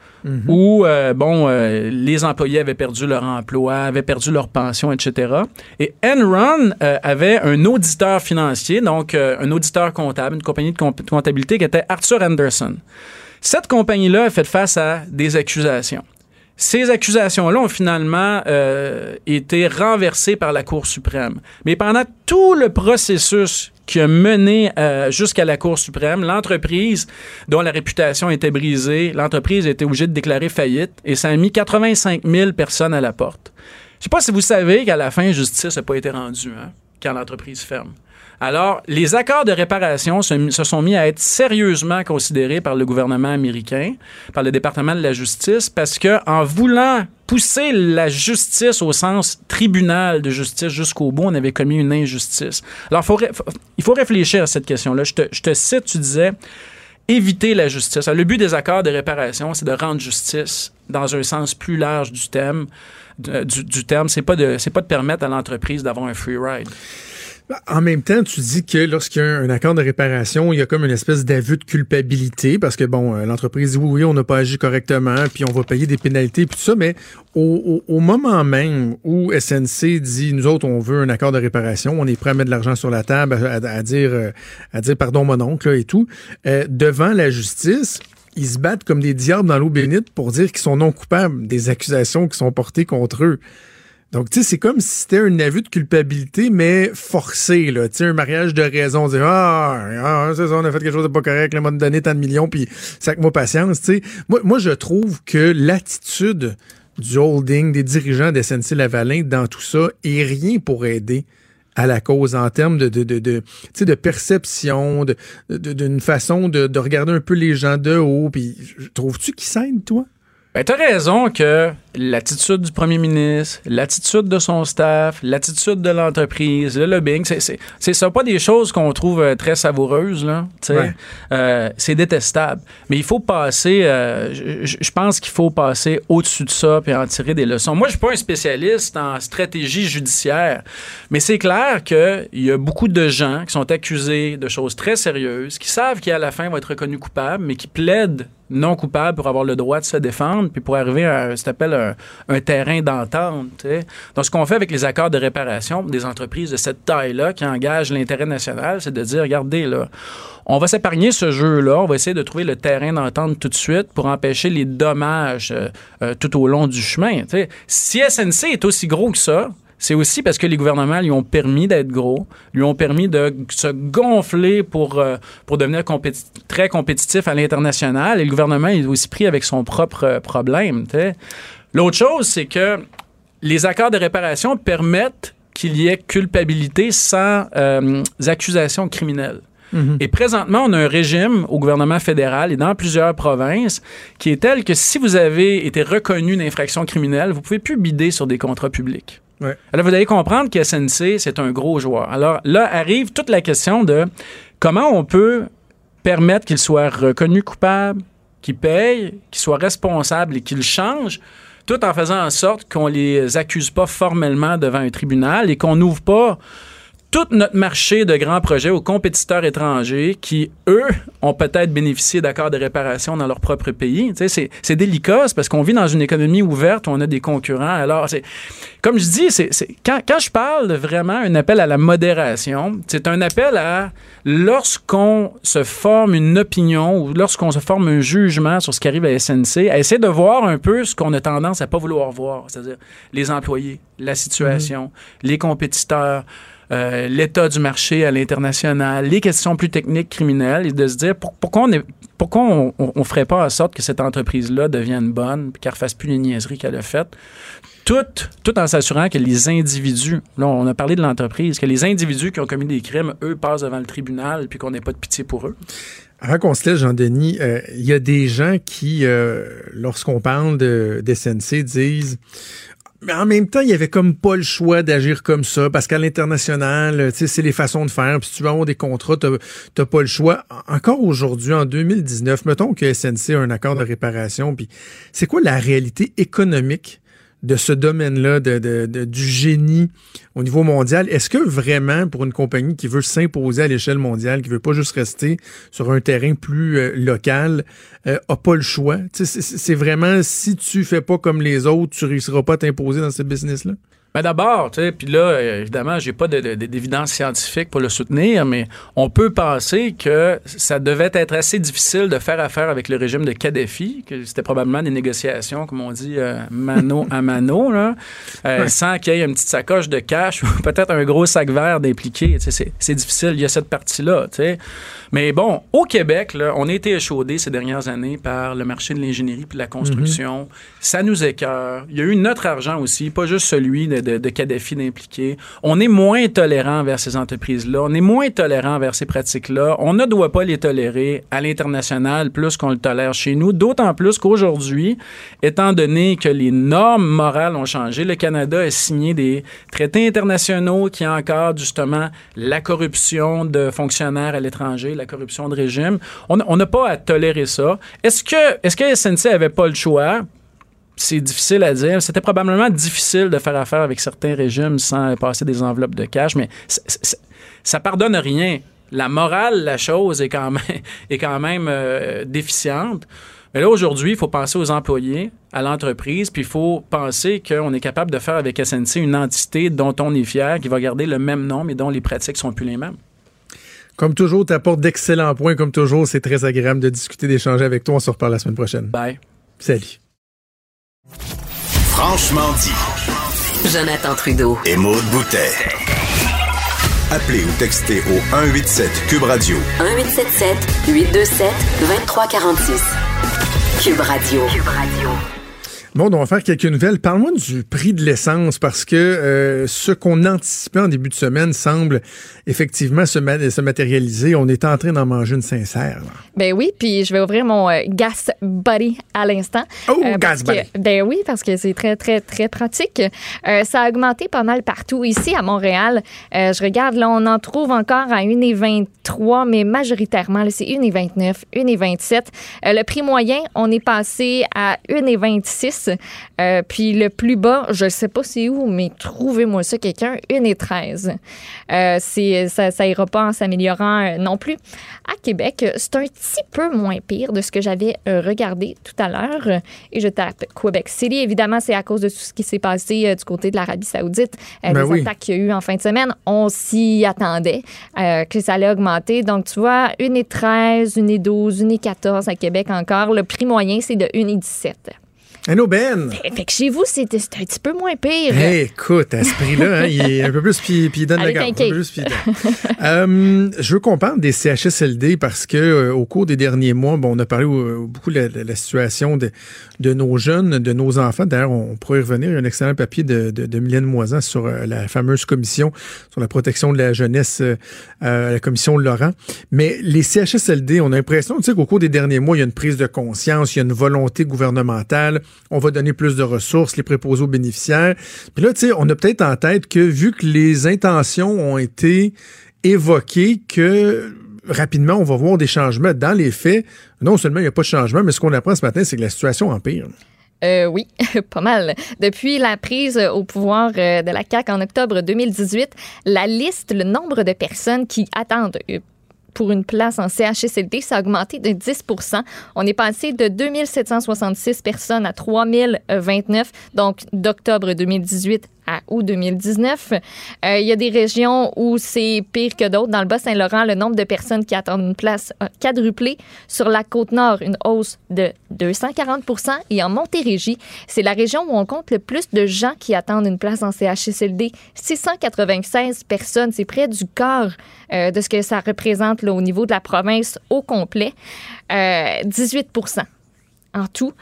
Où euh, bon, euh, les employés avaient perdu leur emploi, avaient perdu leur pension, etc. Et Enron euh, avait un auditeur financier, donc un auditeur comptable, une compagnie de comp- comptabilité qui était Arthur Anderson. Cette compagnie-là a fait face à des accusations. Ces accusations-là ont finalement euh, été renversées par la Cour suprême. Mais pendant tout le processus qui a mené euh, jusqu'à la Cour suprême, l'entreprise dont la réputation était brisée, l'entreprise a été obligée de déclarer faillite et ça a mis 85 000 personnes à la porte. Je sais pas si vous savez qu'à la fin, justice n'a pas été rendue hein, quand l'entreprise ferme. Alors, les accords de réparation se, sont mis à être sérieusement considérés par le gouvernement américain, par le département de la justice, parce que en voulant pousser la justice au sens tribunal de justice jusqu'au bout, on avait commis une injustice. Alors, il faut réfléchir à cette question-là. Je te, cite, tu disais, éviter la justice. Le but des accords de réparation, c'est de rendre justice dans un sens plus large du de- Du, du terme, c'est pas de permettre à l'entreprise d'avoir un free ride. En même temps, tu dis que lorsqu'il y a un accord de réparation, il y a comme une espèce d'aveu de culpabilité parce que, bon, euh, l'entreprise dit oui, oui, on n'a pas agi correctement, puis on va payer des pénalités, puis tout ça, mais au, moment même où SNC dit, nous autres, on veut un accord de réparation, on est prêt à mettre de l'argent sur la table, à, dire, euh, à dire pardon mon oncle et tout, euh, devant la justice, ils se battent comme des diables dans l'eau bénite pour dire qu'ils sont non coupables des accusations qui sont portées contre eux. Donc, tu sais, c'est comme si c'était un aveu de culpabilité, mais forcé, là. Tu sais, un mariage de raison. Dire, ah, ah, c'est ça, on a fait quelque chose de pas correct, là, m'a donné tant de millions, puis sac moi patience, tu sais. Moi, je trouve que l'attitude du holding, des dirigeants de SNC Lavalin dans tout ça est rien pour aider à la cause en termes de, de, de, de, de perception, de, de- d'une façon de, de regarder un peu les gens de haut. Puis, trouves-tu qu'ils s'aident, toi? Ben, t'as raison que l'attitude du premier ministre, l'attitude de son staff, l'attitude de l'entreprise, le lobbying, c'est, ça pas des choses qu'on trouve euh, très savoureuses, là. Ouais. Euh, c'est détestable. Mais il faut passer, euh, je pense qu'il faut passer au-dessus de ça et en tirer des leçons. Moi, je suis pas un spécialiste en stratégie judiciaire, mais c'est clair qu'il y a beaucoup de gens qui sont accusés de choses très sérieuses, qui savent qu'à la fin vont être reconnus coupables, mais qui plaident non coupable pour avoir le droit de se défendre, puis pour arriver à ce qu'on appelle un, terrain d'entente. Donc, ce qu'on fait avec les accords de réparation des entreprises de cette taille-là qui engagent l'intérêt national, c'est de dire, regardez, là, on va s'épargner ce jeu-là, on va essayer de trouver le terrain d'entente tout de suite pour empêcher les dommages euh, euh, tout au long du chemin. Si SNC est aussi gros que ça, c'est aussi parce que les gouvernements lui ont permis d'être gros, lui ont permis de se gonfler pour, euh, pour devenir compéti- très compétitif à l'international. Et le gouvernement est aussi pris avec son propre euh, problème. L'autre chose, c'est que les accords de réparation permettent qu'il y ait culpabilité sans euh, accusations criminelles. Et présentement, on a un régime au gouvernement fédéral et dans plusieurs provinces qui est tel que si vous avez été reconnu d'infraction criminelle, vous pouvez plus bider sur des contrats publics. Alors, vous allez comprendre que SNC, c'est un gros joueur. Alors, là arrive toute la question de comment on peut permettre qu'il soit reconnu coupable, qu'il paye, qu'il soit responsable et qu'il change, tout en faisant en sorte qu'on les accuse pas formellement devant un tribunal et qu'on n'ouvre pas tout notre marché de grands projets aux compétiteurs étrangers qui, eux, ont peut-être bénéficié d'accords de réparation dans leur propre pays. Tu sais, c'est, délicat, parce qu'on vit dans une économie ouverte où on a des concurrents. Alors, c'est, comme je dis, c'est, quand, quand je parle de vraiment un appel à la modération, c'est un appel à lorsqu'on se forme une opinion ou lorsqu'on se forme un jugement sur ce qui arrive à SNC, à essayer de voir un peu ce qu'on a tendance à pas vouloir voir, c'est-à-dire les employés, la situation, les compétiteurs, euh, l'état du marché à l'international, les questions plus techniques criminelles et de se dire pour- pourquoi on est pourquoi on, ferait pas en sorte que cette entreprise-là devienne bonne qu'elle refasse plus les niaiseries qu'elle a faites? Tout, tout en s'assurant que les individus, là on a parlé de l'entreprise, que les individus qui ont commis des crimes, eux, passent devant le tribunal puis qu'on n'ait pas de pitié pour eux. Avant qu'on se laisse, Jean-Denis, euh, il y a des gens qui, euh, lorsqu'on parle de, d'SNC, disent mais en même temps, il y avait comme pas le choix d'agir comme ça, parce qu'à l'international, c'est les façons de faire. Puis si tu veux avoir des contrats, t'as, pas le choix. En- Encore aujourd'hui, en 2019, mettons que SNC a un accord de réparation, puis c'est quoi la réalité économique de ce domaine-là, de, du génie au niveau mondial? Est-ce que vraiment, pour une compagnie qui veut s'imposer à l'échelle mondiale, qui veut pas juste rester sur un terrain plus euh, local, euh, a pas le choix? C'est vraiment, si tu fais pas comme les autres, tu réussiras pas à t'imposer dans ce business-là? Ben d'abord, tu sais, puis là, évidemment, j'ai pas de- de- d'évidence scientifique pour le soutenir, mais on peut penser que ça devait être assez difficile de faire affaire avec le régime de Kadhafi, que c'était probablement des négociations, comme on dit, euh, mano à mano, là, euh, sans qu'il y ait une petite sacoche de cash ou peut-être un gros sac vert d'impliqué. Tu sais, C'est difficile, il y a cette partie-là, tu sais. Mais bon, au Québec, là, on a été échaudé ces dernières années par le marché de l'ingénierie puis de la construction. Ça nous écœure. Il y a eu notre argent aussi, pas juste celui de, de, de Kadhafi d'impliqué. On est moins tolérant vers ces entreprises-là. On est moins tolérant vers ces pratiques-là. On ne doit pas les tolérer à l'international plus qu'on le tolère chez nous. D'autant plus qu'aujourd'hui, étant donné que les normes morales ont changé, le Canada a signé des traités internationaux qui encadrent justement la corruption de fonctionnaires à l'étranger, la corruption de régime. On on n'a pas à tolérer ça. Est-ce que, est-ce que SNC avait pas le choix? C'est difficile à dire. C'était probablement difficile de faire affaire avec certains régimes sans passer des enveloppes de cash, mais c- c- ça pardonne rien. La morale, la chose est quand même, est quand même euh, déficiente. Mais là, aujourd'hui, il faut penser aux employés, à l'entreprise, puis il faut penser qu'on est capable de faire avec SNC une entité dont on est fier, qui va garder le même nom, mais dont les pratiques sont plus les mêmes. Comme toujours, tu apportes d'excellents points. Comme toujours, c'est très agréable de discuter, d'échanger avec toi. On se reparle la semaine prochaine. Bye. Salut. Franchement dit. Jonathan Trudeau. Et Maude Boutet. Appelez ou textez au 187 Cube Radio 1877 827 2346. Cube Radio. Cube Radio. Bon, on va faire quelques nouvelles. Parle-moi du prix de l'essence parce que euh, ce qu'on anticipait en début de semaine semble effectivement se, ma- se matérialiser. On est en train d'en manger une sincère. là. Ben oui, puis je vais ouvrir mon euh, Gas Buddy à l'instant. Oh, Euh, Gas que- Buddy. Ben oui, parce que c'est très, très, très pratique. Euh, ça a augmenté pas mal partout. Ici, à Montréal, je regarde, là, on en trouve encore à 1,23, mais majoritairement, là, c'est 1,29, 1,27. Euh, le prix moyen, on est passé à 1,26 10. Euh, puis le plus bas, je ne sais pas c'est où, mais trouvez-moi ça, quelqu'un, 1 et 13. Euh, ça, ça ira pas en s'améliorant euh, non plus. À Québec, c'est un petit peu moins pire de ce que j'avais euh, regardé tout à l'heure. Et je tape Quebec City. Évidemment, c'est à cause de tout ce qui s'est passé euh, du côté de l'Arabie Saoudite, Ben les oui. attaques qu'il y a eu en fin de semaine. On s'y attendait que ça allait augmenter. Donc, tu vois, 1 et 13, 1 et 12, 1 et 14 à Québec encore. Le prix moyen, c'est de 1 et 17. Hello Ben! Fait que chez vous, c'est un petit peu moins pire. Hey, écoute, à ce prix-là, hein, il est un peu plus, puis, puis il donne Allez, la garde. un peu plus, puis il donne. Euh, je veux qu'on parle des CHSLD parce que euh, au cours des derniers mois, bon, on a parlé euh, beaucoup de la, de la situation de, de nos jeunes, de nos enfants. D'ailleurs, on pourrait y revenir. Il y a un excellent papier de, de, de Mylène Moisan sur euh, la fameuse commission sur la protection de la jeunesse, la commission Laurent. Mais les CHSLD, on a l'impression, tu sais, qu'au cours des derniers mois, il y a une prise de conscience, il y a une volonté gouvernementale. On va donner plus de ressources, les préposés aux bénéficiaires. Puis là, tu sais, on a peut-être en tête que vu que les intentions ont été évoquées, que rapidement, on va voir des changements. Dans les faits, non seulement il n'y a pas de changement, mais ce qu'on apprend ce matin, c'est que la situation empire. Euh, oui, pas mal. Depuis la prise au pouvoir euh, de la CAQ en octobre 2018, la liste, le nombre de personnes qui attendent euh, pour une place en CHSLD, ça a augmenté de 10% On est passé de 2766 personnes à 3029, donc d'octobre 2018 à août 2019. Euh, Il y a des régions où c'est pire que d'autres. Dans le Bas-Saint-Laurent, le nombre de personnes qui attendent une place a quadruplé. Sur la Côte-Nord, une hausse de 240 Et en Montérégie, c'est la région où on compte le plus de gens qui attendent une place en CHSLD. 696 personnes, c'est près du quart euh, de ce que ça représente au niveau de la province au complet. Euh, 18% en tout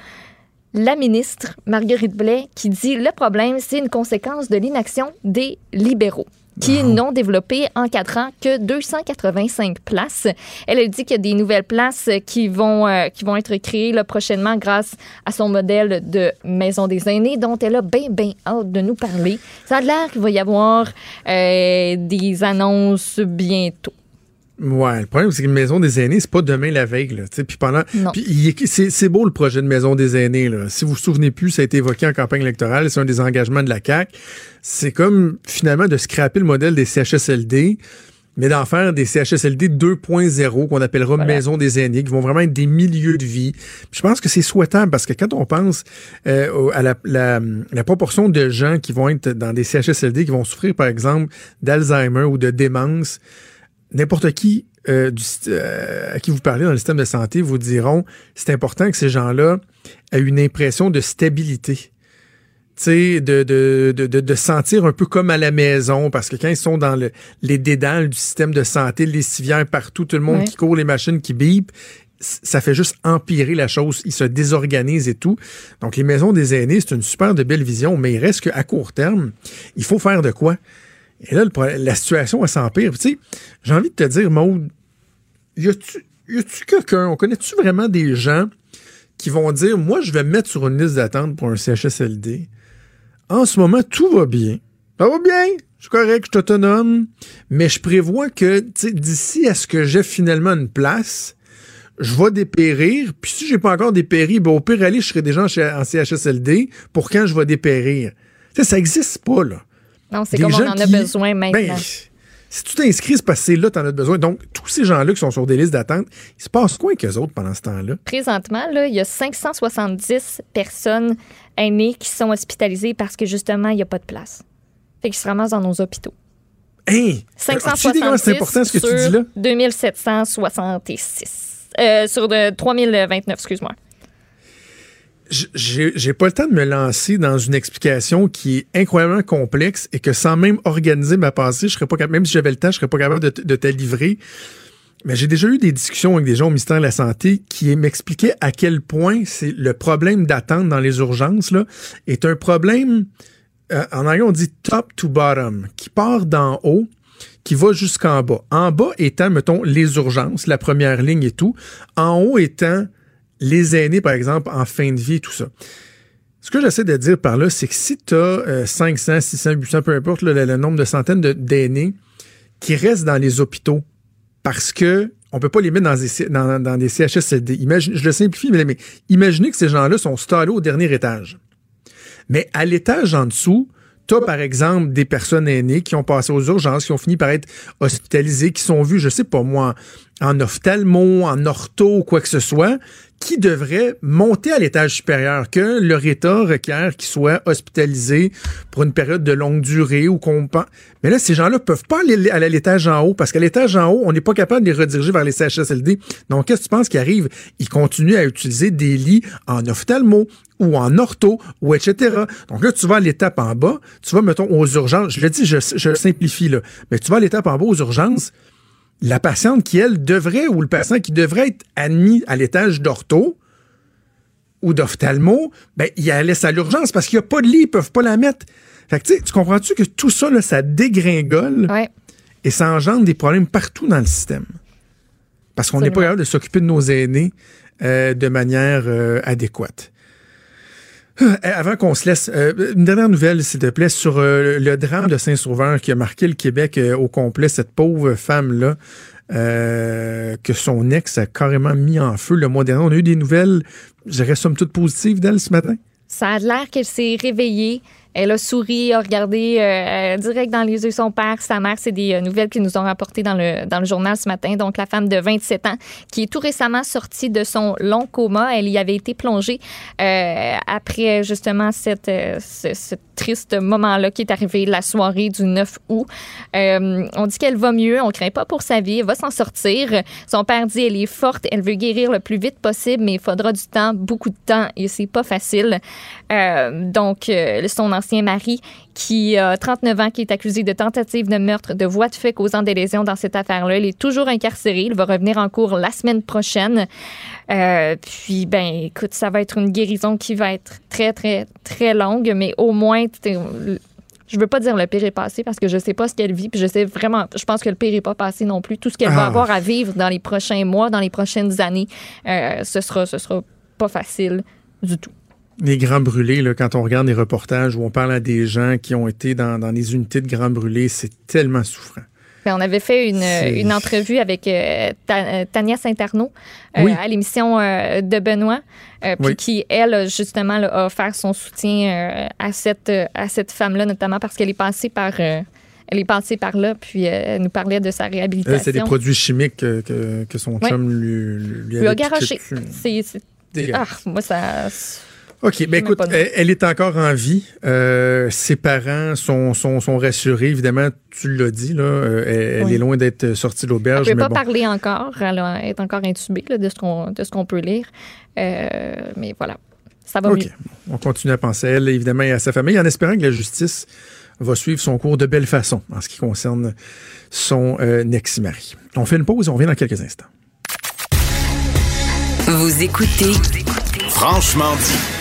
la ministre Marguerite Blais qui dit le problème, c'est une conséquence de l'inaction des libéraux qui n'ont développé en quatre ans que 285 places. Elle a dit qu'il y a des nouvelles places qui vont, euh, qui vont être créées là, prochainement grâce à son modèle de maison des aînés dont elle a bien, bien hâte de nous parler. Ça a l'air qu'il va y avoir euh, des annonces bientôt. Ouais, le problème, c'est que Maison des aînés, c'est pas demain la veille, là. Puis pendant. C'est beau le projet de Maison des aînés, là. Si vous vous souvenez plus, ça a été évoqué en campagne électorale, c'est un des engagements de la CAQ. C'est comme finalement de scraper le modèle des CHSLD, mais d'en faire des CHSLD 2.0 qu'on appellera Voilà. Maison des aînés, qui vont vraiment être des milieux de vie. Puis je pense que c'est souhaitable parce que quand on pense euh, à la, la- la proportion de gens qui vont être dans des CHSLD, qui vont souffrir par exemple d'Alzheimer ou de démence, n'importe qui euh, du, euh, à qui vous parlez dans le système de santé vous diront c'est important que ces gens-là aient une impression de stabilité. Tu sais, de, de, de, sentir un peu comme à la maison, parce que quand ils sont dans le, les dédales du système de santé, les civières partout, tout le monde Ouais. qui court, les machines qui bipent, ça fait juste empirer la chose. Ils se désorganisent et tout. Donc, les maisons des aînés, c'est une super de belle vision, mais il reste qu'à court terme, il faut faire de quoi? Et là, la situation, elle s'empire. Tu sais, j'ai envie de te dire, Maude, y a-tu quelqu'un, on connaît-tu vraiment des gens qui vont dire, moi, je vais me mettre sur une liste d'attente pour un CHSLD? En ce moment, tout va bien. Ça va bien. Je suis correct, je suis autonome. Mais je prévois que, d'ici à ce que j'ai finalement une place, je vais dépérir. Puis si j'ai pas encore dépéri, ben au pire, aller, je serai déjà en ch- en CHSLD pour quand je vais dépérir. Ça existe pas, là. Non, c'est comme on en a qui- besoin maintenant. Ben, si tu t'inscris, c'est parce que c'est là que tu en as besoin. Donc, tous ces gens-là qui sont sur des listes d'attente, il se passe quoi avec eux autres pendant ce temps-là? Présentement, là, il y a 570 personnes aînées qui sont hospitalisées parce que justement, il n'y a pas de place. Fait qu'ils se ramassent dans nos hôpitaux. Hein? Comment 566 c'est important ce que tu dis là? 2766. Euh, sur de 3029, excuse-moi. J'ai pas le temps de me lancer dans une explication qui est incroyablement complexe et que sans même organiser ma pensée, je serais pas capable, même si j'avais le temps, je serais pas capable de, te- de te livrer. Mais j'ai déjà eu des discussions avec des gens au ministère de la Santé qui m'expliquaient à quel point c'est le problème d'attente dans les urgences là, est un problème, euh, en anglais on dit top to bottom, qui part d'en haut, qui va jusqu'en bas. En bas étant, mettons, les urgences, la première ligne et tout. En haut étant les aînés, par exemple, en fin de vie tout ça. Ce que j'essaie de dire par là, c'est que si tu as 500, 600, 800, peu importe le, nombre de centaines d'aînés qui restent dans les hôpitaux parce que on peut pas les mettre dans des, dans, des je le simplifie, mais, imaginez que ces gens-là sont stallés au dernier étage. Mais à l'étage en dessous, T'as, par exemple, des personnes aînées qui ont passé aux urgences, qui ont fini par être hospitalisées, qui sont vues, je sais pas moi, en ophtalmo, en ortho, quoi que ce soit, qui devraient monter à l'étage supérieur, que leur état requiert qu'ils soient hospitalisés pour une période de longue durée ou qu'on... Mais là, ces gens-là peuvent pas aller à l'étage en haut, parce qu'à l'étage en haut, on n'est pas capable de les rediriger vers les CHSLD. Donc, qu'est-ce que tu penses qui arrive? Ils continuent à utiliser des lits en ophtalmo, ou en ortho, ou etc. Donc là, tu vas à l'étape en bas, tu vas, mettons, aux urgences. Je le dis, je, je simplifie, là. Mais tu vas à l'étape en bas aux urgences, la patiente qui, elle, devrait, ou le patient qui devrait être admis à l'étage d'ortho ou d'ophtalmo, ben, il la laisse à l'urgence parce qu'il n'y a pas de lit, ils peuvent pas la mettre. Fait que, tu sais, tu comprends-tu que tout ça, là, ça dégringole Ouais. et ça engendre des problèmes partout dans le système? Parce qu'on n'est pas capable de s'occuper de nos aînés euh, de manière euh, adéquate. Euh, Avant qu'on se laisse, euh, une dernière nouvelle, s'il te plaît, sur euh, le drame de Saint-Sauveur qui a marqué le Québec au complet, cette pauvre femme-là, que son ex a carrément mis en feu le mois dernier. On a eu des nouvelles, je dirais, somme toute positives d'elle ce matin. Ça a l'air qu'elle s'est réveillée. Elle a souri, a regardé euh, direct dans les yeux son père, sa mère. C'est des euh, nouvelles qu'ils nous ont rapportées dans le, dans le journal ce matin. Donc, la femme de 27 ans qui est tout récemment sortie de son long coma. Elle y avait été plongée euh, après justement cette, euh, ce, ce triste moment-là qui est arrivé la soirée du 9 août. Euh, on dit qu'elle va mieux. On craint pas pour sa vie. Elle va s'en sortir. Son père dit elle est forte. Elle veut guérir le plus vite possible, mais il faudra du temps, beaucoup de temps, et c'est pas facile. Euh, donc, euh, son ancien mari, qui a 39 ans, qui est accusé de tentative de meurtre, de voie de fait causant des lésions dans cette affaire-là, il est toujours incarcéré. Il va revenir en cours la semaine prochaine. Euh, puis, ben, écoute, ça va être une guérison qui va être très, très, très longue, mais au moins, je veux pas dire le pire est passé parce que je sais pas ce qu'elle vit, puis je sais vraiment, je pense que le pire est pas passé non plus. Tout ce qu'elle va Ah. avoir à vivre dans les prochains mois, dans les prochaines années, euh, ce sera, ce sera pas facile du tout. Les grands brûlés, là, quand on regarde les reportages où on parle à des gens qui ont été dans, dans les unités de grands brûlés, c'est tellement souffrant. Ben, on avait fait une, une entrevue avec euh, euh, Tania Saint-Arnaud euh, Oui. à l'émission euh, de Benoît, puis Oui. qui, elle, justement, là, a offert son soutien à cette, à cette femme-là, notamment parce qu'elle est passée par. elle est passée par là, puis elle nous parlait de sa réhabilitation. C'est des produits chimiques que, que, que son chum lui, lui, lui a avait piqué garoché. C'est. Ah, moi, ça. OK, ben même écoute, elle, elle est encore en vie. Euh, ses parents sont, sont, sont rassurés. Évidemment, tu l'as dit, là, euh, elle, elle est loin d'être sortie de Elle l'auberge. ne peut mais pas bon. parler encore. Elle a- est encore intubée là, de ce qu'on de ce qu'on peut lire. Euh, mais voilà, ça va OK. mieux. On continue à penser à elle, évidemment, et à sa famille, en espérant que la justice va suivre son cours de belle façon en ce qui concerne son euh, ex-mari. On fait une pause et on revient dans quelques instants. Vous écoutez Franchement dit.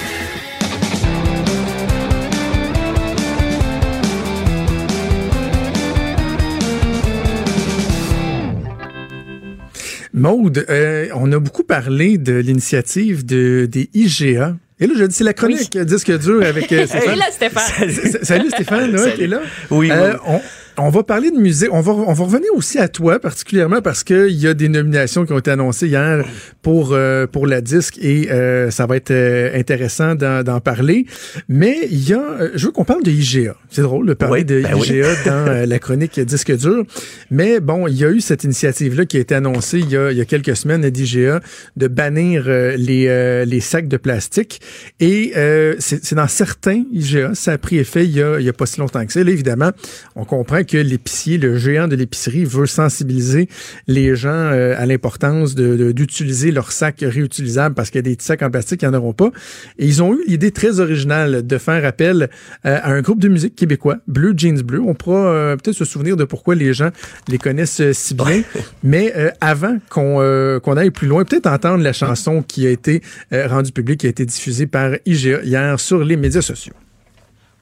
Maude, euh, on a beaucoup parlé de l'initiative de, des IGA. Et là, je dis, c'est la chronique disque dur avec euh, Stéphane. Et là, Stéphane. Salut Stéphane, là, Salut. t'es là? Oui, Euh, oui. on, on va parler de musique. On va, on va revenir aussi à toi, particulièrement parce qu'il y a des nominations qui ont été annoncées hier pour, euh, pour la disque et euh, ça va être euh, intéressant d'en parler. Mais il y a, euh, je veux qu'on parle de IGA. C'est drôle de parler Oui, de ben oui. IGA dans euh, la chronique disque dur. Mais bon, il y a eu cette initiative-là qui a été annoncée il y a, il y a quelques semaines à d'IGA de bannir euh, les, euh, les sacs de plastique. Et euh, c'est c'est dans certains IGA, ça a pris effet il y a, il y a pas si longtemps que ça. Là, évidemment, on comprend que l'épicier, le géant de l'épicerie, veut sensibiliser les gens euh, à l'importance de- de- d'utiliser leurs sacs réutilisables parce qu'il y a des petits sacs en plastique qui n'en auront pas. Et ils ont eu l'idée très originale de faire appel euh, à un groupe de musique québécois, Bleu Jeans Bleu. On pourra euh, peut-être se souvenir de pourquoi les gens les connaissent si bien. Mais avant qu'on qu'on aille plus loin, peut-être entendre la chanson qui a été rendue publique, qui a été diffusée par IGA hier sur les médias sociaux.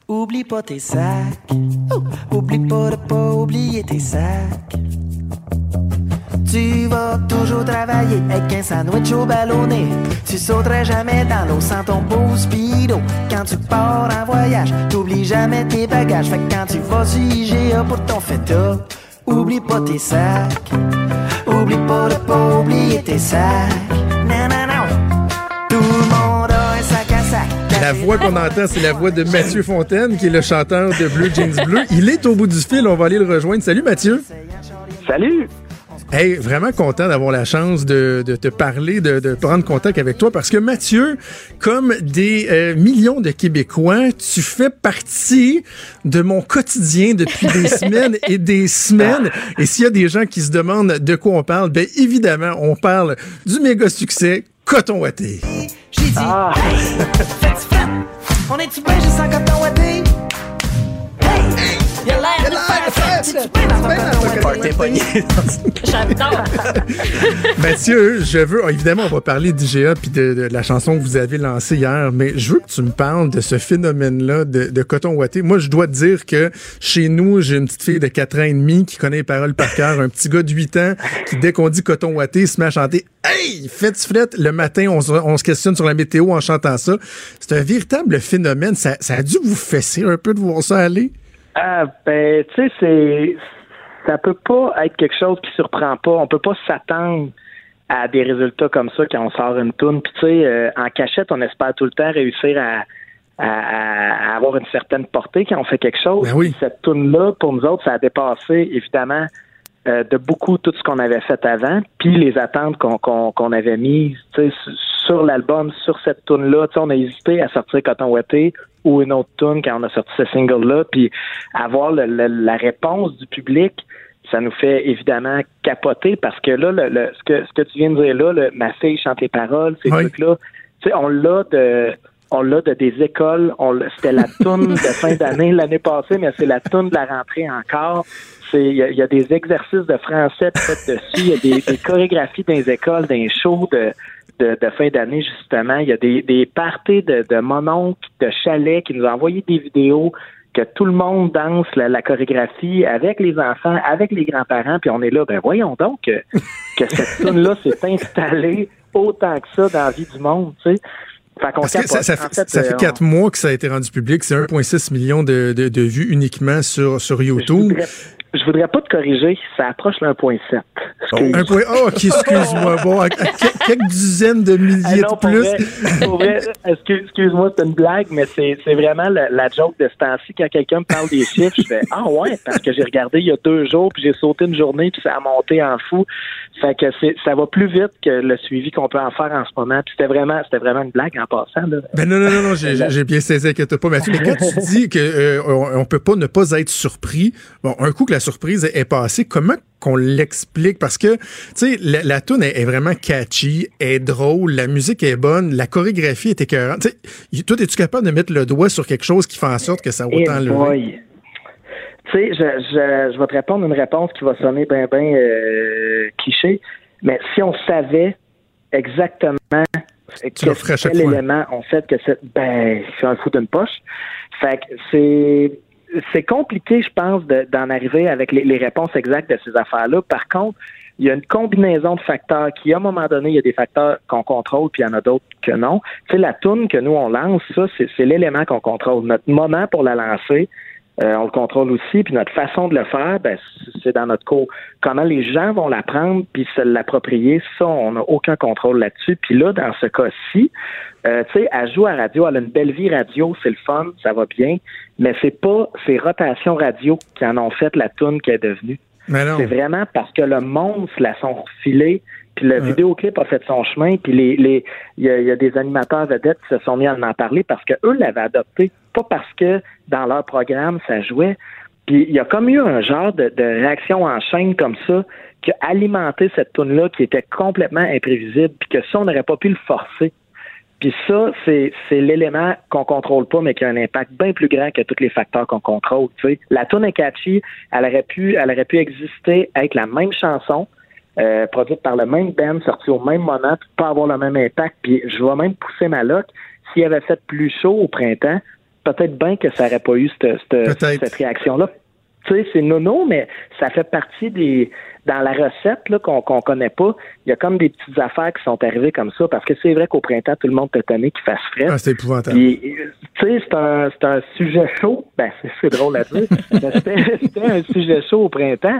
Oublie pas tes sacs. Oh, Oublie pas de pas oublier tes sacs. Tu vas toujours travailler avec un sandwich au ballonné. Tu sauterais jamais dans l'eau sans ton beau speedo. Quand tu pars en voyage, t'oublies jamais tes bagages. Fait que quand tu vas sur IGA pour ton feta, oublie pas tes sacs. Oublie pas de pas oublier tes sacs. La voix qu'on entend, c'est la voix de Mathieu Fontaine, qui est le chanteur de Bleu Jeans Bleu. Il est au bout du fil, on va aller le rejoindre. Salut Mathieu. Salut. Hey, vraiment content d'avoir la chance de, de te parler, de, de, prendre contact avec toi parce que Mathieu, comme des euh, millions de Québécois, tu fais partie de mon quotidien depuis des semaines et des semaines. Et s'il y a des gens qui se demandent de quoi on parle, ben évidemment, on parle du méga succès Coton Watté. J'ai dit, Ah. hey, faites fête, on est-tu bien juste en coton watté? Hey, y'a l'air J'adore. Mathieu, je veux, oh, évidemment, on va parler d'IGA puis de, de la chanson que vous avez lancée hier, mais je veux que tu me parles de ce phénomène-là de, de coton ouaté. Moi, je dois te dire que chez nous, j'ai une petite fille de 4 ans et demi qui connaît les paroles par cœur, un petit gars de 8 ans qui, dès qu'on dit coton ouaté, se met à chanter Hey, faites flette le matin, on se, on se questionne sur la météo en chantant ça. C'est un véritable phénomène. Ça, ça a dû vous fesser un peu de voir ça aller? Ah, ben, tu sais, c'est. Ça peut pas être quelque chose qui surprend pas. On peut pas s'attendre à des résultats comme ça quand on sort une toune. Puis, tu sais, euh, en cachette, on espère tout le temps réussir à, à, à avoir une certaine portée quand on fait quelque chose. Ben oui. Cette toune-là, pour nous autres, ça a dépassé, évidemment, euh, de beaucoup tout ce qu'on avait fait avant, puis les attentes qu'on qu'on qu'on avait mises tu sais, sur l'album, sur cette tune-là. Tu sais, On a hésité à sortir Coton Watté ou une autre tune quand on a sorti ce single-là, puis avoir le- le- la réponse du public, ça nous fait évidemment capoter parce que là, le, le- ce, que, ce que tu viens de dire là, le, ma fille chante les paroles, ces Oui. trucs-là, tu sais, on l'a de on l'a de des écoles. On C'était la toune de fin d'année l'année passée, mais c'est la toune de la rentrée encore. C'est Il y, a- il y a des exercices de français de fait dessus. Il y a des, des chorégraphies dans les écoles, dans les shows de, de, de fin d'année, justement. Il y a des, des parties de, de mononcles, de chalets qui nous ont envoyé des vidéos que tout le monde danse la, la chorégraphie avec les enfants, avec les grands-parents, puis on est là, ben voyons donc que, que cette tune-là s'est installée autant que ça dans la vie du monde, tu sais. Fait qu'on Parce que ça, ça, fait, fait, ça euh, on- quatre mois que ça a été rendu public. C'est 1,6 million de, de, de vues uniquement sur, sur Je YouTube. voudrais, je voudrais pas te corriger, ça approche le 1.7. Excuse. Un point. Oh, ok, excuse-moi. Bon, quelques dizaines de Ah milliers non, de plus. excuse-moi, c'est une blague, mais c'est vraiment la, la joke de ce temps-ci. Quand quelqu'un me parle des chiffres, je fais Ah ouais, parce que j'ai regardé il y a deux jours, puis j'ai sauté une journée, puis ça a monté en fou. Fait que ça va plus vite que le suivi qu'on peut en faire en ce moment. Puis c'était vraiment, c'était vraiment une blague en passant. Là. Ben non, non, non, non, j'ai- bien saisi, inquiète pas, Mathieu. Mais quand tu dis que euh, on peut pas ne pas être surpris, bon, un coup que la surprise est passée, comment qu'on l'explique? Parce que, tu sais, la, la tune est, est vraiment catchy, est drôle, la musique est bonne, la chorégraphie est écœurante. Tu sais, y- toi, es-tu capable de mettre le doigt sur quelque chose qui fait en sorte que ça a Eh autant levé? boy. Tu sais, je, je, je vais te répondre une réponse qui va sonner bien, bien euh, cliché, mais si on savait exactement le quel fois. élément on fait que c'est, ben, c'est un fou d'une poche. Fait que c'est, c'est compliqué, je pense, de- d'en arriver avec les, réponses exactes de ces affaires-là. Par contre, il y a une combinaison de facteurs qui, à un moment donné, il y a des facteurs qu'on contrôle, puis il y en a d'autres que non. Tu sais, la toune que nous, on lance, ça, c'est l'élément qu'on contrôle. Notre moment pour la lancer, euh, on le contrôle aussi, puis notre façon de le faire, ben, c'est dans notre cours. Comment les gens vont l'apprendre puis se l'approprier, ça, on n'a aucun contrôle là-dessus. Puis là, dans ce cas-ci, euh, tu sais, elle joue à radio, elle a une belle vie radio, c'est le fun, ça va bien, mais c'est pas ces rotations radio qui en ont fait la toune qu'elle est devenue. C'est vraiment parce que le monde se la sont refilés, puis le Ouais. vidéoclip a fait son chemin, puis les les il y, a- il y a des animateurs vedettes qui se sont mis à en parler parce que eux l'avaient adopté, pas parce que dans leur programme ça jouait. Puis il y a comme eu un genre de, réaction en chaîne comme ça qui a alimenté cette tune là qui était complètement imprévisible, puis que ça on n'aurait pas pu le forcer. Puis ça, c'est, l'élément qu'on contrôle pas, mais qui a un impact bien plus grand que tous les facteurs qu'on contrôle. Tu sais. La est catchy, elle aurait pu, elle aurait pu exister avec la même chanson, euh, produite par le même band, sortie au même moment, puis pas avoir le même impact. Puis je vais même pousser ma loc. S'il avait fait plus chaud au printemps, peut-être bien que ça aurait pas eu cette, cette, Peut-être. cette réaction-là. Tu sais, c'est nono, mais ça fait partie des dans la recette là, qu'on qu'on connaît pas. Il y a comme des petites affaires qui sont arrivées comme ça, parce que c'est vrai qu'au printemps, tout le monde peut étonner qu'il fasse frais. Ah, c'est épouvantable. Euh, tu sais, c'est un, c'est un sujet chaud. Ben, c'est, c'est drôle à dire. c'était, c'était un sujet chaud au printemps.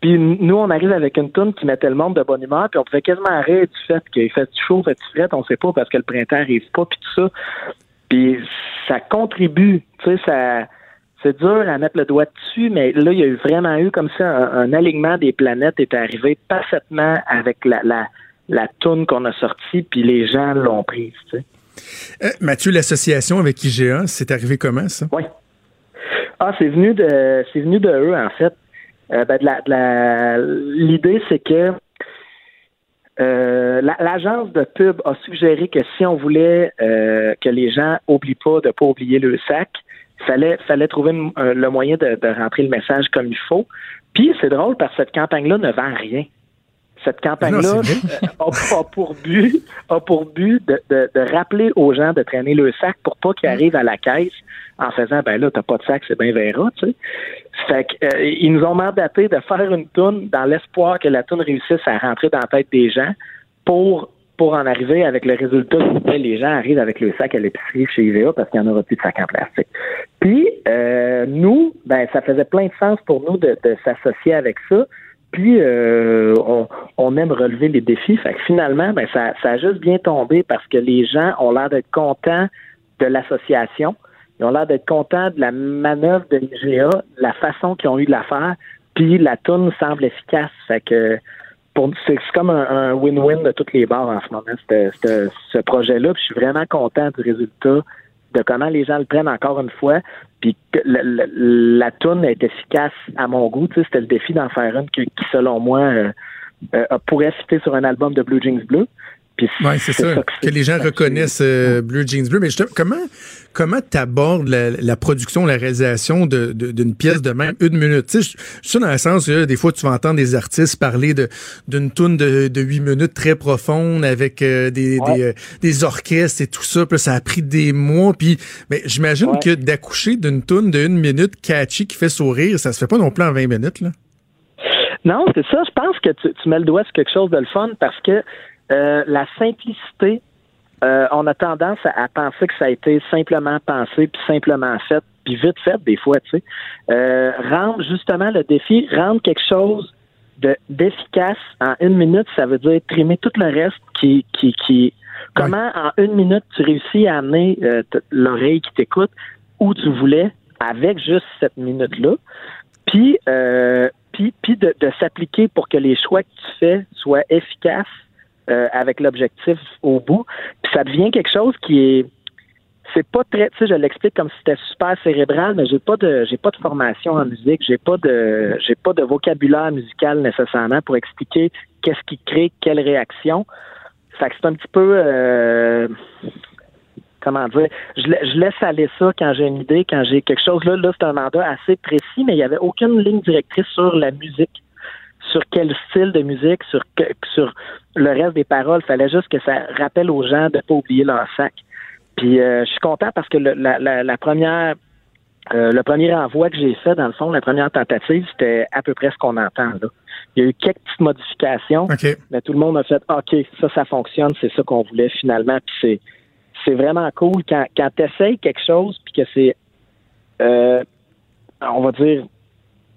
Puis nous, on arrive avec une toune qui mettait le monde de bonne humeur, puis on pouvait quasiment rire du fait qu'il fait chaud, fait fret, on sait pas parce que le printemps arrive pas, puis tout ça. Puis ça contribue, tu sais, ça c'est dur à mettre le doigt dessus, mais là, il y a eu vraiment eu comme ça un, un alignement des planètes est arrivé parfaitement avec la, la, la toune qu'on a sortie, puis les gens l'ont prise, tu sais. Euh, Mathieu, l'association avec IGA, c'est arrivé comment, ça? Oui. Ah, c'est venu de c'est venu de eux, en fait. Euh, ben, de la- de la- L'idée, c'est que euh, la- l'agence de pub a suggéré que si on voulait euh, que les gens oublient pas de pas oublier le sac, fallait fallait trouver un- le moyen de, de rentrer le message comme il faut. Puis c'est drôle parce que cette campagne-là ne vend rien. Cette campagne-là euh, a, a pour but, a pour but de, de- de rappeler aux gens de traîner le sac pour pas qu'ils arrivent à la caisse en faisant ben là, t'as pas de sac, c'est bien verra, tu sais. Fait que, euh, ils nous ont mandaté de faire une toune dans l'espoir que la toune réussisse à rentrer dans la tête des gens pour pour en arriver avec le résultat que ben, les gens arrivent avec le sac à l'épicerie chez IVA parce qu'il n'y en aura plus de sac en plastique. Puis euh, nous, ben ça faisait plein de sens pour nous de, de s'associer avec ça. Puis euh, on, on aime relever les défis. Fait que finalement, ben ça, ça a juste bien tombé parce que les gens ont l'air d'être contents de l'association. Ils ont l'air d'être contents de la manœuvre de l'IGA, la façon qu'ils ont eu de la faire. Puis la toune semble efficace. Fait que c'est comme un win-win de toutes les barres en ce moment, ce- projet-là. Je suis vraiment content du résultat, de comment les gens le prennent encore une fois. Puis le- le- la toune est efficace à mon goût. C'était le défi d'en faire une qui, selon moi, euh, euh, pourrait citer sur un album de Blue Jeans Bleu. Oui, c'est ça. Que les gens reconnaissent euh, Blue Jeans Bleu. Mais justement, comment comment t'abordes la, la production, la réalisation de- de- d'une pièce de même une minute? Tu sais, je- je suis dans le sens des fois, tu vas entendre des artistes parler de d'une toune de, de 8 minutes très profonde avec euh, des, Ouais. des, euh, des orchestres et tout ça. Puis là, ça a pris des mois. Puis mais j'imagine Ouais. que d'accoucher d'une toune de une minute catchy qui fait sourire, ça se fait pas non plus en 20 minutes. Là. Non, c'est ça. Je pense que tu, tu mets le doigt sur quelque chose de le fun parce que euh, la simplicité, euh, on a tendance à, penser que ça a été simplement pensé puis simplement fait puis vite fait des fois, tu sais. Euh, rendre justement le défi, rendre quelque chose de d'efficace en une minute, ça veut dire trimer tout le reste qui qui qui comment en une minute tu réussis à amener euh, l'oreille qui t'écoute où tu voulais avec juste cette minute là. Puis, euh, puis, puis de s'appliquer pour que les choix que tu fais soient efficaces euh, avec l'objectif au bout. Puis ça devient quelque chose qui est c'est pas très, tu sais, je l'explique comme si c'était super cérébral, mais j'ai pas de, j'ai pas de formation en musique, j'ai pas de, j'ai pas de vocabulaire musical nécessairement pour expliquer qu'est-ce qui crée quelle réaction. Fait que c'est un petit peu, euh, comment dire, je, je laisse aller ça quand j'ai une idée, quand j'ai quelque chose là, là c'est un mandat assez précis, mais il y avait aucune ligne directrice sur la musique, sur quel style de musique, sur que- sur le reste des paroles. Fallait juste que ça rappelle aux gens de pas oublier leur sac. Puis euh, je suis content parce que le- la, la, la première euh, le premier envoi que j'ai fait, dans le fond, la première tentative, c'était à peu près ce qu'on entend là. Il y a eu quelques petites modifications, mais tout le monde a fait OK, ça, ça fonctionne, c'est ça qu'on voulait finalement. Puis c'est c'est vraiment cool quand, quand tu essayes quelque chose puis que c'est euh, on va dire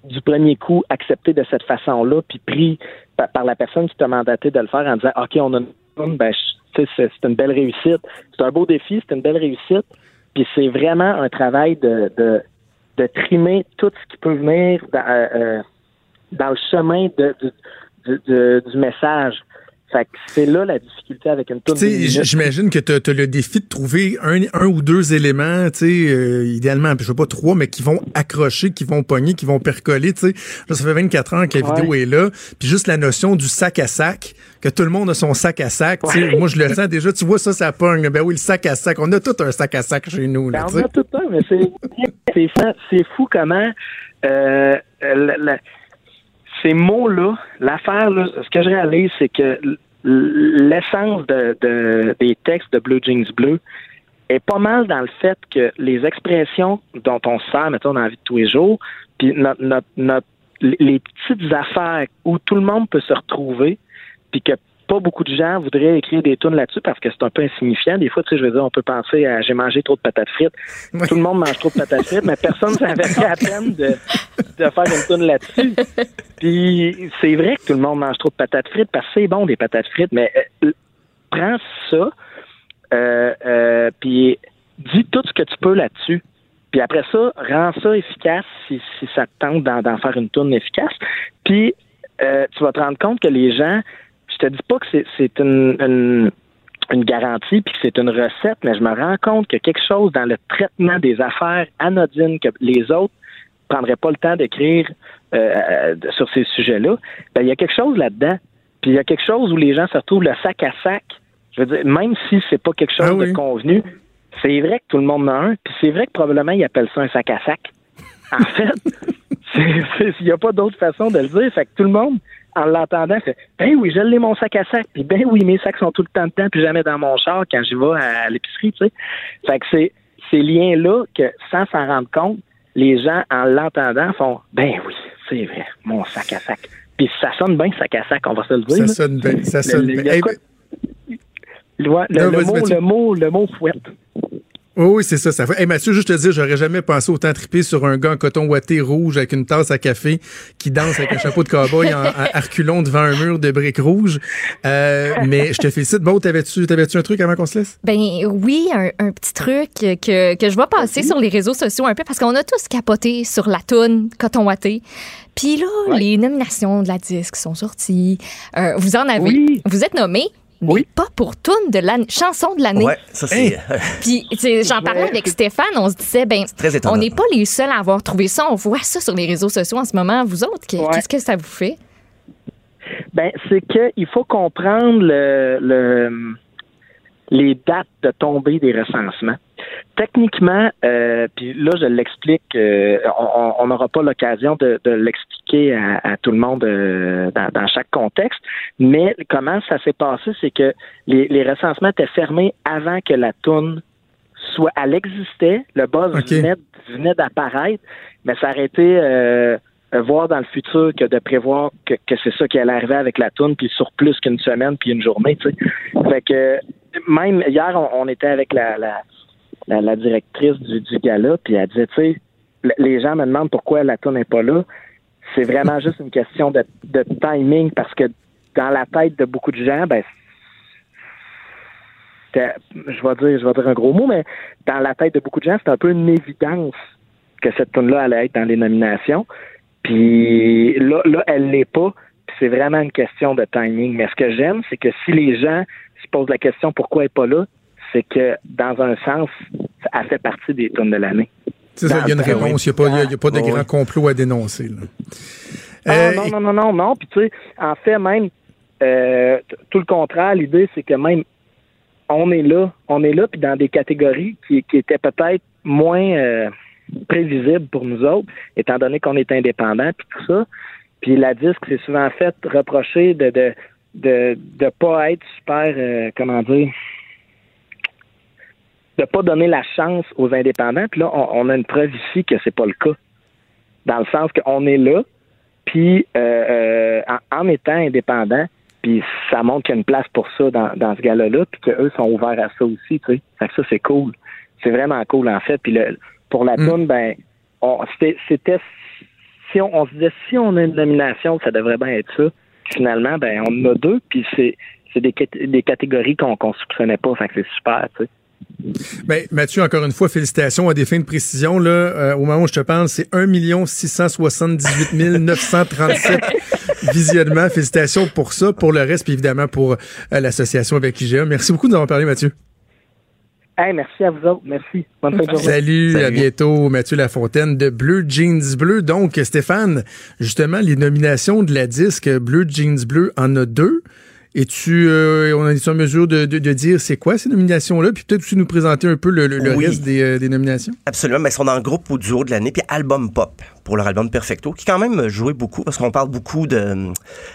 du premier coup accepté de cette façon-là, puis pris par, la personne qui t'a mandaté de le faire en disant OK, on a une ben, c'est une belle réussite. C'est un beau défi, c'est une belle réussite. Puis c'est vraiment un travail de, de, de trimer tout ce qui peut venir dans, euh, euh, le chemin de- du message. Fait que c'est là la difficulté avec une minute. j'imagine que tu as, le défi de trouver un, un ou deux éléments, tu sais, euh, idéalement, je veux pas trois, mais qui vont accrocher, qui vont pogner, qui vont percoler, tu sais. Là, ça fait 24 ans que la Ouais. vidéo est là. Puis juste la notion du sac à sac, que tout le monde a son sac à sac, tu sais. Ouais. Moi, je le sens déjà, tu vois ça, ça pogne. Ben oui, le sac à sac. On a tout un sac à sac chez nous, là, Ben, on a tout un, mais c'est c'est fou comment euh, la- la- ces mots-là, l'affaire, ce que je réalise, c'est que l'essence de, de- des textes de Blue Jeans Bleu est pas mal dans le fait que les expressions dont on se sert, mettons, dans la vie de tous les jours, puis notre, notre- notre- les petites affaires où tout le monde peut se retrouver, puis que pas beaucoup de gens voudraient écrire des tunes là-dessus parce que c'est un peu insignifiant. Des fois, tu sais, je veux dire, on peut penser à j'ai mangé trop de patates frites. Tout le monde mange trop de patates frites, mais personne s'investit à peine de, de faire une tune là-dessus. Puis c'est vrai que tout le monde mange trop de patates frites parce que c'est bon des patates frites, mais euh, prends ça, euh, euh, puis dis tout ce que tu peux là-dessus. Puis après ça, rends ça efficace si, si ça te tente d'en, faire une tourne efficace. Puis euh, tu vas te rendre compte que les gens, te dis pas que c'est, une, une, une garantie puis que c'est une recette, mais je me rends compte que quelque chose dans le traitement des affaires anodines que les autres prendraient pas le temps d'écrire euh, euh, sur ces sujets-là, ben il y a quelque chose là-dedans. Puis il y a quelque chose où les gens se retrouvent le sac à sac. Je veux dire, même si c'est pas quelque chose Ah oui. de convenu, c'est vrai que tout le monde en a un, puis c'est vrai que probablement ils appellent ça un sac à sac. En fait, il n'y a pas d'autre façon de le dire. Fait que tout le monde, en l'entendant, fait Ben oui, je l'ai mon sac à sac. Puis ben oui, mes sacs sont tout le temps dedans, puis jamais dans mon char quand j'y vais à, l'épicerie, tu sais. Fait que c'est ces liens-là que, sans s'en rendre compte, les gens, en l'entendant, font Ben oui, c'est vrai, mon sac à sac. Puis ça sonne bien, sac à sac, on va se le dire. Ça sonne bien. Ça sonne bien. quoi- ben- Le, le- mot, le mot, le mot fouette. Oui, oui, c'est ça. ça fait... Hey, Mathieu, juste te dire, j'aurais jamais pensé autant triper sur un gars en coton ouaté rouge avec une tasse à café qui danse avec un chapeau de cowboy en, en arculon devant un mur de briques rouges. Euh, mais je te félicite. Bon, t'avais-tu, t'avais-tu un truc avant qu'on se laisse? Ben oui, un, un petit truc que, que je vais passer sur les réseaux sociaux un peu parce qu'on a tous capoté sur la toune Coton Watté. Puis là, les nominations de la disque sont sorties. Euh, vous en avez. Oui. Vous êtes nommé. Mais pas pour toune de l'année, chanson de l'année. Ouais, ça c'est. Puis, tu sais, j'en parlais avec Stéphane, on se disait, ben, on n'est pas les seuls à avoir trouvé ça. On voit ça sur les réseaux sociaux en ce moment. Vous autres, Ouais. qu'est-ce que ça vous fait? Ben, c'est qu'il faut comprendre le, le- les dates de tombée des recensements. Techniquement, euh, puis là, je l'explique, euh, on- n'aura pas l'occasion de, de l'expliquer à, à tout le monde euh, dans, dans chaque contexte, mais comment ça s'est passé, c'est que les, les recensements étaient fermés avant que la toune soit, elle existait, le buzz Ok. venait, venait d'apparaître, mais ça aurait été voir dans le futur que de prévoir que, que c'est ça qui allait arriver avec la toune, puis sur plus qu'une semaine, puis une journée, tu sais. Fait que même hier, on, on était avec la, la, la, directrice du, gala, puis elle disait, tu sais, les gens me demandent pourquoi la toune n'est pas là. C'est vraiment juste une question de, timing, parce que dans la tête de beaucoup de gens, ben je vais dire, je vais dire un gros mot, mais dans la tête de beaucoup de gens, c'est un peu une évidence que cette tune-là allait être dans les nominations. Puis là, là, elle l'est pas. C'est vraiment une question de timing. Mais ce que j'aime, c'est que si les gens se posent la question pourquoi elle n'est pas là, c'est que dans un sens, elle fait partie des tunes de l'année. C'est ça, il y a une réponse. Il n'y a, pas- il y a- pas de grand complot à dénoncer. là. Ah, Euh, non, non, non, non, non. Puis tu sais, en fait, même euh, tout le contraire, l'idée, c'est que même on est là, on est là, puis dans des catégories qui, qui étaient peut-être moins euh, prévisibles pour nous autres, étant donné qu'on est indépendant, puis tout ça. Puis la disque, c'est souvent fait reprocher de de de, de pas être super, euh, comment dire, de pas donner la chance aux indépendants. Puis là, on, on a une preuve ici que c'est pas le cas. Dans le sens qu'on est là, puis euh, euh, en, en étant indépendant, puis ça montre qu'il y a une place pour ça dans, dans ce gala-là, puis qu'eux sont ouverts à ça aussi, tu sais. Fait que ça, c'est cool. C'est vraiment cool, en fait. Puis le, pour la Mm. toune, ben, on, c'était, c'était si on, on se disait si on a une nomination, ça devrait bien être ça. Puis finalement, ben, on en a deux, puis c'est, c'est des, des catégories qu'on qu'on soupçonnait pas. Fait que c'est super, tu sais. Ben, Mathieu, encore une fois, félicitations à des fins de précision. Là, euh, au moment où je te parle, c'est 1 678 937 visionnements. Félicitations pour ça, pour le reste, puis évidemment pour euh, l'association avec IGA. Merci beaucoup de nous avoir parlé, Mathieu. Hey, merci à vous autres. Merci. Bonne fin de journée. Salut, à Salut. bientôt, Mathieu Lafontaine de Bleu Jeans Bleu. Donc, Stéphane, justement, les nominations de la disque Bleu Jeans Bleu en a deux. Et tu, euh, on est en mesure de, de- de dire c'est quoi ces nominations-là, puis peut-être aussi nous présenter un peu le, le- le Oui. reste des, euh, des nominations. Absolument, mais ils sont dans le groupe ou duo de l'année, puis album pop pour leur album Perfecto, qui quand même joué beaucoup, parce qu'on parle beaucoup de hum,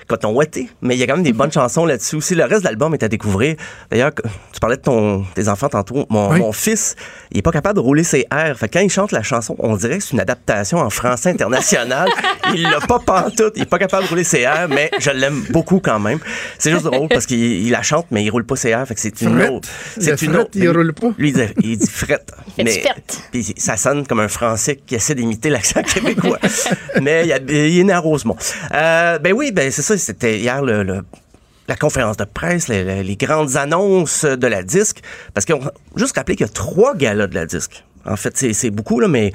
coton ouaté, mais il y a quand même des bonnes chansons là-dessus aussi. Le reste de l'album est à découvrir. D'ailleurs, tu parlais de ton, tes enfants tantôt. Mon, Oui. mon fils, il est pas capable de rouler ses airs. Fait que quand il chante la chanson, on dirait que c'est une adaptation en français international. il l'a pas pantoute. Il est pas capable de rouler ses airs, mais je l'aime beaucoup quand même. C'est juste drôle parce qu'il il la chante, mais il roule pas ses airs. Fait que c'est une autre. C'est une autre. il roule pas? Lui, il dit, il dit frette. mais, puis ça sonne comme un Français qui essaie d'imiter l'accent québécois. Mais il, y a- il est né à Rosemont. Euh, ben oui, ben c'est ça. C'était hier le, le la conférence de presse, les, grandes annonces de la disque. Parce qu'on juste rappeler qu'il y a trois galas de la disque. En fait, c'est c'est beaucoup, là, mais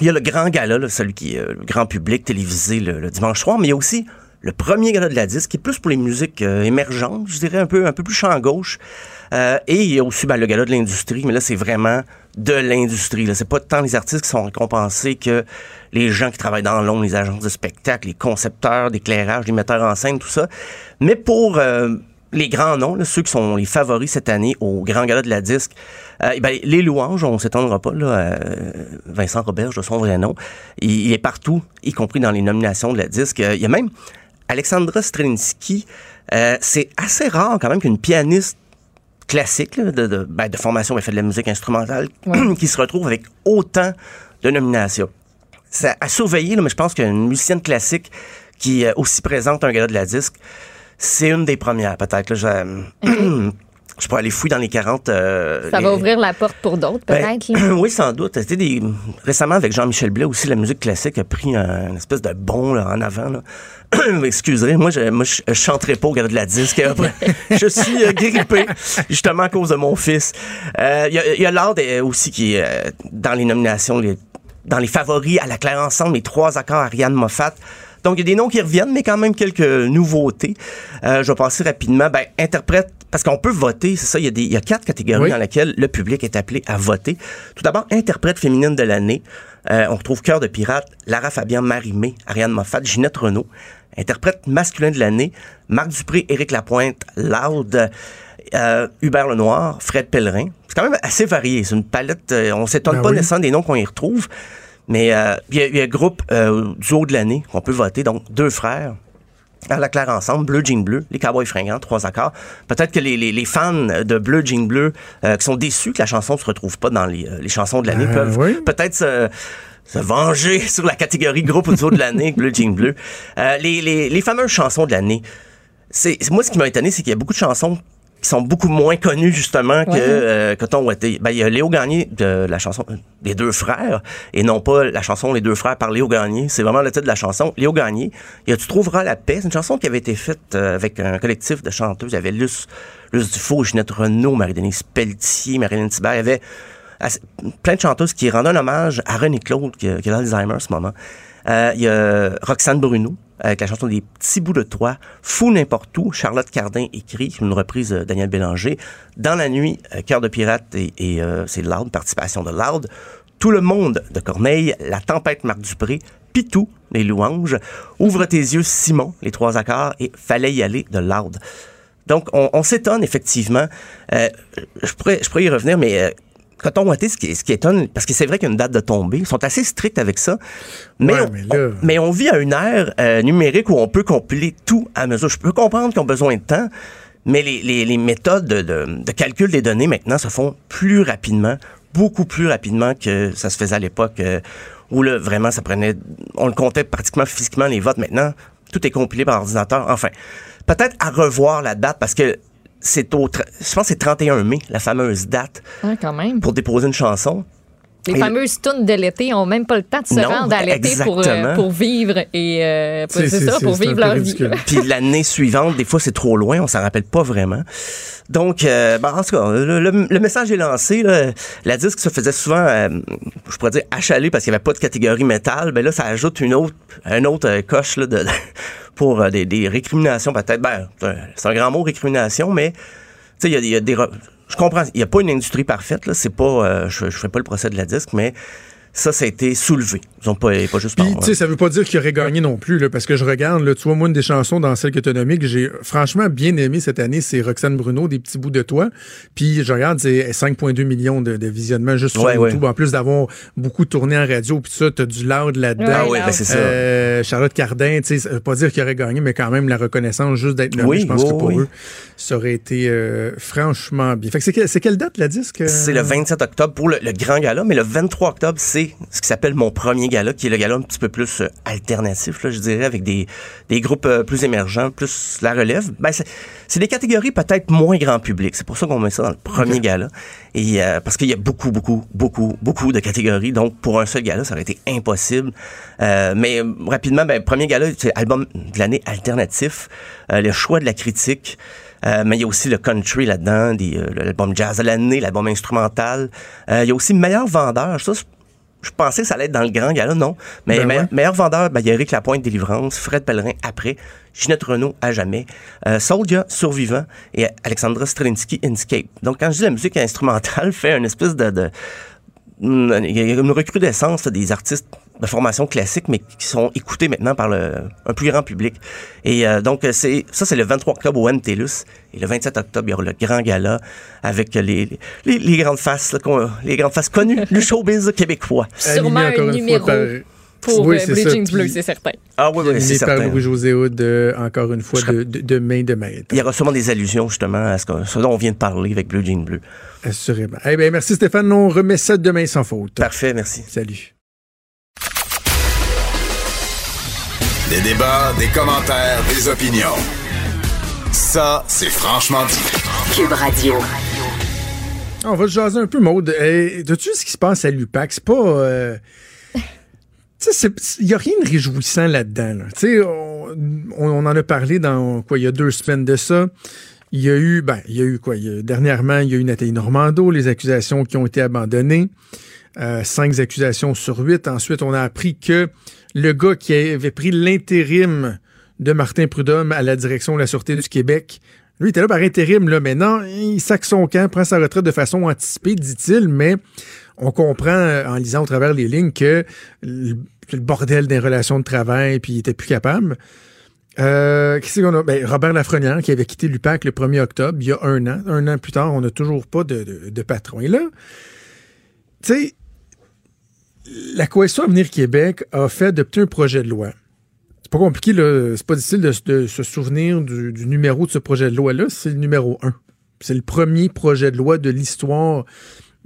il y a le grand gala, là, celui qui est euh, le grand public télévisé le, le dimanche soir, mais il y a aussi le premier gala de la disque, qui est plus pour les musiques euh, émergentes, je dirais un peu, un peu plus champ gauche. Euh, et il y a aussi ben, le gala de l'industrie, mais là, c'est vraiment de l'industrie. là. C'est pas tant les artistes qui sont récompensés que les gens qui travaillent dans l'ombre, les agences de spectacle, les concepteurs d'éclairage, les metteurs en scène, tout ça. Mais pour euh, les grands noms, là, ceux qui sont les favoris cette année au Grand Gala de la Disque, euh, ben, les louanges, on s'étendra pas, là, euh, Vincent Roberge de son vrai nom, il, il est partout, y compris dans les nominations de la Disque. Il y a même Alexandra Strelinsky. Euh, c'est assez rare quand même qu'une pianiste classique là, de, de, ben, de formation, elle fait de la musique instrumentale, qui se retrouve avec autant de nominations. C'est à surveiller, là, mais je pense qu'une musicienne classique qui est aussi présente un gala de la disque, c'est une des premières, peut-être. là. Je, pourrais aller fouiller dans les 40. euh, Ça les- va ouvrir la porte pour d'autres, ben, peut-être. oui, sans doute. C'était des... Récemment, avec Jean-Michel Blais aussi, la musique classique a pris un, une espèce de bond là, en avant. Là. Excusez, moi, je, moi, je, chanterai pas au gars de la disque. Après, je suis euh, grippé, justement à cause de mon fils. Euh, Il y a, a Lord euh, aussi qui est euh, dans les nominations, les- dans les favoris à la claire ensemble, les trois accords Ariane Moffat. Donc, il y a des noms qui reviennent, mais quand même quelques nouveautés. Euh, je vais passer rapidement. Ben, interprète, parce qu'on peut voter, c'est ça, il y, a des, il y a quatre catégories Oui. dans lesquelles le public est appelé à voter. Tout d'abord, interprète féminine de l'année. Euh, on retrouve Cœur de pirate, Lara Fabian, Marie-Mé, Ariane Moffat, Ginette Renault. Interprète masculin de l'année, Marc Dupré, Éric Lapointe, Loud, euh, Hubert Lenoir, Fred Pellerin. C'est quand même assez varié. C'est une palette, euh, on s'étonne Ben pas oui. nécessairement des noms qu'on y retrouve. Mais euh, il y, a- il y a un groupe euh, du haut de l'année qu'on peut voter, donc deux frères. À la claire ensemble, Bleu Jean Bleu, les Cowboys fringants, trois accords. Peut-être que les, les, les fans de Bleu Jean Bleu euh, qui sont déçus que la chanson ne se retrouve pas dans les, les chansons de l'année Euh, peuvent oui. peut-être se, se venger sur la catégorie groupe du haut de l'année, Bleu Jean Bleu. Euh, les, les, les fameuses chansons de l'année. C'est- moi ce qui m'a étonné, c'est qu'il y a beaucoup de chansons qui sont beaucoup moins connues justement que Ouais. euh, Coton. Ben il y a Léo Gagné de la chanson euh, Les deux frères et non pas la chanson Les deux frères par Léo Gagné. C'est vraiment le titre de la chanson Léo Gagné. Il y a Tu trouveras la paix, c'est une chanson qui avait été faite euh, avec un collectif de chanteuses. Il y avait Luce, Luce Dufault, Ginette Renault, Marie-Denise Pelletier, Marilyn Thibert. Il y avait plein de chanteuses qui rendent un hommage à René Claude qui, a- qui a l'Alzheimer en ce moment. Euh, Il y a Roxane Bruno avec la chanson des petits bouts de toi, Fou n'importe où, Charlotte Cardin écrit, une reprise de Daniel Bélanger. Dans la nuit, euh, Cœur de pirate et, euh, c'est participation de Loud. Tout le monde de Corneille, La tempête Marc Dupré, Pitou, les louanges, Ouvre tes yeux Simon, les trois accords et Fallait y aller de Loud. Donc, on, on s'étonne effectivement. Euh, je, pourrais, y revenir, mais euh, Coton Ouaté, ce qui, ce qui étonne, parce que c'est vrai qu'il y a une date de tombée, ils sont assez stricts avec ça. Mais, Ouais, on, mais là- on- mais on vit à une ère euh, numérique où on peut compiler tout à mesure. Je peux comprendre qu'ils ont besoin de temps, mais les, les- les méthodes de, de- de calcul des données maintenant se font plus rapidement, beaucoup plus rapidement que ça se faisait à l'époque euh, où là, vraiment ça prenait, on le comptait pratiquement physiquement les votes. Maintenant, tout est compilé par ordinateur. Enfin, peut-être à revoir la date parce que c'est au, je pense que c'est 31 mai, la fameuse date Ouais, quand même. pour déposer une chanson. Les Et- fameuses tunes de l'été ont même pas le temps de se Non, rendre à l'été pour, euh, pour vivre et euh, C'est- ça, pour vivre leur vie. Puis l'année suivante, des fois, c'est trop loin, on s'en rappelle pas vraiment. Donc, euh, ben, en tout cas, le, le- le message est lancé. là. La disque se faisait souvent, euh, je pourrais dire, achalée parce qu'il n'y avait pas de catégorie métal. Ben là, ça ajoute une autre, un autre euh, coche là, de, pour euh, des, récriminations peut-être. Ben, c'est un grand mot, récrimination, mais il y a, y a des... Je comprends, il n'y a pas une industrie parfaite. Là, c'est pas, euh, je, je fais pas le procès de la disque, mais ça, ça a été soulevé. Ils ont pas, pas juste Puis, tu sais, ça veut pas dire qu'il aurait gagné non plus, là, parce que je regarde, là, tu vois, moi, une des chansons dans celle que tu as nommée que j'ai franchement bien aimé cette année, c'est Roxane Bruno, Des petits bouts de toi. Puis, je regarde, c'est 5,2 millions de, de visionnements juste sur Ouais, YouTube. ouais. En plus d'avoir beaucoup tourné en radio, puis ça, t'as du loud là-dedans. Ah oui, Ouais, ben c'est ça. Euh, Charlotte Cardin, tu sais, ça veut pas dire qu'il aurait gagné, mais quand même, la reconnaissance juste d'être nommé, Oui, je pense que pour oui. eux, ça aurait été euh, franchement bien. Fait que c'est, que- c'est quelle date, la disque? euh? C'est le 27 octobre pour le, le grand gala, mais le 23 octobre, c'est lancé ce qui s'appelle mon premier gala, qui est le gala un petit peu plus euh, alternatif, là, je dirais, avec des, des groupes euh, plus émergents, plus la relève. Ben, c'est des catégories peut-être moins grand public. C'est pour ça qu'on met ça dans le premier gala. Et euh, parce qu'il y a beaucoup, beaucoup, beaucoup, beaucoup de catégories. Donc, pour un seul gala, ça aurait été impossible. Mais rapidement, ben, premier gala, c'est album de l'année alternatif. Le choix de la critique. Euh, mais il y a aussi le country là-dedans, des, euh, l'album jazz de l'année, l'album instrumental. Euh, il y a aussi meilleur vendeur. Ça, je pensais que ça allait être dans le grand gala, non. Mais Ben meilleur, ouais. meilleur vendeur, ben, il y a Eric Lapointe, Délivrance, Fred Pellerin, après, Ginette Renault, À jamais, euh, Soldier, Survivant, et Alexandra Strelinsky, Inscape. Donc, quand je dis la musique instrumentale, fait une espèce de... de une, il y a une recrudescence des artistes de formation classique, mais qui sont écoutés maintenant par le, un plus grand public. Et euh, donc, c'est ça, c'est le 23 octobre au MTLUS. Et le 27 octobre, il y aura le grand gala avec les, les, les grandes faces, là, les grandes faces connues du showbiz québécois. Sûrement Animé encore un une numéro pour Oui, euh, Blue Jeans Bleu, c'est certain. Ah oui, oui, c'est Animé par certain. Louis-José Hood, euh, encore une fois, de, de, de main de maître. Il y aura sûrement des allusions, justement, à ce, que- ce dont on vient de parler avec Blue Jean Bleu. Assurément. Eh bien, merci Stéphane. On remet ça demain sans faute. Parfait, merci. Salut. Des débats, des commentaires, des opinions. Ça, c'est franchement dit. Cube Radio. On va se jaser un peu, Maude. Hey, T'as-tu ce qui se passe à l'UPAC? C'est pas. euh, Tu sais, il n'y a rien de réjouissant là-dedans. là. Tu sais, on, on- on en a parlé dans quoi, il y a deux semaines de ça. Il y a eu, ben, il y a eu quoi? il y a- dernièrement, il y a eu Nathalie Normando, les accusations qui ont été abandonnées. Euh, cinq accusations sur huit. Ensuite, on a appris que le gars qui avait pris l'intérim de Martin Prudhomme à la direction de la Sûreté du Québec, lui, il était là par intérim, là. Maintenant, il sac son camp, prend sa retraite de façon anticipée, dit-il, mais on comprend euh, en lisant au travers les lignes que le, bordel des relations de travail, puis il était plus capable. Euh, qui qu'on a? Ben, Robert Lafrenière, qui avait quitté l'UPAC le 1er octobre, il y a un an. Un an plus tard, on n'a toujours pas de, de- de patron. Et là, tu sais, la Coalition Avenir Québec a fait adopter un projet de loi. C'est pas compliqué. C'est pas difficile de, se souvenir du, numéro de ce projet de loi-là. C'est le numéro 1. C'est le premier projet de loi de l'histoire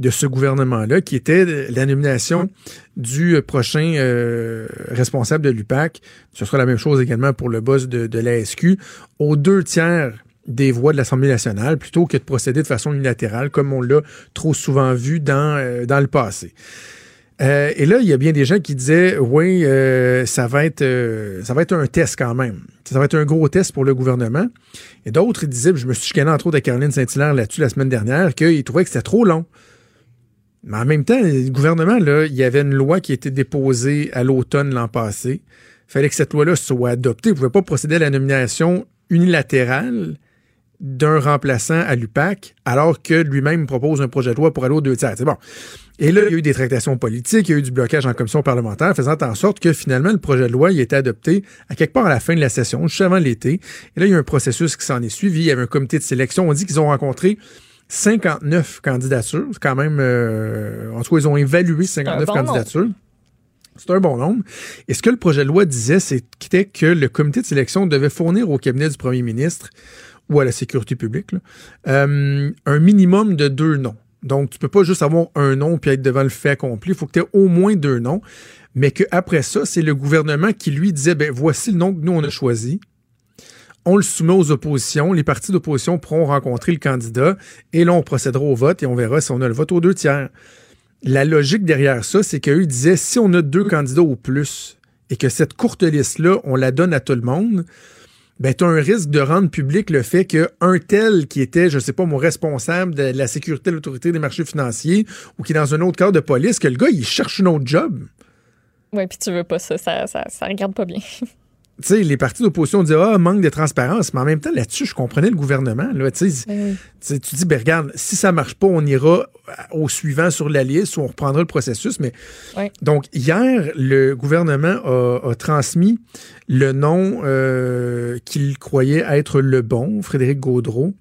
de ce gouvernement-là, qui était la nomination du prochain euh, responsable de l'UPAC. Ce sera la même chose également pour le boss de, de l'ASQ. Aux deux tiers des voix de l'Assemblée nationale, plutôt que de procéder de façon unilatérale, comme on l'a trop souvent vu dans, euh, dans le passé. Euh, et là, il y a bien des gens qui disaient, oui, euh, ça va être, euh, ça va être un test quand même. Ça va être un gros test pour le gouvernement. Et d'autres disaient, je me suis chicané entre autres à Caroline Saint-Hilaire là-dessus la semaine dernière, qu'ils trouvaient que c'était trop long. Mais en même temps, le gouvernement, là, il y avait une loi qui a été déposée à l'automne l'an passé. Il fallait que cette loi-là soit adoptée. Vous ne pouvez pas procéder à la nomination unilatérale d'un remplaçant à l'UPAC, alors que lui-même propose un projet de loi pour aller aux deux tiers. C'est bon. Et là, il y a eu des tractations politiques, il y a eu du blocage en commission parlementaire, faisant en sorte que finalement, le projet de loi il a été adopté à quelque part à la fin de la session, juste avant l'été. Et là, il y a un processus qui s'en est suivi. Il y avait un comité de sélection. On dit qu'ils ont rencontré 59 candidatures. C'est quand même... euh, en tout cas, ils ont évalué 59 bon candidatures. C'est un bon nombre. Et ce que le projet de loi disait, c'était que le comité de sélection devait fournir au cabinet du premier ministre ou à la sécurité publique euh, un minimum de deux noms. Donc, tu peux pas juste avoir un nom puis être devant le fait accompli. Il faut que tu aies au moins deux noms. Mais qu'après ça, c'est le gouvernement qui lui disait ben voici le nom que nous on a choisi. On le soumet aux oppositions. Les partis d'opposition pourront rencontrer le candidat et là, on procédera au vote et on verra si on a le vote aux deux tiers. La logique derrière ça, c'est qu'eux disaient si on a deux candidats ou plus et que cette courte liste-là, on la donne à tout le monde, ben, tu as un risque de rendre public le fait qu'un tel qui était, je sais pas, mon responsable de la sécurité de l'autorité des marchés financiers ou qui est dans un autre cadre de police, que le gars, il cherche un autre job. Oui, puis tu veux pas ça, ça, ça, ça regarde pas bien. Sais, les partis d'opposition disaient Ah, manque de transparence. Mais en même temps, là-dessus, je comprenais le gouvernement. Là, tu sais, Ben tu dis, ben regarde, si ça marche pas, on ira au suivant sur la liste ou on reprendra le processus. Mais donc, hier, le gouvernement a, a transmis le nom euh, qu'il croyait être le bon, Frédéric Gaudreau,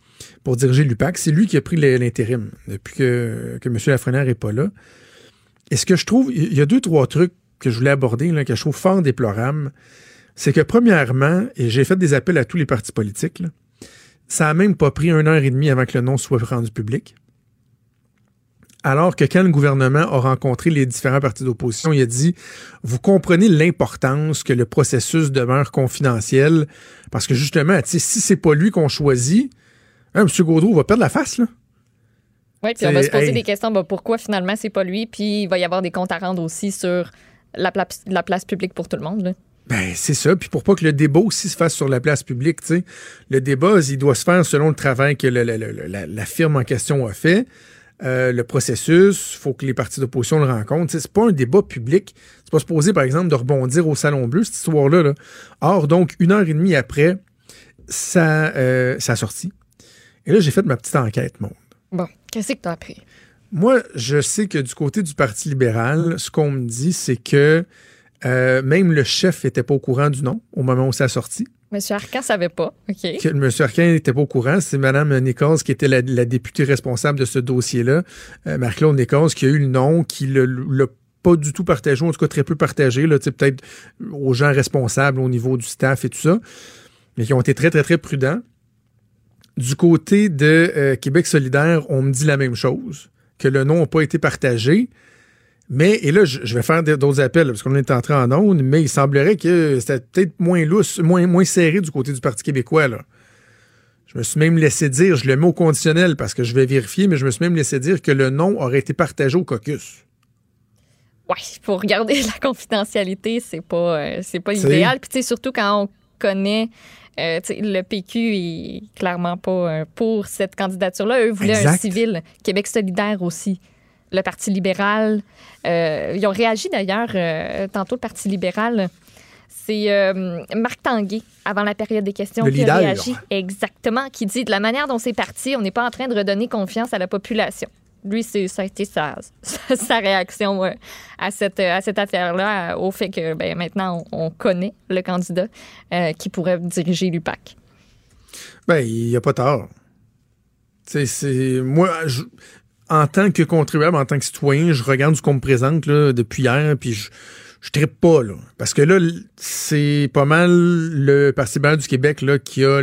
pour diriger l'UPAC. C'est lui qui a pris l'intérim depuis que, que M. Lafrenière n'est pas là. Et ce que je trouve, il y a deux, trois trucs que je voulais aborder, là, que je trouve fort déplorables. C'est que, premièrement, et j'ai fait des appels à tous les partis politiques, là, ça a même pas pris une heure et demie avant que le nom soit rendu public. alors que quand le gouvernement a rencontré les différents partis d'opposition, il a dit Vous comprenez l'importance que le processus demeure confidentiel, parce que justement, si c'est pas lui qu'on choisit, hein, M. Gaudreau va perdre la face, là. Oui, puis on va se poser hey. des questions. bah, pourquoi finalement c'est pas lui? Puis il va y avoir des comptes à rendre aussi sur la, pla- la place publique pour tout le monde. là. Ben, c'est ça. Puis pour pas que le débat aussi se fasse sur la place publique, tu sais, le débat, il doit se faire selon le travail que le- le- le- la, la firme en question a fait. Euh, le processus, faut que les partis d'opposition le rencontrent. C'est pas un débat public. C'est pas supposé, par exemple, de rebondir au Salon Bleu, cette histoire-là. là. Or, donc, une heure et demie après, ça, euh, ça a sorti. Et là, j'ai fait ma petite enquête, mon. Bon, qu'est-ce que tu as appris? Moi, je sais que du côté du Parti libéral, ce qu'on me dit, c'est que euh, même le chef n'était pas au courant du nom au moment où ça a sorti. Monsieur Arcan savait pas. OK. Que M. Arquin n'était pas au courant. C'est Mme Nichols qui était la, la députée responsable de ce dossier-là, euh, Marc-Claude Nichols, qui a eu le nom, qui le- l'a pas du tout partagé, ou en tout cas très peu partagé, peut-être aux gens responsables au niveau du staff et tout ça, mais qui ont été très, très, très prudents. Du côté de euh, Québec solidaire, on me dit la même chose, que le nom n'a pas été partagé. Mais, et là, je, vais faire d'autres appels, parce qu'on est entré en onde, mais il semblerait que c'était peut-être moins lousse, moins, moins serré du côté du Parti québécois, là. Je me suis même laissé dire, je le mets au conditionnel parce que je vais vérifier, mais je me suis même laissé dire que le nom aurait été partagé au caucus. Ouais, pour regarder la confidentialité, c'est pas, euh, c'est pas idéal. Puis tu sais, surtout quand on connaît. euh, le PQ est clairement pas euh, pour cette candidature-là. Eux voulaient un civil. Québec solidaire aussi. Le Parti libéral. euh, ils ont réagi d'ailleurs, euh, tantôt le Parti libéral. C'est euh, Marc Tanguay, avant la période des questions, Le qui a leader. réagi. Exactement, qui dit de la manière dont c'est parti, on n'est pas en train de redonner confiance à la population. Lui, c'est, ça a été sa, sa réaction à cette, à cette affaire-là, au fait que ben, maintenant, on, on connaît le candidat qui pourrait diriger l'UPAC. Ben, il n'y a pas sais, c'est. Moi, je- en tant que contribuable, en tant que citoyen, je regarde ce qu'on me présente là, depuis hier, puis je. Je trippe pas, là. Parce que là, c'est pas mal le Parti libéral du Québec là, qui a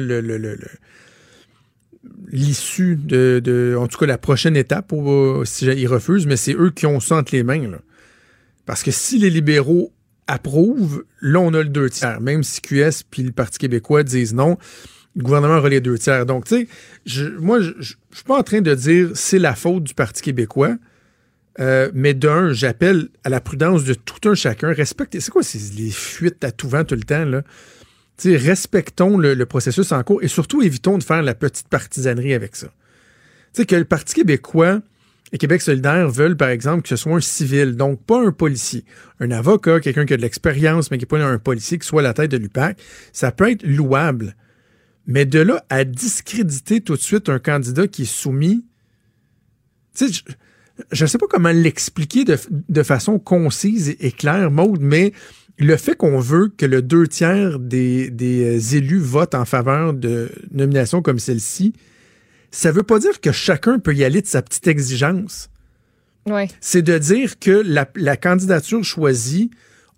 l'issue de, En tout cas, la prochaine étape, au- si ils refusent, mais c'est eux qui ont ça entre les mains, là. Parce que si les libéraux approuvent, là, on a le deux tiers. Même si QS puis le Parti québécois disent non, le gouvernement les deux tiers. Donc, tu sais, moi, je je- je suis pas en train de dire c'est la faute du Parti québécois, euh, mais d'un, j'appelle à la prudence de tout un chacun. Respectez. C'est quoi ces, les fuites à tout vent tout le temps, là? Tu sais, respectons le, processus en cours et surtout évitons de faire la petite partisanerie avec ça. Tu sais, que le Parti québécois et Québec solidaire veulent, par exemple, que ce soit un civil, donc pas un policier. Un avocat, quelqu'un qui a de l'expérience, mais qui n'est pas un policier qui soit à la tête de l'UPAC, ça peut être louable. Mais de là à discréditer tout de suite un candidat qui est soumis, tu sais, je ne sais pas comment l'expliquer de, de façon concise et, et claire, Maude, mais le fait qu'on veut que le deux tiers des, des élus votent en faveur de nominations comme celle-ci, ça veut pas dire que chacun peut y aller de sa petite exigence. Ouais. C'est de dire que la, la candidature choisie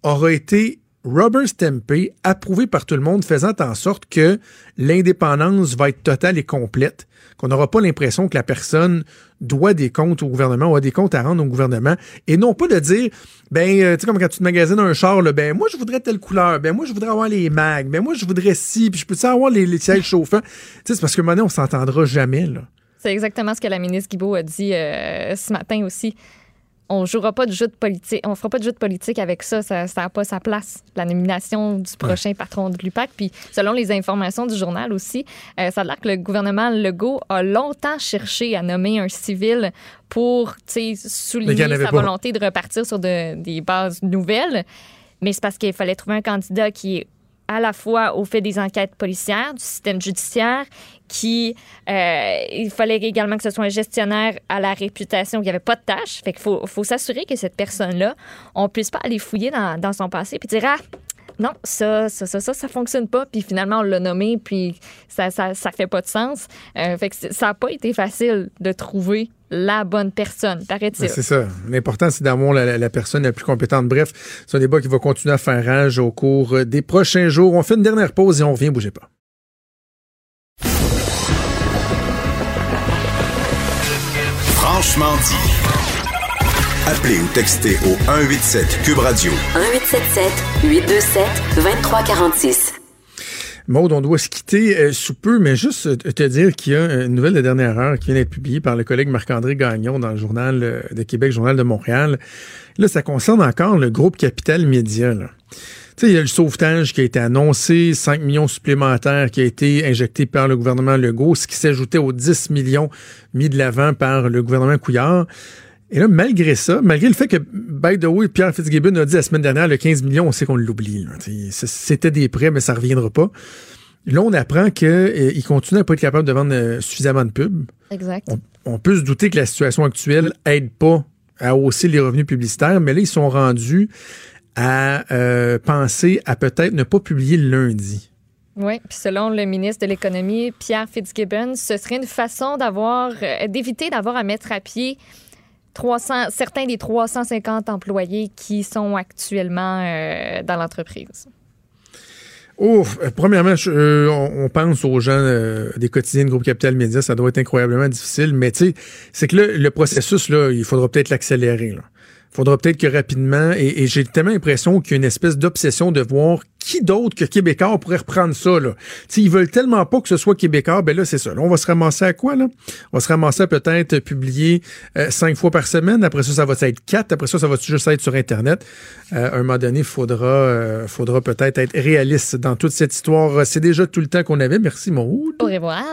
aura été rubber stampée, approuvée par tout le monde, faisant en sorte que l'indépendance va être totale et complète, qu'on n'aura pas l'impression que la personne doit des comptes au gouvernement ou a des comptes à rendre au gouvernement, et non pas de dire, ben, euh, tu sais, comme quand tu te magasines un char, ben, moi, je voudrais telle couleur, ben, moi, je voudrais avoir les mags, ben, moi, je voudrais ci, puis je peux-tu avoir les, sièges chauffants? Tu sais, c'est parce que donné, on s'entendra jamais, là. C'est exactement ce que la ministre Guibault a dit euh, ce matin aussi. On jouera pas de jeu de politique, on fera pas de jeu de politique avec ça, ça n'a pas sa place. La nomination du prochain patron de l'UPAC, puis selon les informations du journal aussi, euh, ça a l'air que le gouvernement Legault a longtemps cherché à nommer un civil pour souligner sa pas. volonté de repartir sur de- des bases nouvelles. Mais c'est parce qu'il fallait trouver un candidat qui est à la fois au fait des enquêtes policières, du système judiciaire, qui euh, il fallait également que ce soit un gestionnaire à la réputation qui n'avait pas de tâche. Fait qu'il faut, faut s'assurer que cette personne-là, on puisse pas aller fouiller dans, dans son passé puis dire ah non ça ça ça ça ça fonctionne pas puis finalement on l'a nommé puis ça ça ça fait pas de sens. Euh, fait que ça a pas été facile de trouver la bonne personne paraît-il. Ben, c'est ça. L'important, c'est d'avoir la, la- la personne la plus compétente. Bref, c'est un débat qui va continuer à faire rage au cours euh, des prochains jours. On fait une dernière pause et on revient, bougez pas. Franchement dit. Appelez ou textez au 187 Cube Radio. 1877 827 2346. Maud, on doit se quitter euh, sous peu, mais juste euh, te dire qu'il y a une nouvelle de dernière heure qui vient d'être publiée par le collègue Marc-André Gagnon dans le journal euh, de Québec, Journal de Montréal. Là, ça concerne encore le groupe Capital Média. Là. Tu sais, il y a le sauvetage qui a été annoncé, 5 millions supplémentaires qui a été injecté par le gouvernement Legault, ce qui s'ajoutait aux 10 millions mis de l'avant par le gouvernement Couillard. Et là, malgré ça, malgré le fait que, by the way, Pierre Fitzgibbon a dit la semaine dernière, le 15 millions, on sait qu'on l'oublie. C'était des prêts, mais ça reviendra pas. Là, on apprend qu'il continue à pas être capable de vendre euh, suffisamment de pubs. Exact. On, on peut se douter que la situation actuelle aide pas à hausser les revenus publicitaires, mais là, ils sont rendus à euh, penser à peut-être ne pas publier le lundi. Oui, puis selon le ministre de l'Économie, Pierre Fitzgibbon, ce serait une façon d'avoir, euh, d'éviter d'avoir à mettre à pied 300, certains des 350 employés qui sont actuellement euh, dans l'entreprise. Ouf, euh, premièrement, euh, on, pense aux gens euh, des quotidiens de groupe Capital Média, ça doit être incroyablement difficile, mais tu sais, c'est que le processus, là, il faudra peut-être l'accélérer. Il faudra peut-être que rapidement, et, et j'ai tellement l'impression qu'il y a une espèce d'obsession de voir qui d'autre que Québécois pourrait reprendre ça. Là? Tu sais, ils veulent tellement pas que ce soit Québécois, ben là, c'est ça. Là, on va se ramasser à quoi, là? On va se ramasser à peut-être publier euh, cinq fois par semaine. Après ça, ça va être quatre. Après ça, ça va juste être sur Internet. Euh, à un moment donné, il faudra, euh, faudra peut-être être réaliste dans toute cette histoire. C'est déjà tout le temps qu'on avait. Merci, Maud. Au revoir.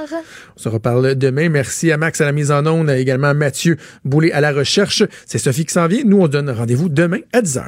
On se reparle demain. Merci à Max à la mise en onde, également à Mathieu Boulay à la recherche. C'est Sophie qui s'en vient. Nous, on se donne rendez-vous demain à 10h.